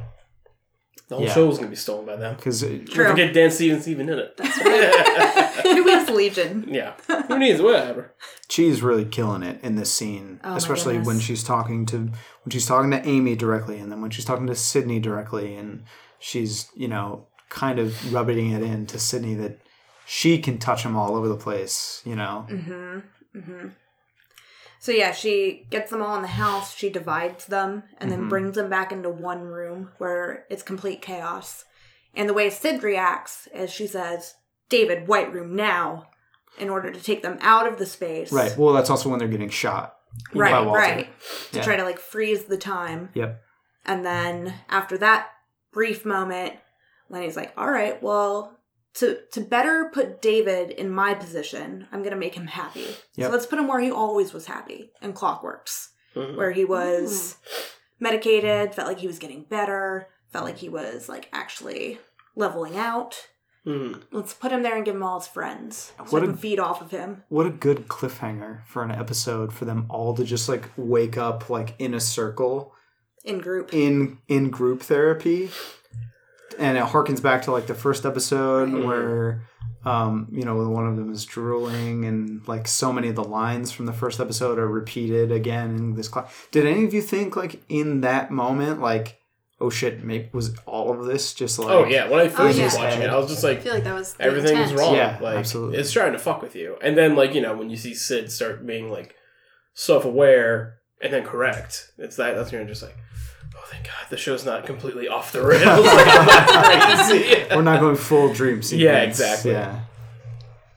The whole Yeah. show was gonna be stolen by them. because True. Don't forget Dan Stevens even in it. Who is Legion? yeah, who needs whatever. she's really killing it in this scene, Oh my especially when she's talking to when she's talking to Amy directly, and then when she's talking to Sydney directly, and she's you know kind of rubbing it in to Sydney that she can touch him all over the place. You know, Mm-hmm. So yeah, she gets them all in the house. She divides them and then mm-hmm. brings them back into one room where it's complete chaos. And the way Syd reacts is she says, David, White Room now, in order to take them out of the space. Right. Well, that's also when they're getting shot. Right, right. To Yeah. try to like freeze the time. Yep. And then after that brief moment, Lenny's like, "All right, well, to to better put David in my position, I'm gonna make him happy. Yep. So let's put him where he always was happy in Clockworks, Mhm. where he was medicated, felt like he was getting better, felt like he was like actually leveling out. Mhm. Let's put him there and give him all his friends, so What I a- can feed off of him. What a good cliffhanger for an episode for them all to just like wake up like in a circle In group, in in group therapy. And it harkens back to like the first episode Right. where um, you know, one of them is drooling and like so many of the lines from the first episode are repeated again in this class. Did any of you think like in that moment, like, oh shit, maybe was all of this just like Oh yeah, when I first yeah. was watching it, I was just like I like, feel like that was everything everything's intent. wrong. Yeah, like, absolutely. It's trying to fuck with you, and then like you know when you see Syd start being like self-aware and then correct, it's that that's when you're just like, oh thank God, the show's not completely off the rails. like, not. We're not going full dream sequence. Yeah, exactly. Yeah.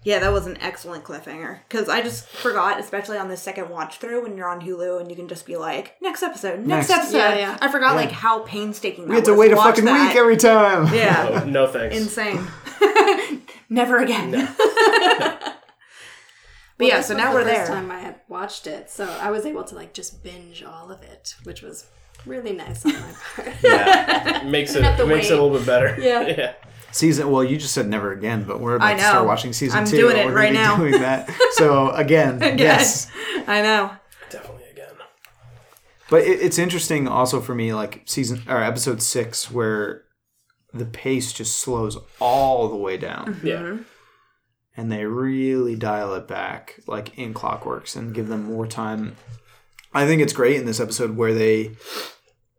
Yeah, that was an excellent cliffhanger. Because I just forgot, especially on the second watch through when you're on Hulu and you can just be like, next episode, next, Next. episode. Yeah, yeah. I forgot Yeah. like how painstaking We had to was wait a watch fucking that. week every time. Yeah. Oh, no thanks. Insane. Never again. but Well, yeah, so now the we're first there. time I had watched it, so I was able to like just binge all of it, which was really nice on my part. yeah, it makes it have to it makes it a little bit better. Yeah. yeah. Season. Well, you just said never again, but we're about to start watching season I'm two. doing it we're right gonna be now. Doing that. So again, Again. yes. I know. Definitely again. But it, it's interesting also for me, like season or episode six, where the pace just slows all the way down, mm-hmm. Yeah. and they really dial it back, like in Clockworks, and give them more time. I think it's great in this episode where they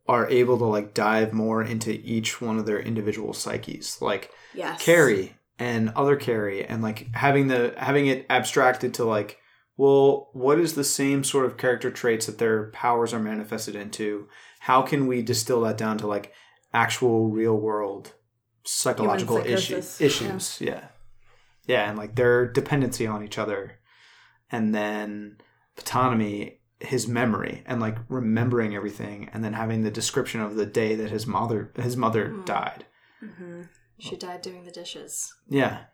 are able to like dive more into each one of their individual psyches, like Yes. Carrie and other Carrie, and like having the having it abstracted to like, well, what is the same sort of character traits that their powers are manifested into? How can we distill that down to like actual real world psychological issues? Issues, yeah. yeah, and like their dependency on each other, and then autonomy his memory and like remembering everything and then having the description of the day that his mother his mother Hmm. died hmm she died doing the dishes. yeah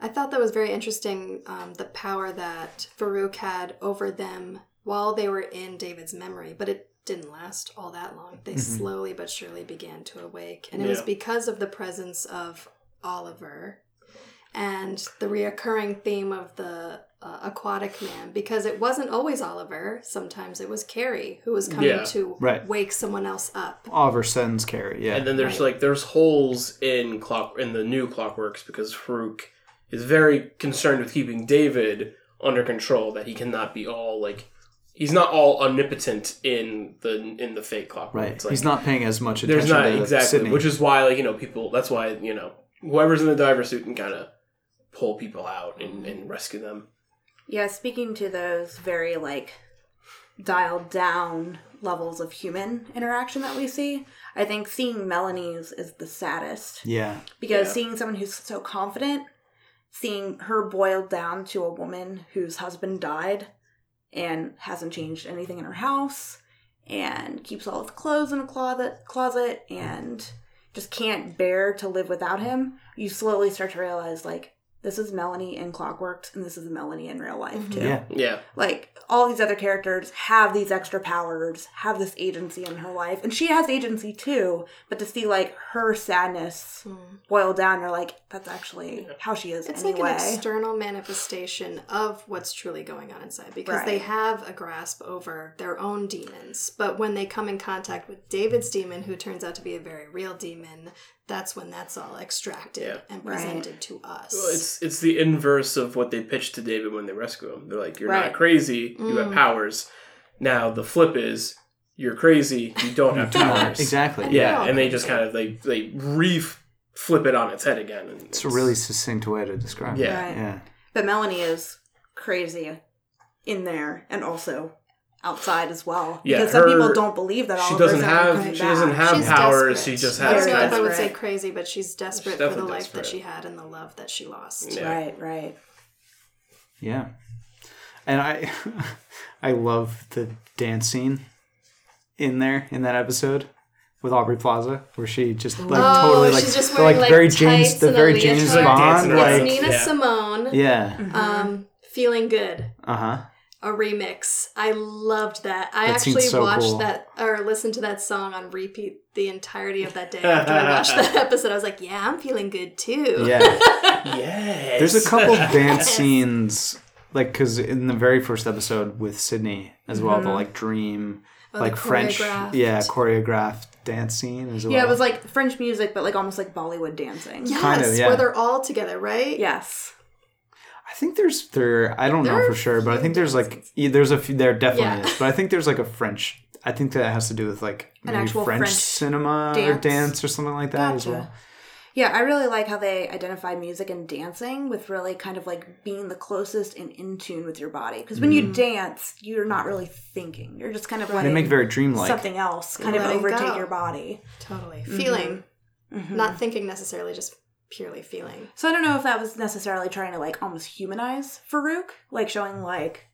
I thought that was very interesting. Um, the power that Farouk had over them while they were in David's memory, but it didn't last all that long. They Mhm. slowly but surely began to awake, and it was because of the presence of Oliver and the reoccurring theme of the uh, aquatic man. Because it wasn't always Oliver; sometimes it was Kerry who was coming Yeah. to Right. wake someone else up. Oliver sends Kerry. Yeah. And then there's Right. like there's holes in clock in the new clockworks because Farouk is very concerned with keeping David under control that he cannot be all like he's not all omnipotent in the in the fake clockwork. right. It's like, He's not paying as much attention there's not to exactly Sydney. which is why like you know people that's why you know whoever's in the diver suit can kind of pull people out and, and rescue them. Yeah, speaking to those very like dialed down levels of human interaction that we see, I think seeing Melanie's is the saddest yeah. because Yeah. seeing someone who's so confident, seeing her boiled down to a woman whose husband died and hasn't changed anything in her house and keeps all his clothes in a closet closet and just can't bear to live without him, you slowly start to realize like this is Melanie in Clockworks and this is Melanie in real life mhm. too Yeah. Yeah, like all these other characters have these extra powers, have this agency in her life, and she has agency too. But to see like her sadness hmm. boil down, you're like, that's actually how she is It's anyway. like an external manifestation of what's truly going on inside because they have a grasp over their own demons. But when they come in contact with David's demon, who turns out to be a very real demon, that's when that's all extracted Yeah. and Right. presented to us. Well, it's it's the inverse of what they pitched to David when they rescue him. They're like, "You're Right. not crazy. You have Mm. powers." Now the flip is, "You're crazy. You don't have powers." Exactly. Yeah, they're and they just kind of they they re flip it on its head again. And It's a really succinct way to describe it. Yeah. Right. Yeah. But Melanie is crazy in there and also outside as well. Yeah, because some people don't believe that she Oliver's doesn't ever have coming she doesn't have She's powers. desperate. She just I has don't know if I would say crazy, but she's desperate for the definitely life that she had and the love that she lost. Yeah. Right, right. Yeah. And I I love the dance scene in there in that episode with Aubrey Plaza where she just like Oh, totally like she's just wearing, like like, very James tights the very James leotard. Bond Dancing It's like Nina Yeah. Simone. yeah Um, feeling good. uh-huh A remix. I loved that. I That actually so watched cool. that or listened to that song on repeat the entirety of that day after I watched that episode. I was like, yeah, I'm feeling good too. yeah Yes. there's a couple dance scenes like because in the very first episode with Sydney as well the mm-hmm. like dream Oh, like French yeah choreographed dance scene as well Yeah, it was like French music, but like almost like Bollywood dancing. Yes, Kind of, yeah. where they're all together, right? Yes. I think there's there. I don't There know for sure, but I think there's like yeah, there's a few. There definitely Yeah. is, but I think there's like a French. I think that has to do with like An maybe actual French, French cinema or dance. dance or something like that as well. Yeah, I really like how they identify music and dancing with really kind of like being the closest and in tune with your body. Because when you dance, you're not really thinking. You're just kind of like They make very dreamlike. something else kind of Letting overtake go. your body. Totally. Mm-hmm. Feeling. Not thinking necessarily, just purely feeling. So I don't know if that was necessarily trying to like almost humanize Farouk, like showing like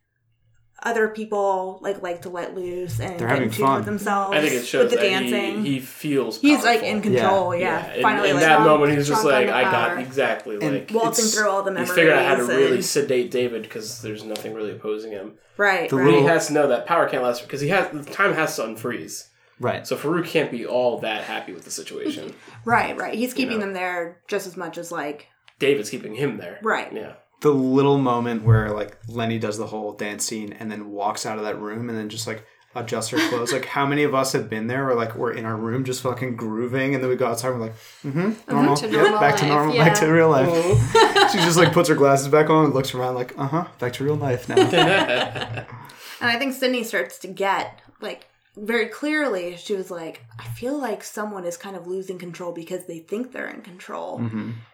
other people like like to let loose and They're having fun. with themselves. I think it shows with the that dancing. He, he feels. He's like in control. Yeah, in- finally, in like that moment, he's just like, I got exactly And like waltzing through all the He's memories. figured out how to really sedate David because there's nothing really opposing him. right, The right. And he has to know that power can't last because he has time has to unfreeze. Right. So Farouk can't be all that happy with the situation. Right, right. He's keeping know. them there just as much as like David's keeping him there. Right. Yeah. the little moment where like Lenny does the whole dance scene and then walks out of that room and then just like adjusts her clothes. like how many of us have been there where like we're in our room just fucking grooving and then we go outside and we're like, mm-hmm, normal, to yep, normal back to normal, yeah. back to real life. she just like puts her glasses back on and looks around like, uh huh, back to real life now. And I think Sydney starts to get like very clearly. She was like, "I feel like someone is kind of losing control because they think they're in control,"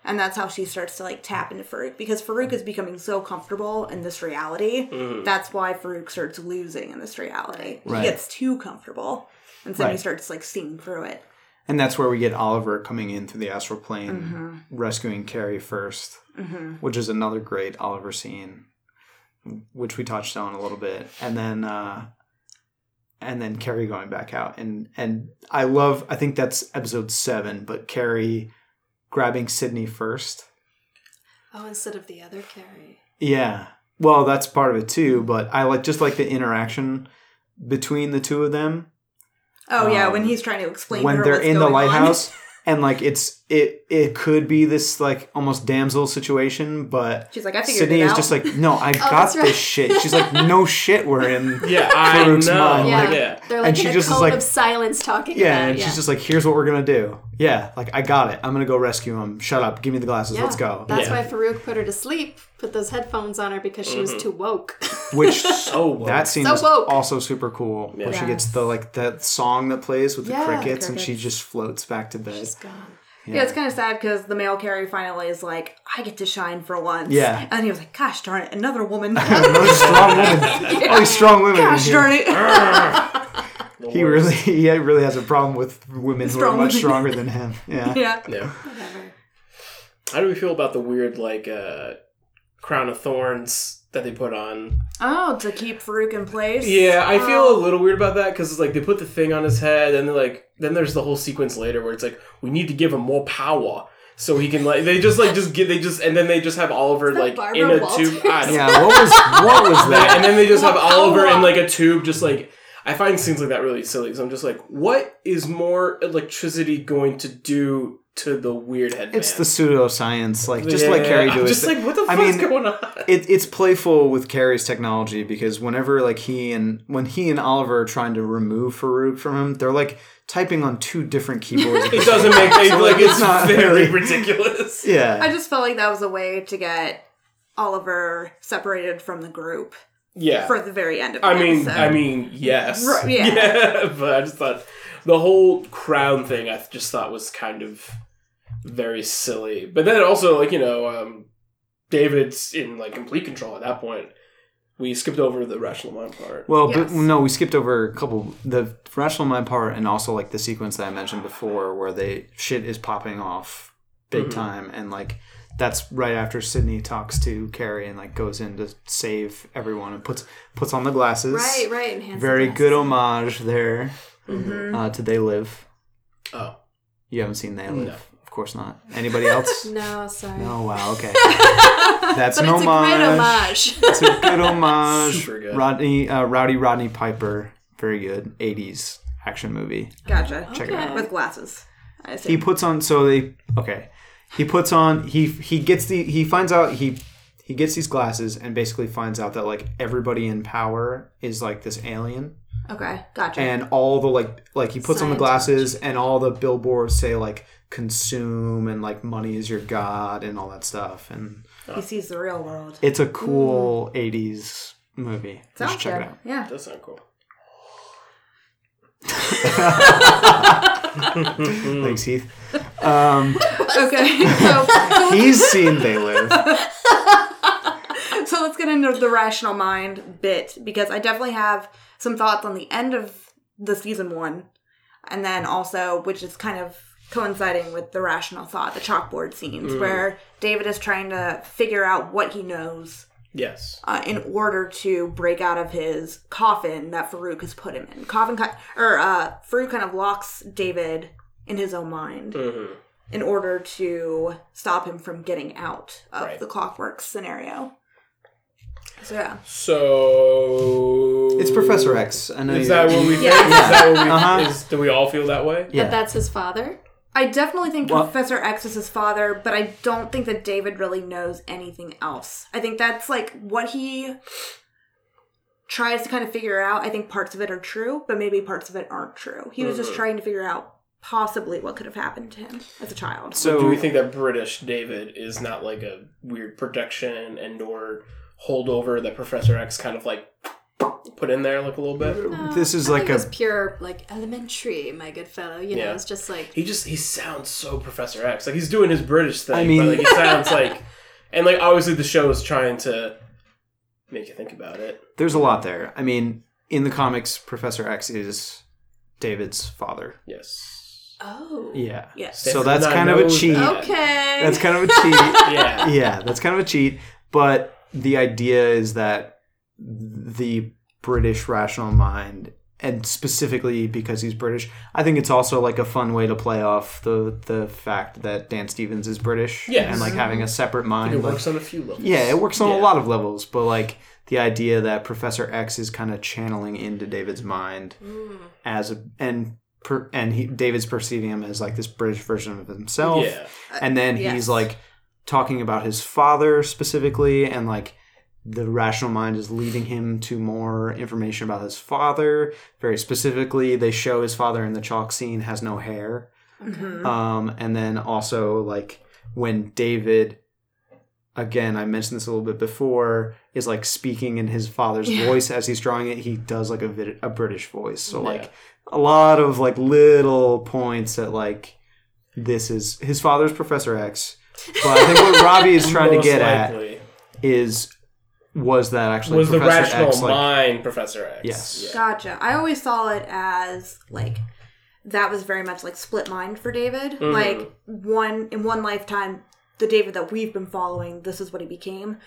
and that's how she starts to like tap into Farouk because Farouk is becoming so comfortable in this reality. That's why Farouk starts losing in this reality. Right. He gets too comfortable, and Sydney Right. starts like seeing through it. And that's where we get Oliver coming in through the astral plane, Mm-hmm. rescuing Carrie 1st which is another great Oliver scene, which we touched on a little bit, and then uh, and then Carrie going back out, and and I love. I think that's episode seven, but Carrie grabbing Sydney first. Oh, instead of the other Carrie. Yeah, well, that's part of it too, but I like just like the interaction between the two of them Oh yeah, Um, when he's trying to explain when her they're in the lighthouse and like it's it it could be this like almost damsel situation but She's like, "I figured Sydney it is out." just like no i oh, got that's this right. shit she's like no shit we're in Yeah, I Farouk's know. mind, Yeah. like- yeah. They're like And in she a just is cone like- of silence talking yeah about and it. she's just like here's what we're gonna do yeah like i got it i'm gonna go rescue him shut up give me the glasses Yeah. let's go That's Yeah. why Farouk put her to sleep, put those headphones on her because she was mm-hmm. too woke. which So woke. that scene So is woke. also super cool where she gets the like that song that plays with the Yeah, the crickets and she just floats back to bed She's gone. Yeah, it's kind of sad because the male Cary finally is like, I get to shine for once. Yeah. And he was like, gosh darn it, another woman. Another strong woman all these oh, strong women gosh darn it. The He worst. really, he really has a problem with women who are much stronger than him. Yeah. yeah. Yeah. Whatever. How do we feel about the weird like uh crown of thorns that they put on? Oh, to keep Farouk in place. Yeah, I feel Oh. a little weird about that because it's like they put the thing on his head, and then like then there's the whole sequence later where it's like we need to give him more power so he can like they just like just get they just and then they just have Oliver like Barbara in a Walters? tube. I don't Yeah. What was what was that? and then they just have Oliver in like a tube, just like I find scenes like that really silly. Because I'm just like, what is more electricity going to do to the weird head? It's the pseudoscience, like just like Cary do it. Just like what the I fuck's mean, going on? it, it's playful with Cary's technology because whenever like he and when he and Oliver are trying to remove Farouk from him, they're like typing on two different keyboards. It doesn't make it, like it's It's not very really- ridiculous. yeah. I just felt like that was a way to get Oliver separated from the group Yeah, for the very end of the I mean, episode. I mean, yes, Right, yeah. but I just thought the whole crown thing, I just thought was kind of very silly. But then also, like you know, um, David's in like complete control at that point. we skipped over the rational mind part. Well, Yes. but no, we skipped over a couple the rational mind part and also like the sequence that I mentioned before where they shit is popping off big Mhm. time and like that's right after Sydney talks to Carrie and like goes in to save everyone and puts puts on the glasses. Right, right. And hands Very the good homage there Mm-hmm. uh, to They Live. oh, You haven't seen They Live, No. of course not. Anybody else? No, sorry. oh wow, okay. That's but an it's homage. a great homage. It's a good homage. Super good. Rodney, uh, Rowdy Rodney Piper, very good '80s action movie. Gotcha. Check it out. With glasses. I He puts on so they okay. He puts on he he gets the he finds out he he gets these glasses and basically finds out that like everybody in power is like this alien Okay, gotcha. and all the like like he puts on the glasses and all the billboards say like consume and like money is your god and all that stuff and he sees the real world. it's a hmm. cool 80s movie. You should check good. it out. Yeah. that sounds cool. Thanks, Heath. Um, Okay. So, so, he's seen They Live. so let's get into the rational mind bit because I definitely have some thoughts on the end of the season one, and then also which is kind of coinciding with the rational thought, the chalkboard scenes where David is trying to figure out what he knows Yes. uh, in order to break out of his coffin that Farouk has put him in. Coffin, or uh, Farouk kind of locks David in his own mind hmm in order to stop him from getting out of Right. the clockwork scenario. So yeah, So It's Professor X. I know Is that what we think? Yeah. Is that what we? Uh-huh. Is, do we all feel that way? Yeah. But that's his father. I definitely think Well- Professor X is his father, but I don't think that David really knows anything else. I think that's like what he tries to kind of figure out. I think parts of it are true, but maybe parts of it aren't true. He was just Mhm. trying to figure out possibly what could have happened to him as a child. so do we think that British David is not like a weird production and or holdover that Professor X kind of like put in there like a little bit? No, This is I like think a- was pure like elementary, my good fellow. You know, Yeah. it's just like He just he sounds so Professor X. Like he's doing his British thing, I mean- but like it sounds like and like obviously the show is trying to make you think about it. there's a lot there. I mean, in the comics, Professor X is David's father. Yes. Oh Yeah. Yes. So that's kind of a cheat. that. okay. That's kind of a cheat. Yeah. yeah, that's kind of a cheat. But the idea is that the British rational mind, and specifically because he's British, I think it's also like a fun way to play off the the fact that Dan Stevens is British Yes. and like having a separate It mind. like- works on a few levels. yeah, it works on a lot of levels, but like the idea that Professor X is kind of channeling into David's mind Mm. as a and per, and he David's perceiving him as like this British version of himself Yeah. and then yes. he's like talking about his father specifically and like the rational mind is leading him to more information about his father very specifically they show his father in the chalk scene has no hair Mhm. um and then also like when david again i mentioned this a little bit before is like speaking in his father's Yeah. voice as he's drawing it he does like a, vid- a british voice so Yeah. like a lot of like little points that like this is his father's professor x but i think what robbie is trying to Most get at is was that actually was the rational x like mind Professor X. Yes. Yeah. Gotcha. I always saw it as like that was very much like split mind for David. Mhm. Like one in one lifetime, the David that we've been following, this is what he became.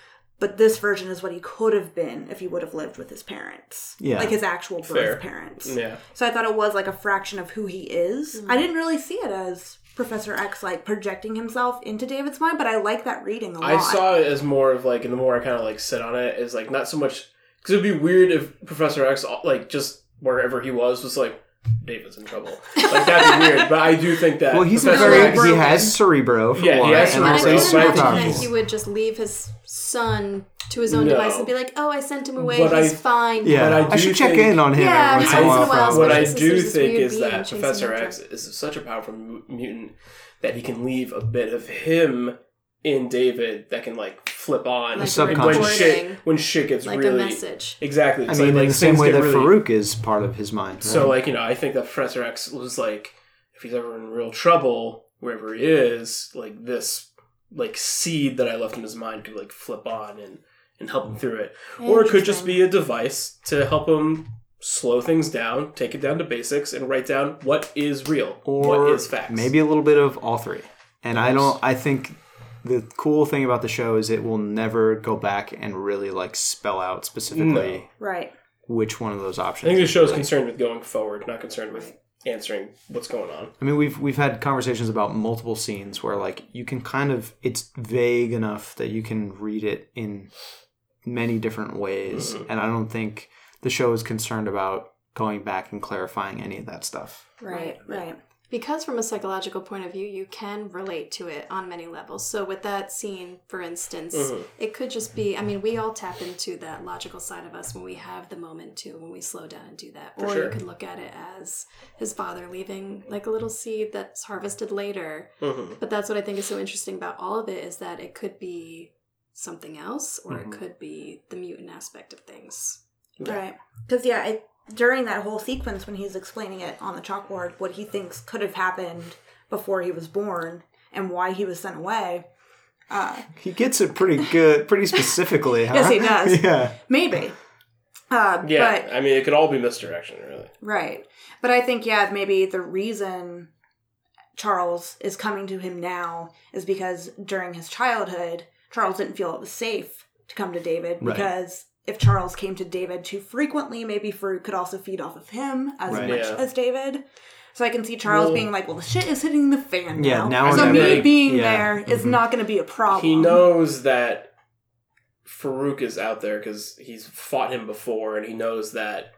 But this version is what he could have been if he would have lived with his parents. Yeah. Like his actual birth Fair. parents. Yeah. So I thought it was like a fraction of who he is. Mm-hmm. I didn't really see it as Professor X like projecting himself into David's mind, but I like that reading a lot. I saw it as more of like, and the more I kind of like sit on it, is like not so much because it'd be weird if Professor X, like just wherever he was, was like David's in trouble. Like that'd be weird. But I do think that well he's Professor very X, he has cerebro for Yeah, he has and But I cerebro, can but I super think imagine powerful. he would just leave his son to his own No. device and be like, "Oh, I sent him away. But He's I- fine." yeah But I I, do should check in on him Yeah, every once in a once in a while while, what. I do think is that Professor X is such a powerful mutant that he can leave a bit of him in David that can like flip on Like when subconscious. shit when shit gets like really a message. exactly. I mean, like, like in the same way that really, Farouk is part of his mind. So like you know, I think that Professor X was like, if he's ever in real trouble, wherever he is, like this like seed that I left in his mind could like flip on and and help him through it. Or it could just be a device to help him slow things down, take it down to basics, and write down what is real, or what is fact. maybe a little bit of all three. And I don't. I think the cool thing about the show is it will never go back and really like spell out specifically Right. which one of those options. I think the show is really- concerned with going forward, not concerned with answering what's going on. I mean, we've we've had conversations about multiple scenes where like you can kind of it's vague enough that you can read it in many different ways, Mm-hmm. and I don't think the show is concerned about going back and clarifying any of that stuff. Right. Right. Because from a psychological point of view, you can relate to it on many levels. So with that scene, for instance, Mhm. it could just be I mean, we all tap into that logical side of us when we have the moment to, when we slow down and do that. For or sure. you could look at it as his father leaving like a little seed that's harvested later. hmm But that's what I think is so interesting about all of it is that it could be something else or Mm-hmm. it could be the mutant aspect of things. Right. Because yeah, I, during that whole sequence when he's explaining it on the chalkboard, what he thinks could have happened before he was born and why he was sent away. Uh, He gets it pretty good, pretty specifically. huh? Yes, he does. Yeah, maybe. Uh, Yeah, But I mean, it could all be misdirection, really. Right. But I think, yeah, maybe the reason Charles is coming to him now is because during his childhood, Charles didn't feel it was safe to come to David Right. because if Charles came to David too frequently, maybe Farouk could also feed off of him as Right. much Yeah. as David. So I can see Charles Well- being like, well, the shit is hitting the fan now. Yeah, now we're so me make- being yeah, there is mhm. not going to be a problem. He knows that Farouk is out there because he's fought him before, and he knows that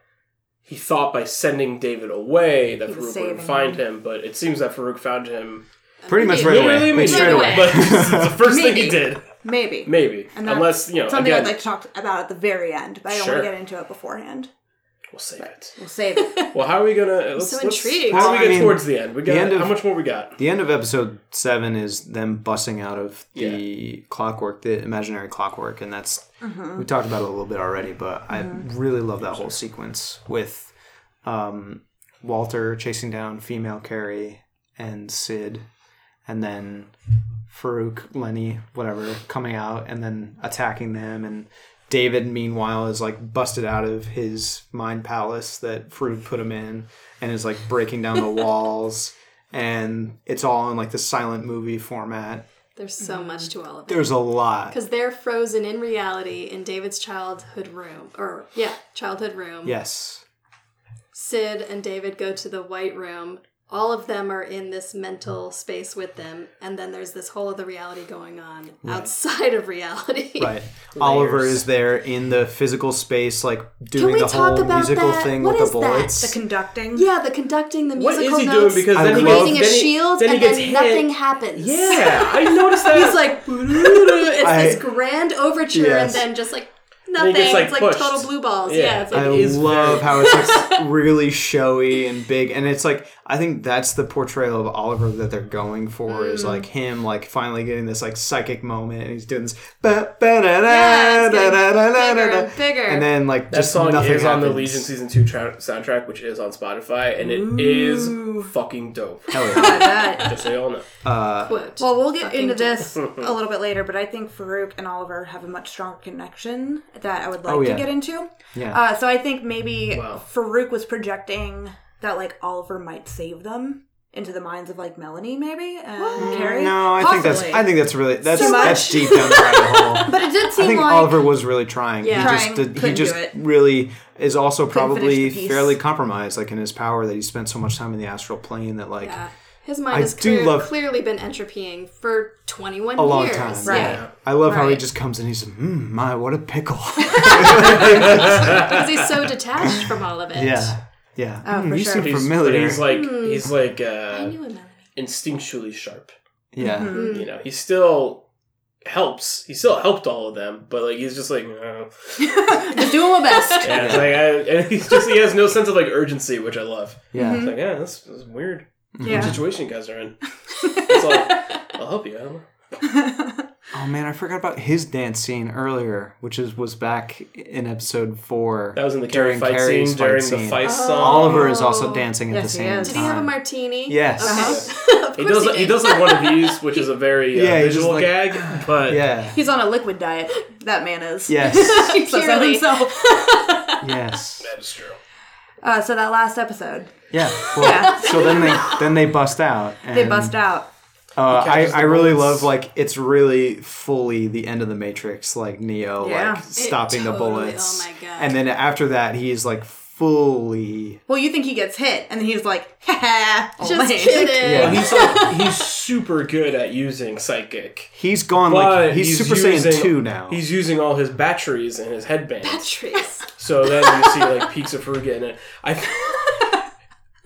he thought by sending David away that He Farouk saving would find him. him, but it seems that Farouk found him pretty much right away. Literally, Like, maybe straight away. away. But it's the first thing he did. Maybe. Maybe. And Unless, you know, Something again, I'd like to talk about at the very end, but I don't Sure. want to get into it beforehand. we'll save it. We'll save it. Well, how are we going to... Let's, so intrigued. How do we Well, I get mean, towards the end? We got the end of- How much more we got? The end of episode seven is them busting out of the clockwork, the imaginary clockwork, and that's we talked about it a little bit already. But I really love that whole sequence with um, Walter chasing down female Kerry and Syd, and then Farouk, Lenny, whatever, coming out and then attacking them, and David, meanwhile, is like busted out of his mind palace that Farouk put him in, and is like breaking down the walls and it's all in like the silent movie format. There's so mm-hmm. much to all of it. There's a lot. Because they're frozen in reality in David's childhood room. Or, yeah, childhood room. Yes. Syd and David go to the White Room. All of them are in this mental space with them. And then there's this whole other reality going on outside of reality. Right. Oliver is there in the physical space, like doing the whole musical that? thing What with is the that? The conducting. Yeah, the conducting, the What musical is he notes. doing? Because I then he love- gets, creating a then he- then he and gets then hit. nothing happens. Yeah, I noticed that. He's like, it's I- this grand overture, Yes. and then just like Then he nothing. gets, like, it's like pushed. total blue balls. Yeah. Yeah, it's like I It is love how it's like really showy and big, and it's like I think that's the portrayal of Oliver that they're going for is Mm. like him like finally getting this like psychic moment, and he's doing this ba ba da Yeah, da da da da getting da bigger da, and bigger. and then like That just song nothing is on the. Legion season two tra- soundtrack, which is on Spotify, and it is fucking dope. Hell yeah. Just so y'all know. Uh, quote. Well, we'll get into this a little bit later, but I think Farouk and Oliver have a much stronger connection that I would like Oh, yeah. to get into. yeah. Uh, so I think maybe Wow. Farouk was projecting that like Oliver might save them into the minds of like Melanie, maybe and Carrie. no, I think that's I think that's really that's Too much. that's deep down the rabbit hole. But it did seem I think like Oliver was really trying. Yeah. He just did, he just really is also probably fairly compromised, like in his power that he spent so much time in the astral plane that like Yeah. His mind I has clear, love- clearly been entropying for 21 a long years. time. Right. Yeah. I love how he just comes and He's mm, my what a pickle. Because he's so detached from all of it. yeah, yeah. Oh, Mm, for you sure. seem He's, familiar. but he's like Hmm. he's like I uh, knew him, instinctually sharp. yeah, Mhm. You know, he still helps. He still helped all of them, but like he's just like, uh, just doing my best. yeah, like, I, and he's just he has no sense of like urgency, which I love. yeah. It's like, yeah, this, this is weird. Yeah. What situation you guys are in? It's like, I'll help you. I. Oh man, I forgot about his dance scene earlier, which is was back in episode four. That was in the Carrie during fight Carrie's scene fight during scene. the fight Oh. song. Oliver is also dancing at the he same is. Did he have a martini? Yes. Okay. Of He does. He did. does like one of these, which is a very uh, Yeah, visual like- gag, but Yeah. He's on a liquid diet. that man is. Yes. he Purely. himself. yes. That is true. Uh, so that last episode, Yeah. Well, Yeah. So then they then they bust out. And, they bust out. Uh, I I really bullets. love like it's really fully the end of the Matrix, like Neo Yeah. like stopping the totally- bullets. oh my God. And then after that, he's like fully. Well, you think he gets hit, and then he's like, "Ha ha!" Oh, just lame. kidding. Yeah. He's like he's super good at using psychic. He's gone But like he's, Super Saiyan two now. He's using all his batteries in his headband. Batteries. So then you see like peaks of Faruga in it. I,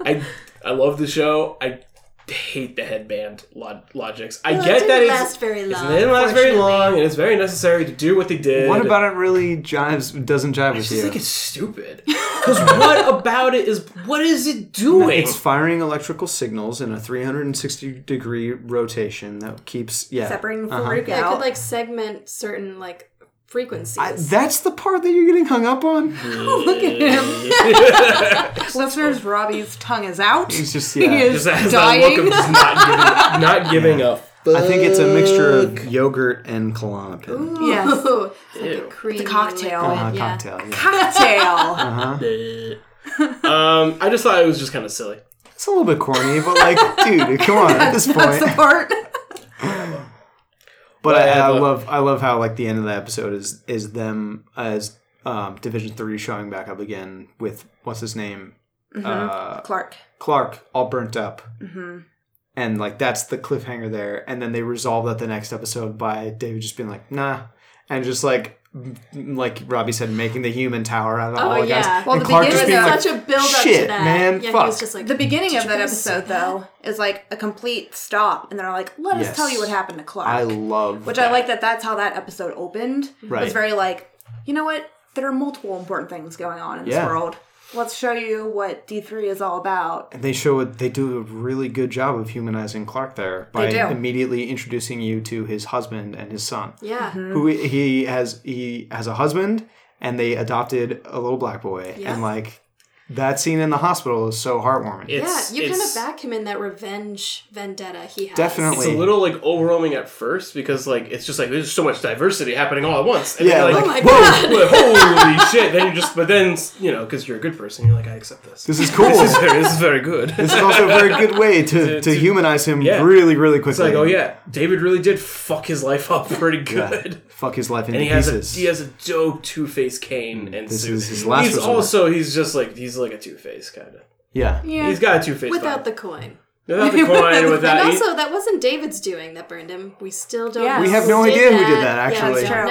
I, I love the show. I hate the headband log- logics. I Well, it get didn't that it's, last very it's- long, It didn't last very fortunately. long, and it's very necessary to do what they did. what about it really jives doesn't jive I with just you? think it's stupid. Because what about it is what is it doing? It's firing electrical signals in a 360 degree rotation that keeps yeah. separating Uh-huh. Farouk Yeah, it could like segment certain like frequencies. I, that's the part that you're getting hung up on. Look at him. Listeners, Robbie's tongue is out. He's just yeah. He yeah. is just has that look dying. of not giving, not giving a. I think it's a mixture of yogurt and Klonopin. Yes. Ooh, it's like Ew. a creamy cocktail. liquid, Uh, yeah. cocktail. Yeah. Cocktail. Uh-huh. um, I just thought it was just kind of silly. It's a little bit corny, but like, dude, come on at this That's the point. part. But I, I love, I love how like the end of the episode is is them as um, Division Three showing back up again with what's his name, uh, Clark. Clark, all burnt up, and like that's the cliffhanger there. And then they resolve that the next episode by David just being like, nah, and just like. Like Robbie said, making the human tower out of oh, all Oh, the guys, yeah. Well, and the Clark beginning just being was like, such a build up "Shit, to that. man, yeah, fuck." he was just like The beginning of that episode, though, is like a complete stop, and they're like, "Let us tell you what happened to Clark." I love, Which that. I like that. That's how that episode opened. It was very like, you know what? There are multiple important things going on in this Yeah. world. Let's show you what D three is all about. And they show it. They do a really good job of humanizing Clark there by They do. immediately introducing you to his husband and his son, Yeah. Mm-hmm. who he has. He has a husband, and they adopted a little black boy. Yeah. And like that scene in the hospital is so heartwarming. It's, yeah, you kind of back him in that revenge vendetta he has. Definitely. It's a little like overwhelming at first because like it's just like there's so much diversity happening all at once. And Yeah, you're like, like, Oh my whoa, God. holy shit! Then you just, but then you know, because you're a good person, you're like, I accept this. this is cool. This is very, this is very good. This is also a very good way to, To- to, to- humanize him yeah. really, really quickly. It's like, oh yeah, David really did fuck his life up pretty Yeah. good. Fuck his life into And he has a he has a dope Two Face cane mm, and This suit. is his last He's resort. also he's just like he's like a Two Face kind of. yeah. Yeah. He's got a Two Face Without the coin. without the coin without And also, that wasn't David's doing that burned him. We still don't. Yeah. know We have who no did idea who did that, actually. Yeah,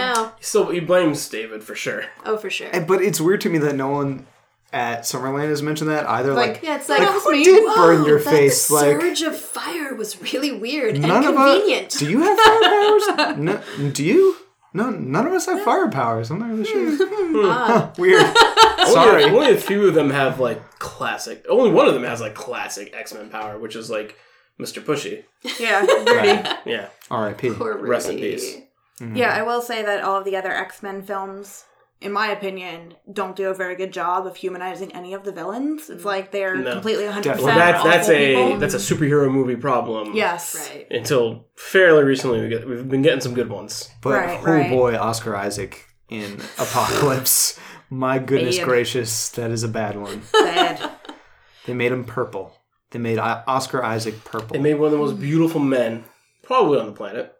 True. no. he he blames David for sure. Oh, for sure. And- But it's weird to me that no one at Summerland has mentioned that either. Like, Like, Yeah, it's like, Like, oh, who me? did Whoa, burn your that face, The like- surge of fire was really weird none and of us. convenient. Do you have fire powers? no, do you? No, none of us have fire powers. I'm not really sure. Ah, Weird. Only Sorry. a, only a few of them have like classic. Only one of them has like classic X Men power, which is like Mr. Pushy. yeah, Rudy. Yeah, R.I.P. poor Rudy. Rest in peace. Yeah, I will say that all of the other X Men films, in my opinion, don't do a very good job of humanizing any of the villains. It's mm. like they're No. completely 100% Definitely. well, that's that's a people. that's a superhero movie problem. Yes. Right. Until fairly recently, we get, we've been getting some good ones. But Right, oh right. boy, Oscar Isaac in Apocalypse. My goodness Babe. gracious, that is a bad one. Bad. They made him purple. They made uh, Oscar Isaac purple. They made one of the most beautiful men probably on the planet.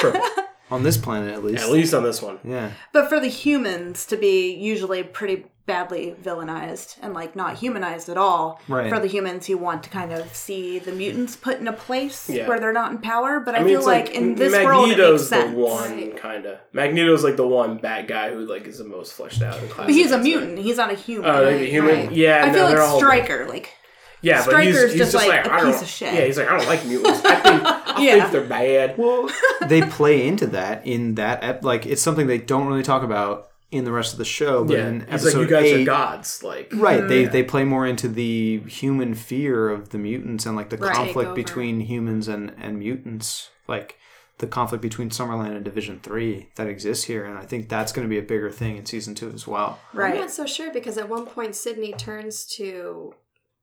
Purple. on this planet, at least. At least on this one. Yeah. But for the humans to be usually pretty badly villainized and like not humanized at all, Right. for the humans who want to kind of see the mutants put in a place Yeah. where they're not in power. But I, I mean, feel like, like, in this world, it makes Magneto's the one kind of. Magneto's like the one bad guy who like is the most fleshed out. In But he's a X-Men. mutant. He's not a human. Oh, like a human. Right. Yeah, I no, feel like Stryker, like Yeah, but he's, Stryker's he's just, just, like, like, a I don't, piece of shit. Yeah, he's like I don't like mutants. I think I Yeah. think they're bad. Well, they play into that in that ep- like it's something they don't really talk about in the rest of the show. But Yeah, in he's episode like you guys eight, are gods. Like right? They mm. they play more into the human fear of the mutants and like the Right. conflict between humans and and mutants, like the conflict between Summerland and Division Three that exists here. And I think that's going to be a bigger thing in season two as well. Right. I'm not so sure because at one point Sydney turns to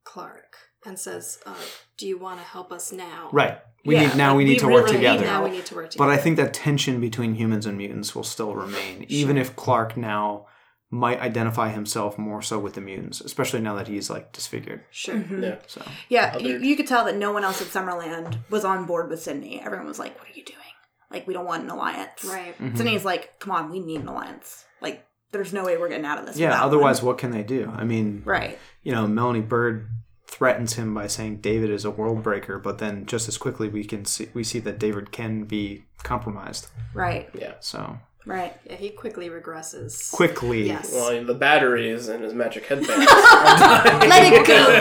Clark and says, uh, "Do you want to help us now?" Right. We Yeah, need now. like, we need we to work really need together. Now we need to work together. But. I think that tension between humans and mutants will still remain, even if Clark now might identify himself more so with the mutants, especially now that he's like disfigured. sure. Mm-hmm. Yeah. So Yeah, you, you could tell that no one else at Summerland was on board with Sydney. Everyone was like, "What are you doing? Like, we don't want an alliance." Right. Mm-hmm. Sydney's like, "Come on, we need an alliance. Like, there's no way we're getting out of this." yeah. Otherwise, one." what can they do? I mean, right? you know, Melanie Bird threatens him by saying David is a world breaker, but then just as quickly we can see we see that David can be compromised. Right. Yeah. So Right. Yeah, he quickly regresses. quickly, Yes. Well, the batteries and his magic headband. Let it go.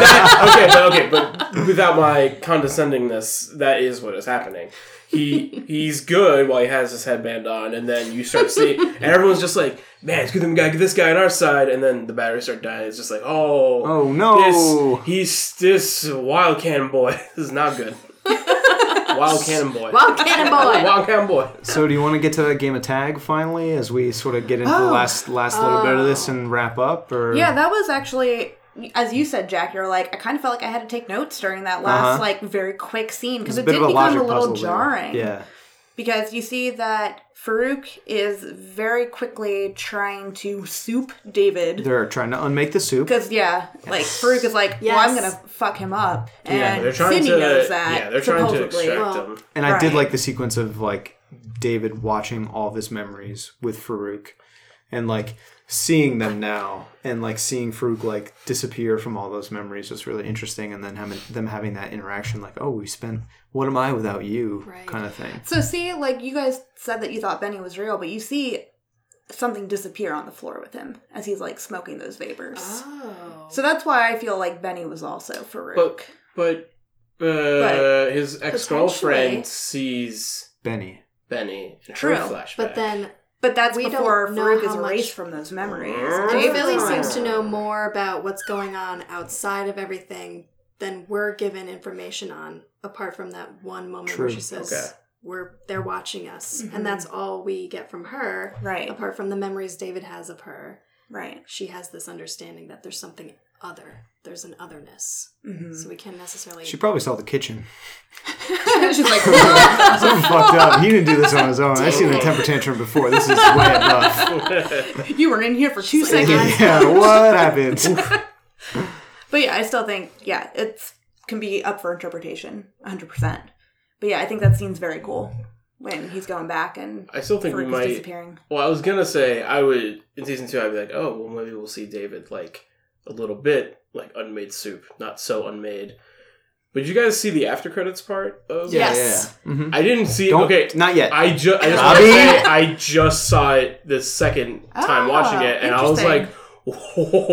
That- okay, but okay, but without my condescendingness, that is what is happening. He he's good while he has his headband on, and then you start seeing, and everyone's just like, "Man, it's good that we got this guy on our side." And then the batteries start dying. It's just like, "Oh, Oh no! this he's this wild cannon boy. This is not good." Wild cannon boy. Wild cannon boy. Wild cannon boy. So do you want to get to that game of tag finally, as we sort of get into the Oh. last last little bit of this and wrap up? Or Yeah, that was actually, as you said, Jack. You're like, I kind of felt like I had to take notes during that last, Uh-huh. like, very quick scene because It's it did a become a little puzzle there. jarring. Yeah, because you see that Farouk is very quickly trying to soup David. they're trying to unmake the soup. Because yeah, like Farouk is like, well, I'm gonna fuck him up, and Yeah, They're trying Sydney to. knows that. yeah, they're trying to supposedly. extract Well, him. And I did like the sequence of like David watching all of his memories with Farouk and like seeing them now and like seeing Farouk like disappear from all those memories was really interesting and then having them having that interaction like, oh, we spent what am I without you Right. kind of thing. So see, like you guys said that you thought Benny was real, but you see something disappear on the floor with him as he's like smoking those vapors. Oh. So that's why I feel like Benny was also Farouk. But but uh, But his ex girlfriend sees Benny. Benny in True, her flashback. but then But that's We before don't Farouk is how much- erased from those memories. And and Philly seems to know more about what's going on outside of everything than we're given information on, apart from that one moment True. where she says, Okay. "We're they're watching us," and that's all we get from her. Right. Apart from the memories David has of her, Right. she has this understanding that there's something other. There's an otherness, Mm-hmm. so we can't necessarily. She probably saw the kitchen. She's like, Something fucked up. He didn't do this on his own. I've seen a temper tantrum before. This is way enough. you were in here for two seconds. yeah, what happened? But yeah, I still think yeah, it's can be up for interpretation, hundred percent. But yeah, I think that scene's very cool when he's going back and I still think we Farouk is might. disappearing. Well, I was gonna say I would in season two. I'd be like, oh, well, maybe we'll see David like a little bit like unmade soup, not so unmade. But you guys see the after credits part of? Yes. Yes. yeah. Mhm. I didn't see. Don't, okay, not yet. I just I just want to Robbie? I just saw it the second time Ah, watching it, and I was like, interesting.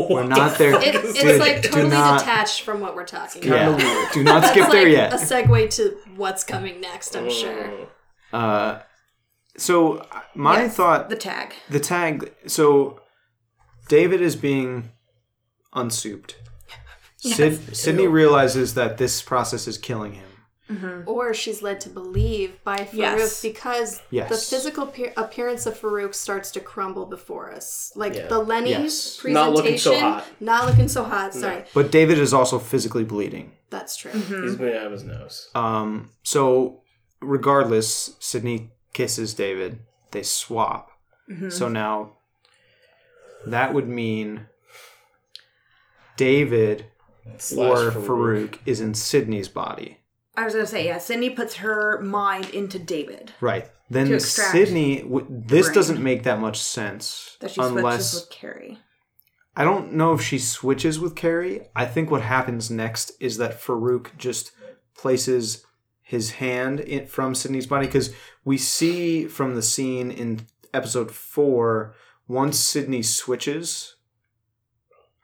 We're not there. It, it's Dude, like totally not- detached from what we're talking yeah. about. Do not That's skip there like yet. a segue to what's coming next. I'm sure. Uh, so my Yes, thought, the tag. the tag. So David is being unsouped. Syd, Sydney realizes that this process is killing him. Mm-hmm. Or she's led to believe by Farouk Yes. because Yes. the physical pe- appearance of Farouk starts to crumble before us. Like Yeah. the Lenny's Yes. presentation, Not looking so hot. not looking so hot. Sorry, But David is also physically bleeding. that's true. Mm-hmm. He's bleeding out of his nose. Um, so regardless, Sydney kisses David. They swap. Mm-hmm. So now that would mean David Slash or Farouk. Farouk is in Sydney's body. I was gonna say yeah. Sydney puts her mind into David Right. Then extract Sydney, w- this brain. doesn't make that much sense that she unless switches with Kerry. I don't know if she switches with Kerry. I think what happens next is that Farouk just places his hand in, from Sydney's body because we see from the scene in episode four once Sydney switches,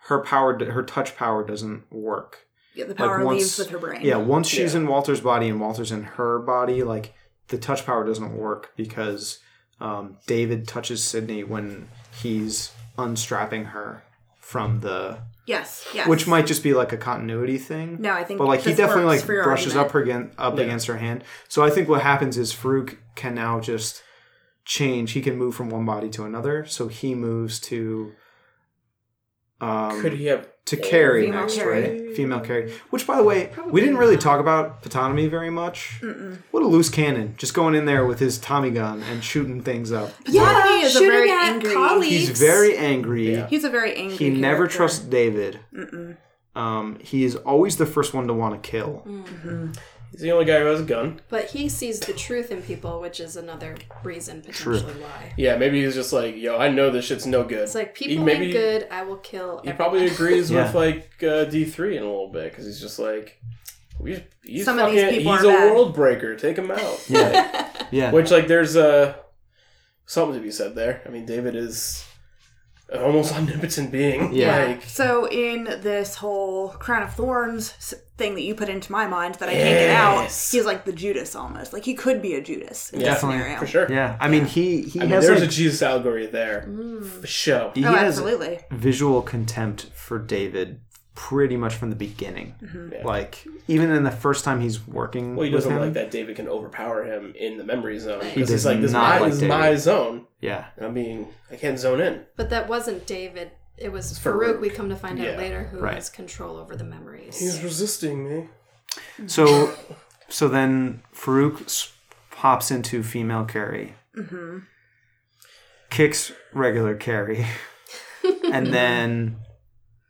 her power, her touch power doesn't work. Yeah, the power once- leaves with her brain. Yeah, once she's Yeah. in Walter's body and Walter's in her body, like the touch power doesn't work because um, David touches Sydney when he's unstrapping her from the, Yes. Yes. which might just be like a continuity thing. No, I think but like he definitely like brushes argument. up her again up Yeah. against her hand. So I think what happens is Farouk can now just change. He can move from one body to another. So he moves to um, Could he have? to Kerry Female next, Kerry. right? Female Kerry. Which, by the way, we didn't really talk about Ptonomy very much. What a loose cannon! Just going in there with his Tommy gun and shooting things up. Ptonomy is a shooting very at angry. colleagues. He's very angry. Yeah. He's a very angry. He never character. trusts David. Um, he is always the first one to want to kill. He's the only guy who has a gun. But he sees the truth in people, which is another reason potentially why. Yeah, maybe he's just like, yo, I know this shit's no good. It's like He- people maybe ain't good. I will kill. He everyone. probably agrees Yeah. with like uh, D three in a little bit because he's just like, we, he's Some of these people he's are a bad. world breaker. Take him out. Yeah, yeah. Which like there's uh, something to be said there. I mean, David is an almost omnipotent being. Yeah. Like, So in this whole Crown of Thorns thing that you put into my mind that I can't get out, Yes. he's like the Judas almost. Like he could be a Judas in this Definitely, scenario. for sure. yeah, I mean, he he I mean, has there's like, a Jesus allegory there mm. for show. he Oh, has absolutely. visual contempt for David pretty much from the beginning. Mm-hmm. Yeah. Like even in the first time he's working Well, he with doesn't him. like that David can overpower him in the memory zone He because does he's like, "This, is not my, like this is my zone." Yeah, I mean, I can't zone in. But that wasn't David. It was Farouk. Farouk. We come to find out later who Right. has control over the memories. He's resisting me. So, so then Farouk s- pops into female Kerry, mm-hmm. kicks regular Cary, and then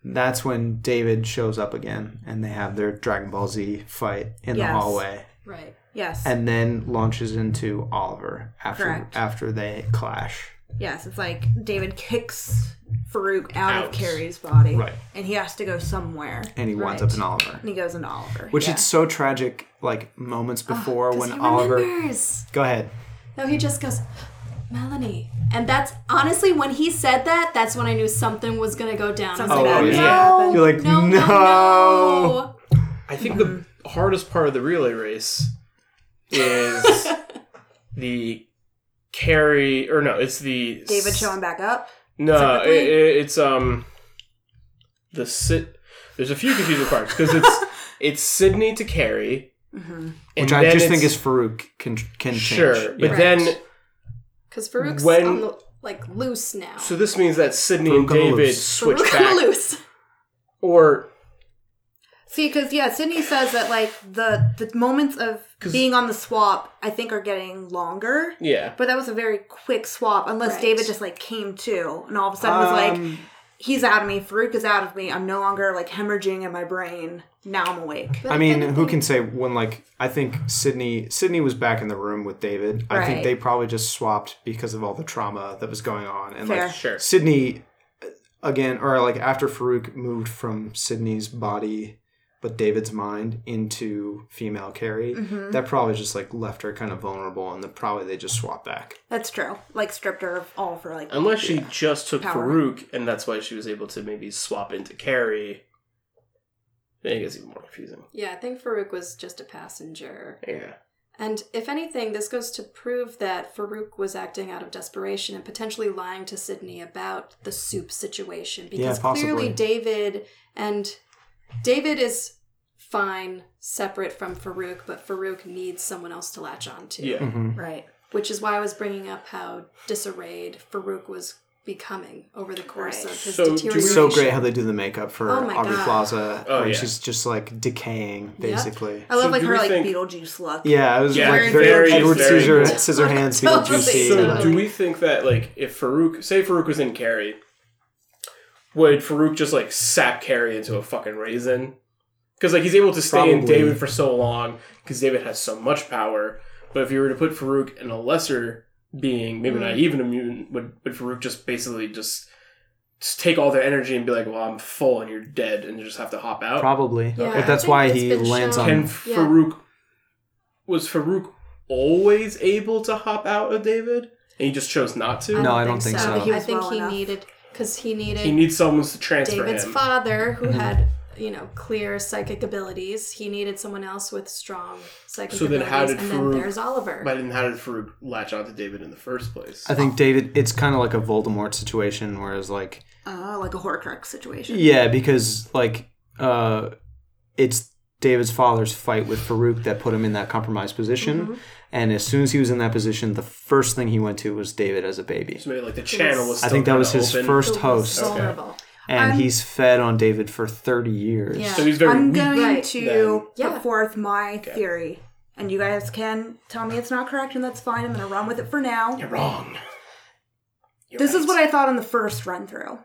that's when David shows up again, and they have their Dragon Ball Z fight in Yes. the hallway, right. Yes. and then launches into Oliver after Correct. after they clash. yes, it's like David kicks Farouk out, Out. of Kerry's body. Right. And he has to go somewhere. And he winds up in Oliver, And he goes into Oliver. which yeah. it's so tragic. Like moments ah, before 'Cause when he Oliver, go ahead. No, he just goes, Melanie. And that's honestly when he said that, that's when I knew something was gonna go down. I was Something like, bad was no, gonna happen. You're like, no, no, no. no. I think the hardest part of the relay race is the carry, or no, it's the David showing back up. No, it, typically? it- it's um the sit. There's a few confusing parts because it's it's Sydney to carry, and Which I then just think it's- is Farouk can can change. sure, but Yeah. then Because Farouk's When- on the, like loose now. so this means that Sydney and Farouk on the David loose. switch Farouk back, loose. or See, because yeah, Sydney says that like the the moments of being on the swap, I think, are getting longer. yeah, But that was a very quick swap, unless Right. David just like came to and all of a sudden was like, Um, "He's out of me. Farouk is out of me. I'm no longer like hemorrhaging in my brain. Now I'm awake." But I if mean, who can say when like I think Sydney Sydney was back in the room with David. I think Right. they probably just swapped because of all the trauma that was going on. And Fair. like sure. Sydney again or like after Farouk moved from Sydney's body but David's mind into female Kerry, Mm-hmm. that probably just like left her kind of vulnerable and then probably they just swapped back. That's true. Like stripped her of all for like. Unless she just took Power. Farouk, and that's why she was able to maybe swap into Kerry. Then it gets even more confusing. Yeah, I think Farouk was just a passenger. Yeah. And if anything, this goes to prove that Farouk was acting out of desperation and potentially lying to Sydney about the soup situation. Because possibly. clearly David and David is fine separate from Farouk, but Farouk needs someone else to latch on to. Yeah. Mm-hmm. Right. Which is why I was bringing up how disarrayed Farouk was becoming over the course Right. of his So deterioration. So great how they do the makeup for Oh Aubrey God. Plaza Oh, when yeah. she's just like decaying basically. I love So like her like think- Beetlejuice look. Yeah, it was Yeah, like very, very- Edward very- Caesar, Scissorhands, Totally. Beetlejuicy. So Totally. do we think that like if Farouk, say Farouk was in Carrie, would Farouk just like sap Carrie into a fucking raisin? Because like he's able to stay in David for so long because David has so much power. But if you were to put Farouk in a lesser being, maybe not hmm. even immune, would would Farouk just basically just, just take all their energy and be like, "Well, I'm full and you're dead," and you just have to hop out? Probably. Yeah, but that's why he lands shown- on. Can Yeah. Farouk was Farouk always able to hop out of David, and he just chose not to? No, I don't think so. He I think he enough. needed because he needed He needs someone to transfer David's him. father, Mm-hmm. who had you know clear psychic abilities. He needed someone else with strong psychic So then abilities. how did and Farouk- then there's Oliver. But then how did Farouk latch onto David in the first place? I think David. It's kind of like a Voldemort situation, whereas like Uh, like a Horcrux situation. yeah, because like uh, it's David's father's fight with Farouk that put him in that compromised position, and as soon as he was in that position, the first thing he went to was David as a baby. So maybe like the channel was. I think that was his open. first host. Vulnerable. and I'm- he's fed on David for thirty years. Yeah. So he's very I'm weak. going Right. to Then- Yeah. put forth my theory, and you guys can tell me it's not correct, and that's fine. I'm going to run with it for now. You're wrong. You're this is what I thought on the first run through,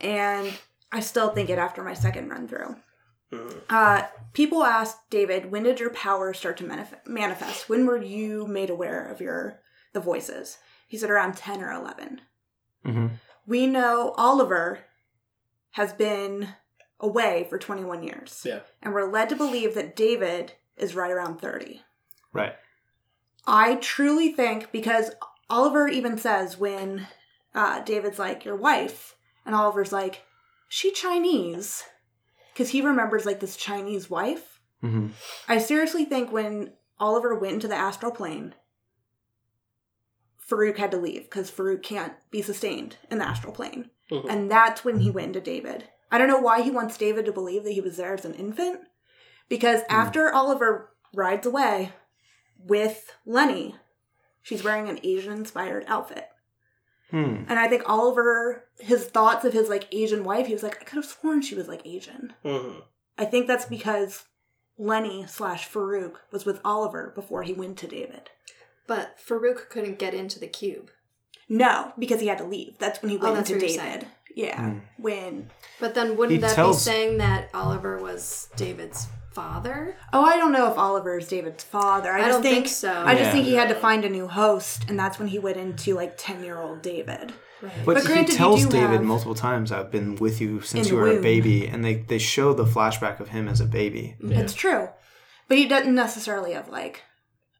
and I still think it after my second run through. Uh, people asked David, "When did your power start to manif- manifest? When were you made aware of your the voices?" He said around ten or eleven. hmm We know Oliver has been away for 21 years. Yeah. And we're led to believe that David is right around 30. Right. I truly think because Oliver even says when uh, David's like, your wife, and Oliver's like, she Chinese. Because he remembers like this Chinese wife. hmm I seriously think when Oliver went into the astral plane, Farouk had to leave because Farouk can't be sustained in the astral plane. Mhm. And that's when he went into David. I don't know why he wants David to believe that he was there as an infant. Because after Oliver rides away with Lenny, she's wearing an Asian inspired outfit. Hmm. And I think Oliver, his thoughts of his like Asian wife, he was like, I could have sworn she was like Asian. Mhm. I think that's because Lenny slash Farouk was with Oliver before he went to David. But Farouk couldn't get into the cube. No, because he had to leave. That's when he Oh, went that's into what David. Yeah, Hmm. when But then wouldn't He that tells- be saying that Oliver was David's father? oh, I don't know if Oliver is David's father. I, I just don't think, think so. I just think he had to find a new host, and that's when he went into like ten year old David. Right. But, But granted, he tells do David have- multiple times, "I've been with you since In you the were a baby," and they they show the flashback of him as a baby. It's true, but he doesn't necessarily have like.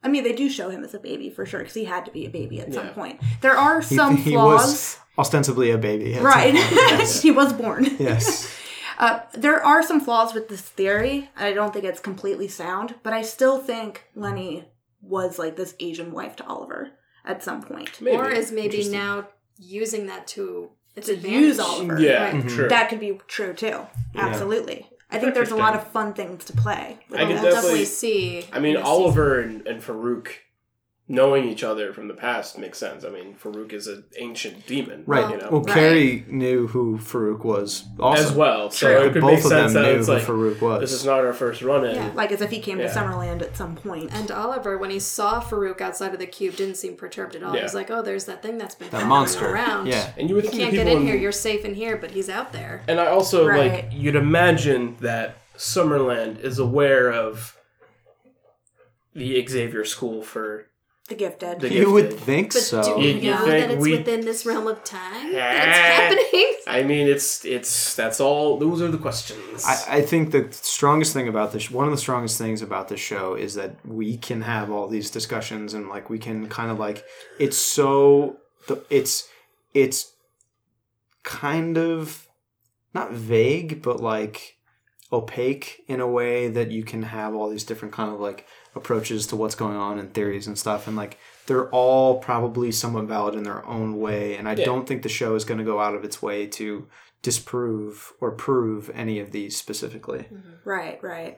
I mean, they do show him as a baby for sure because he had to be a baby at some point. There are some he flaws, was ostensibly a baby, at some right? point, yes. he was born. yes. Uh, there are some flaws with this theory. I don't think it's completely sound, but I still think Lenny was like this Asian wife to Oliver at some point. Maybe. Or is maybe now using that to its To advantage. use Oliver. Yeah, Right. true. That could be true too. Absolutely. I think there's a lot of fun things to play. I can definitely, definitely- see. I mean, Oliver and, and Farouk knowing each other from the past makes sense. I mean, Farouk is an ancient demon, Right. You know, Well, Right. Cary knew who Farouk was also. as well. So True. it could Both make of them sense that knew it's who like Farouk was. this is not our first run in. Yeah. Like as if he came Yeah. to Summerland at some point. And Oliver, when he saw Farouk outside of the cube, didn't seem perturbed at all. He Yeah. was like, "Oh, there's that thing that's been that following monster. around. Yeah. And you would you think can't get people in here. You're safe in here, but he's out there." And I also Right. like you'd imagine that Summerland is aware of the Xavier School for the gifted. The- You would Gifted. think But so. do You- we you know think that it's we- within this realm of time that Ah. it's happening? I mean, it's it's that's all. Those are the questions. I, I think the strongest thing about this, one of the strongest things about this show is that we can have all these discussions and like we can kind of like it's so the it's it's kind of not vague but like opaque in a way that you can have all these different kind of like approaches to what's going on and theories and stuff and like they're all probably somewhat valid in their own way and I Yeah. don't think the show is going to go out of its way to disprove or prove any of these specifically. Right, right.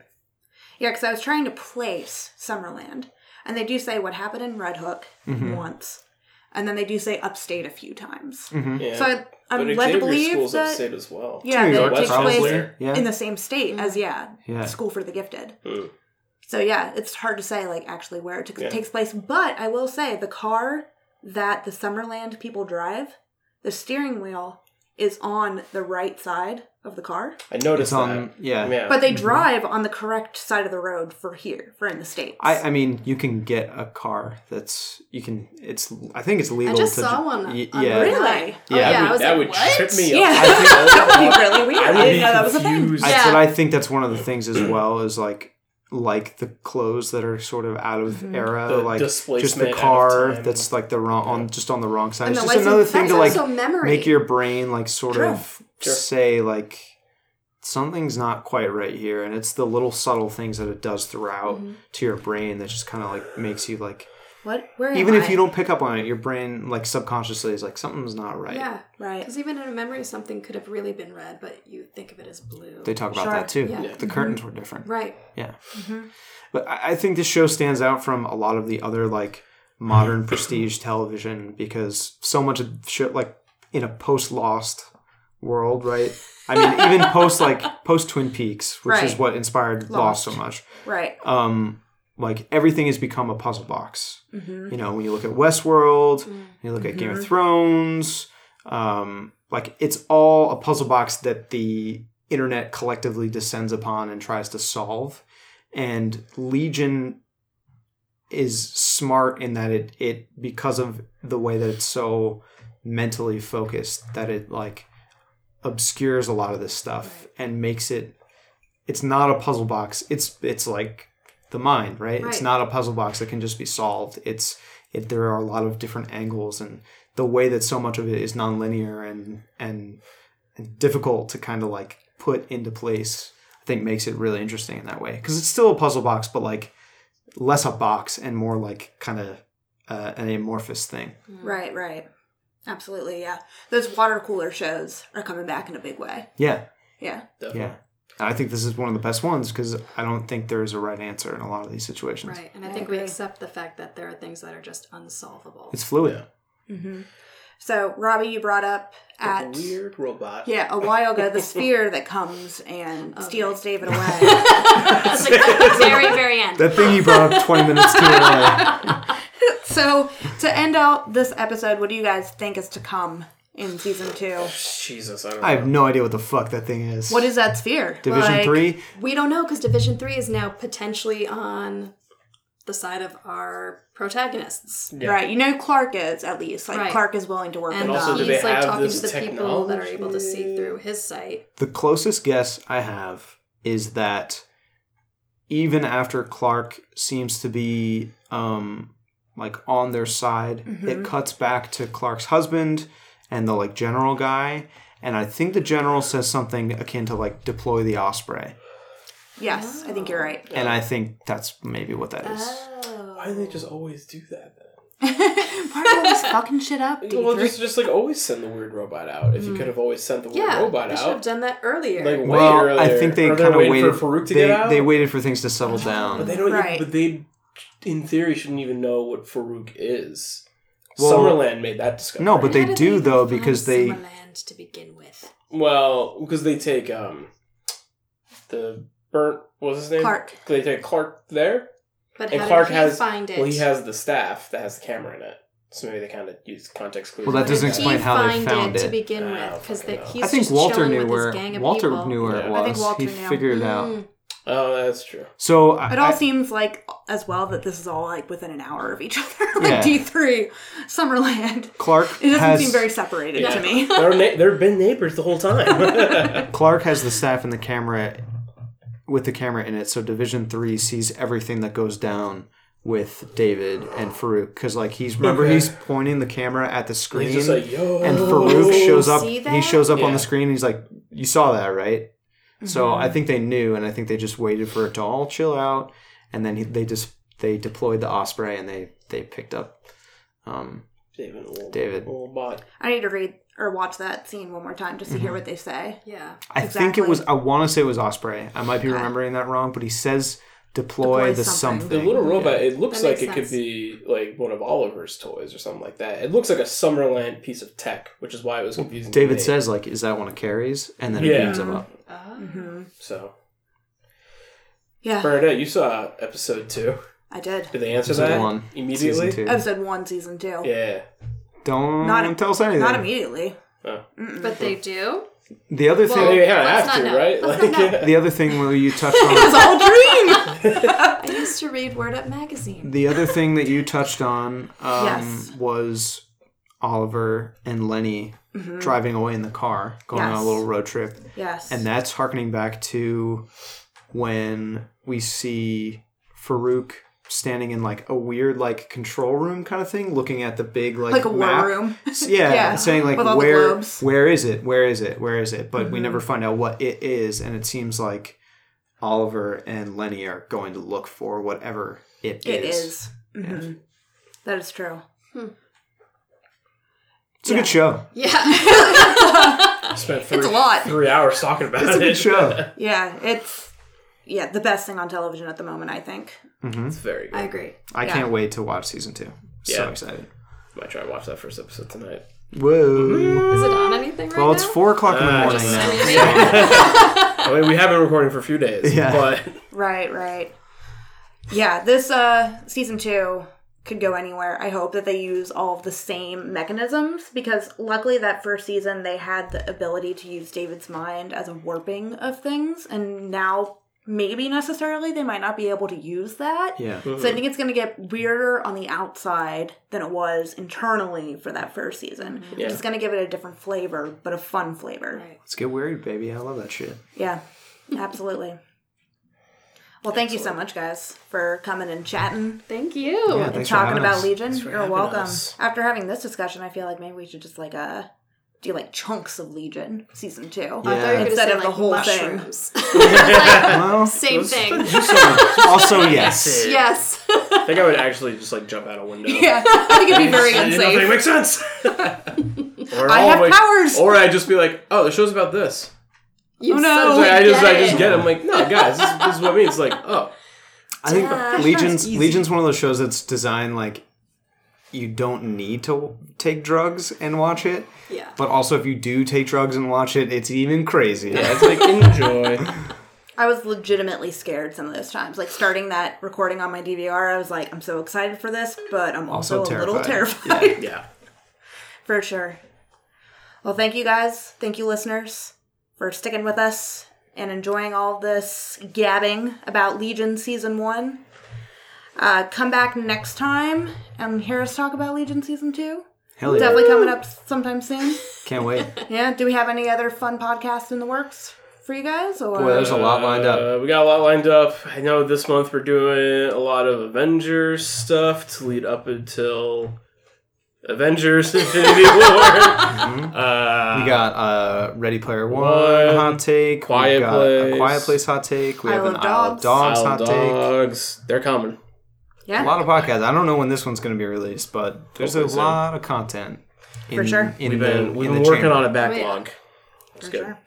Yeah, because I was trying to place Summerland, and they do say what happened in Red Hook Mm-hmm. once, and then they do say upstate a few times. yeah. So I, I'm but led to believe School's that upstate as well. yeah, New that York, it takes place Yeah. in the same state as yeah, Yeah. School for the Gifted. Hmm. So yeah, it's hard to say like actually where it t- Yeah. takes place, but I will say the car that the Summerland people drive, the steering wheel is on the right side of the car, I noticed It's on that. yeah. Yeah. but they mm-hmm. drive on the correct side of the road for here, for in the states. I, I mean, you can get a car that's you can. It's I think it's legal. I just to, saw one. y- on yeah, Really? line. Oh, Yeah. yeah. that would, I was that like, would what? trip me Yeah. up. that would be really weird. I I, would didn't be know that was a thing. confused. I, Yeah. But I think that's one of the things as well is like like the clothes that are sort of out of Mm-hmm. era, The like just the car that's like the wrong on just on the wrong side. And It's just another thing to like memory. make your brain like sort True. of Sure. say like something's not quite right here and it's the little subtle things that it does throughout Mm-hmm. to your brain that just kind of like makes you like What? Where am even if I? you don't pick up on it your brain like subconsciously is like something's not right Yeah. Right. Because even in a memory, something could have really been red, but you think of it as blue. they talk about Sure. that too Yeah. Yeah. the curtains were different right. yeah Mm-hmm. but I, I think this show stands out from a lot of the other like modern prestige television because so much of shit like in a post lost world, right? I mean, even post like post Twin Peaks, which is what inspired Lost. Lost. so much. Right. Um, like everything has become a puzzle box. Mm-hmm. You know, when you look at Westworld, Mm. you look at Game of Thrones, um, like it's all a puzzle box that the internet collectively descends upon and tries to solve. And Legion is smart in that it it because of the way that it's so mentally focused that it like obscures a lot of this stuff and makes it it's not a puzzle box it's it's like the mind right, it's not a puzzle box that can just be solved it's it there are a lot of different angles and the way that so much of it is nonlinear and and, and difficult to kind of like put into place i think makes it really interesting in that way because it's still a puzzle box but like less a box and more like kind of uh, an amorphous thing Right, right. Absolutely, yeah. Those water cooler shows are coming back in a big way. yeah Yeah. Definitely. Yeah. And I think this is one of the best ones because I don't think there's a right answer in a lot of these situations. Right. And I I think we accept the fact that there are things that are just unsolvable. It's fluid. hmm So, Robbie, you brought up at a weird robot. yeah a while ago the sphere that comes and Okay. steals David away. That's the very, very end. That thing you brought up 20 minutes too early. so, to end out this episode, what do you guys think is to come in season two? Jesus, I don't I have know. no idea what the fuck that thing is. What is that sphere? Division Like- 3? We don't know because Division 3 is now potentially on the side of our protagonists. Yeah. Right, you know Clark is at least like Right. Clark is willing to work And with also, them. do they he's like have talking this to the people that are able to see through his sight. The closest guess I have is that even after Clark seems to be um like on their side, Mm-hmm. it cuts back to Clark's husband and the like general guy. And I think the general says something akin to like deploy the Osprey. Yes, I think you're right. And I think that's maybe what that is. Oh. Why do they just always do that then? Why are always fucking shit up, Well, Deidre? just just like always send the weird robot out. If you mm. could have always sent the weird Yeah, robot they should have done that earlier. like way Well, earlier. I think they kind of waited for Farouk to they, get out. They waited for things to settle down. but they don't. Right. Even, but they, in theory, shouldn't even know what Farouk is. Well- Summerland made that discovery. No, but How they did do even though find because they Summerland to begin with. well, because they take um, the burnt. What's his name? Clark. They take Clark there. But And how Clark did he has- find it? Well, he has the staff that has the camera in it. So maybe they kind of use context clues. Well, that How doesn't did he explain how they find found it to it. begin I with don't because fucking know. he's I think just Walter chilling knew with where gang of Walter people. knew where Yeah. it I was. think Walter he knew. figured it out. Mm. Oh, that's true. So I, It all I- seems like as well that this is all like within an hour of each other. like Yeah. D three, Summerland. Clark It doesn't has seem very separated Yeah. to me. they're na- they've been neighbors the whole time. Clark has the staff and the camera with the camera in it, so Division Three sees everything that goes down with David and Farouk because like he's remember Okay. he's pointing the camera at the screen He's just like, yo. and Farouk shows up. He shows up on the screen. and He's like, "You saw that, right?" So Mm-hmm. I think they knew, and I think they just waited for it to all chill out, and then he, they just they deployed the Osprey and they they picked up. Um, David, a little, David. a little bot. I need to read or watch that scene one more time just to Mm-hmm. hear what they say. Yeah. I think it was. I want to say it was Osprey. I might be Okay. remembering that wrong, but he says deploy, Deploy the something. something. The little robot, it looks like makes it could be like one of Oliver's toys or something like that. It looks like a Summerland piece of tech, which is why it was confusing. to David me. says like, "Is that one of Cary's?" And then it beams him up. Oh. Mm-hmm. so. Yeah, Bernadette, you saw episode two. I did. Did they answer Episode that one, immediately? season two. Episode one, season two. Yeah. Don't Not- tell us anything. Not immediately. Oh. But they do? The other thing, Well- they kind of have not to, know. right? Let's Like, not know. yeah. the other thing where you touched it was on. all dream. I used to read Word Up magazine. the other thing that you touched on um, Yes. was Oliver and Lenny driving away in the car, going on a little road trip. yes. And that's harkening back to when we see Farouk standing in like a weird like control room kind of thing, looking at the big like like a war map. room. Yeah, Yeah. saying like With all the where globes. where is it? Where is it? Where is it? But we Mhm. never find out what it is, and it seems like Oliver and Lenny are going to look for whatever it is. It is. Mhm. That is true. It's a Yeah. good show. Yeah. Spent three, It's a lot. three hours talking about it. It's a good show. Yeah, it's yeah the best thing on television at the moment. I think. hmm it's very good. I agree. I Yeah. can't wait to watch season two. So Yeah. excited. Might try to watch that first episode tonight. Whoa. Is it on anything right Well, it's four o'clock in the Uh, morning just- now. I mean, we have been recording for a few days, Yeah. but Right, right. Yeah, this uh season two could go anywhere. I hope that they use all of the same mechanisms because luckily that first season they had the ability to use David's mind as a warping of things and now maybe necessarily they might not be able to use that. Yeah. So I mm-hmm. think it's going to get weirder on the outside than it was internally for that first season. Mm-hmm. Yeah. It's going to give it a different flavor, but a fun flavor. Right. Let's get weird, baby. I love that shit. Yeah, absolutely. Well, thank you so much, guys, for coming and chatting Thank you. Yeah, and talking about us. Legion. Thanks You're welcome. us. After having this discussion, I feel like maybe we should just like uh do like chunks of Legion season two I thought you were Yeah. instead say, of the like, whole thing. mushrooms. Well, Same thing. also yes. yes. I think I would actually just like jump out a window. Yeah, I think it'd be very Nothing unsafe. makes sense. or I have like- powers. Or I'd just be like, oh, the show's about this. You Oh, no. suddenly So I just, get I just it. get. it. I'm like, no, guys, this, is- this is what I mean. It's like, oh, I think Duh. Legion's Legion's one of those shows that's designed like you don't need to take drugs and watch it. Yeah. But also, if you do take drugs and watch it, it's even crazier. yeah, it's like enjoy. I was legitimately scared some of those times. Like starting that recording on my DVR, I was like, I'm so excited for this, but I'm also, Also a little terrified. terrified. Yeah. For sure. Well, thank you guys. Thank you, listeners, for sticking with us and enjoying all this gabbing about Legion Season 1. Uh, come back next time and hear us talk about Legion Season 2. Hell yeah! Definitely coming up sometime soon. Can't wait. Yeah. Do we have any other fun podcasts in the works for you guys? Or Boy, there's a lot lined up. Uh, we got a lot lined up. I know this month we're doing a lot of Avengers stuff to lead up until Avengers Infinity War. uh, We got uh, Ready Player One, One, hot take. Quiet got Place. a Quiet Place hot take. We Isle have an of Isle of Dogs. Dogs Isle hot take. Dogs. They're coming. yeah. A lot of podcasts. I don't know when this one's going to be released, but there's a Hopefully soon. lot of content. In, For sure. In We've the, been we've in been the working chamber. on a backlog. It's For good. sure.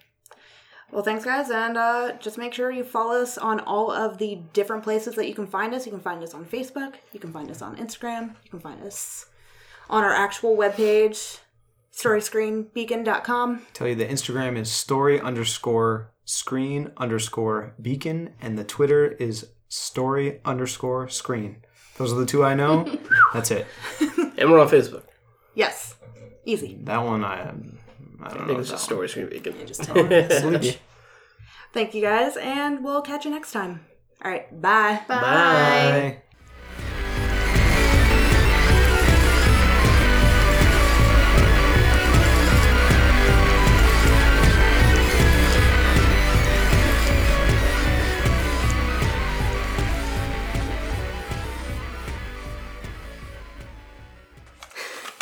Well, thanks, guys, and uh, just make sure you follow us on all of the different places that you can find us. You can find us on Facebook. You can find us on Instagram. You can find us on our actual webpage, storyscreenbeacon.com. Tell you the Instagram is story underscore screen underscore beacon, and the Twitter is story underscore screen. Those are the two I know. That's it. And we're on Facebook. Yes, easy. That one I I don't I know. think it's that just. Story Screen Beacon. Just tell me. Thank you, guys, and we'll catch you next time. All right, bye. Bye.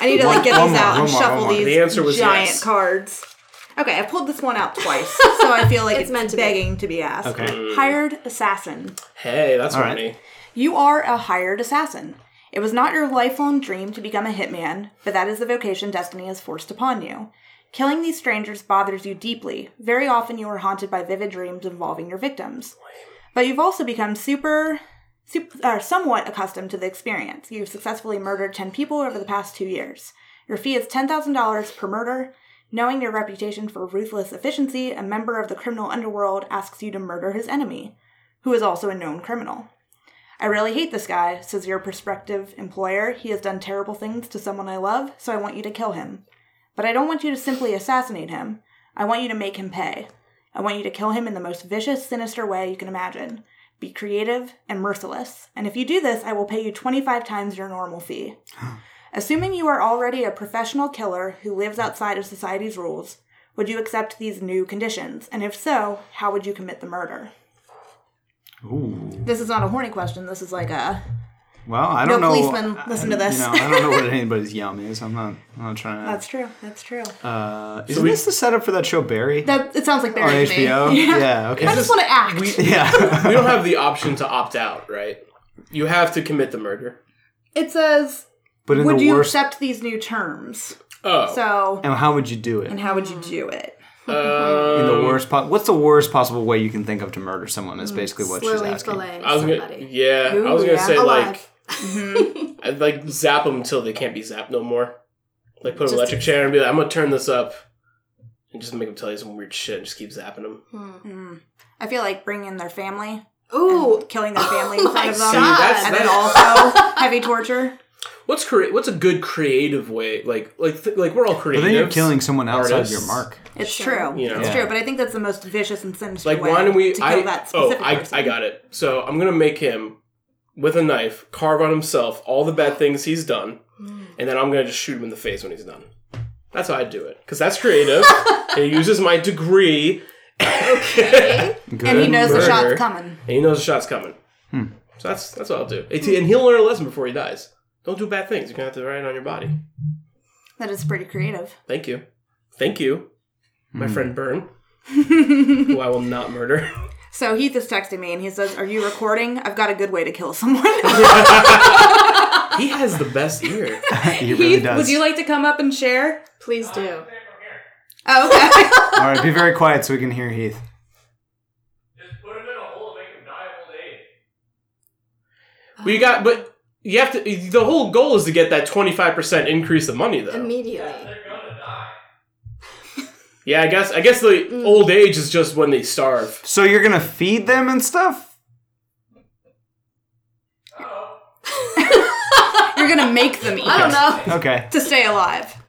I need to like get these out and shuffle these The answer was giant yes. cards. Okay, I pulled this one out twice, so I feel like It's it's, meant to be. begging to be asked. Okay. Mm. Hired assassin. Hey, that's All funny. right. You are a hired assassin. It was not your lifelong dream to become a hitman, but that is the vocation destiny has forced upon you. Killing these strangers bothers you deeply. Very often you are haunted by vivid dreams involving your victims. But you've also become super, or somewhat accustomed to the experience. You've successfully murdered 10 people over the past two years. Your fee is $10,000 per murder. Knowing your reputation for ruthless efficiency, a member of the criminal underworld asks you to murder his enemy, who is also a known criminal. I really hate this guy, says your prospective employer. He has done terrible things to someone I love, so I want you to kill him. But I don't want you to simply assassinate him. I want you to make him pay. I want you to kill him in the most vicious, sinister way you can imagine. Be creative and merciless. And if you do this, I will pay you 25 times your normal fee. Assuming you are already a professional killer who lives outside of society's rules, would you accept these new conditions? And if so, how would you commit the murder? Ooh. This is not a horny question. This is like a Well, I don't know. No policeman, I- listen to this. You know, I don't know what anybody's yum is. I'm not. I'm not trying to. That's true. That's true. Uh, isn't we- this the setup for that show Barry That it sounds like on Barry to me. HBO? Yeah. Yeah. okay. I just want to act. yeah. we don't have the option to opt out, right? You have to commit the murder. it says, but in "Would the you worst. accept these new terms?" Oh. So, and how would you do it? and how would you do it? um, in the worst. Po- what's the worst possible way you can think of to murder someone? Is basically what she's Slowly asking. filleting I was gonna, yeah, I was Ooh, gonna yeah. say Alive. like, I'd like zap them until they can't be zapped no more. Like put an Just- electric chair and be like, I'm gonna turn this up, and just make him tell you some weird shit and just keep zapping him. Mm. I feel like bringing in their family, Ooh, and killing their family Oh in front of them, God. that's- and then also heavy torture. What's crea- What's a good creative way? Like like th- like we're all But creative. then you're killing someone outside artists. your mark. It's Sure. true. You know. It's Yeah. true, but I think that's the most vicious and sinister Like way why don't we? to kill I that oh I person. I got it. So I'm gonna make him with a knife carve on himself all the bad things he's done, and then I'm gonna just shoot him in the face when he's done. That's how I do it because that's creative. and he uses my degree. okay. And he knows the murder. shot's coming. And he knows the shot's coming. Hmm. So that's that's what I'll do. And and he'll learn a lesson before he dies. Don't do bad things. You're gonna have to write it on your body. That is pretty creative. Thank you. Thank you, my Hmm. friend Byrne, who I will not murder. So Heath is texting me and he says, Are you recording? I've got a good way to kill someone. he has the best ear. he really Heath, does. would you like to come up and share? Please do. Oh, okay. All right, be very quiet so we can hear Heath. Just put him in a hole and make him die of old age. Well, got, but you have to. The whole goal is to get that twenty five percent increase of money, though. Immediately. Yeah, I guess. I guess the mm. old age is just when they starve. So you're gonna feed them and stuff? You're going to make them eat I don't know. Okay. to stay alive.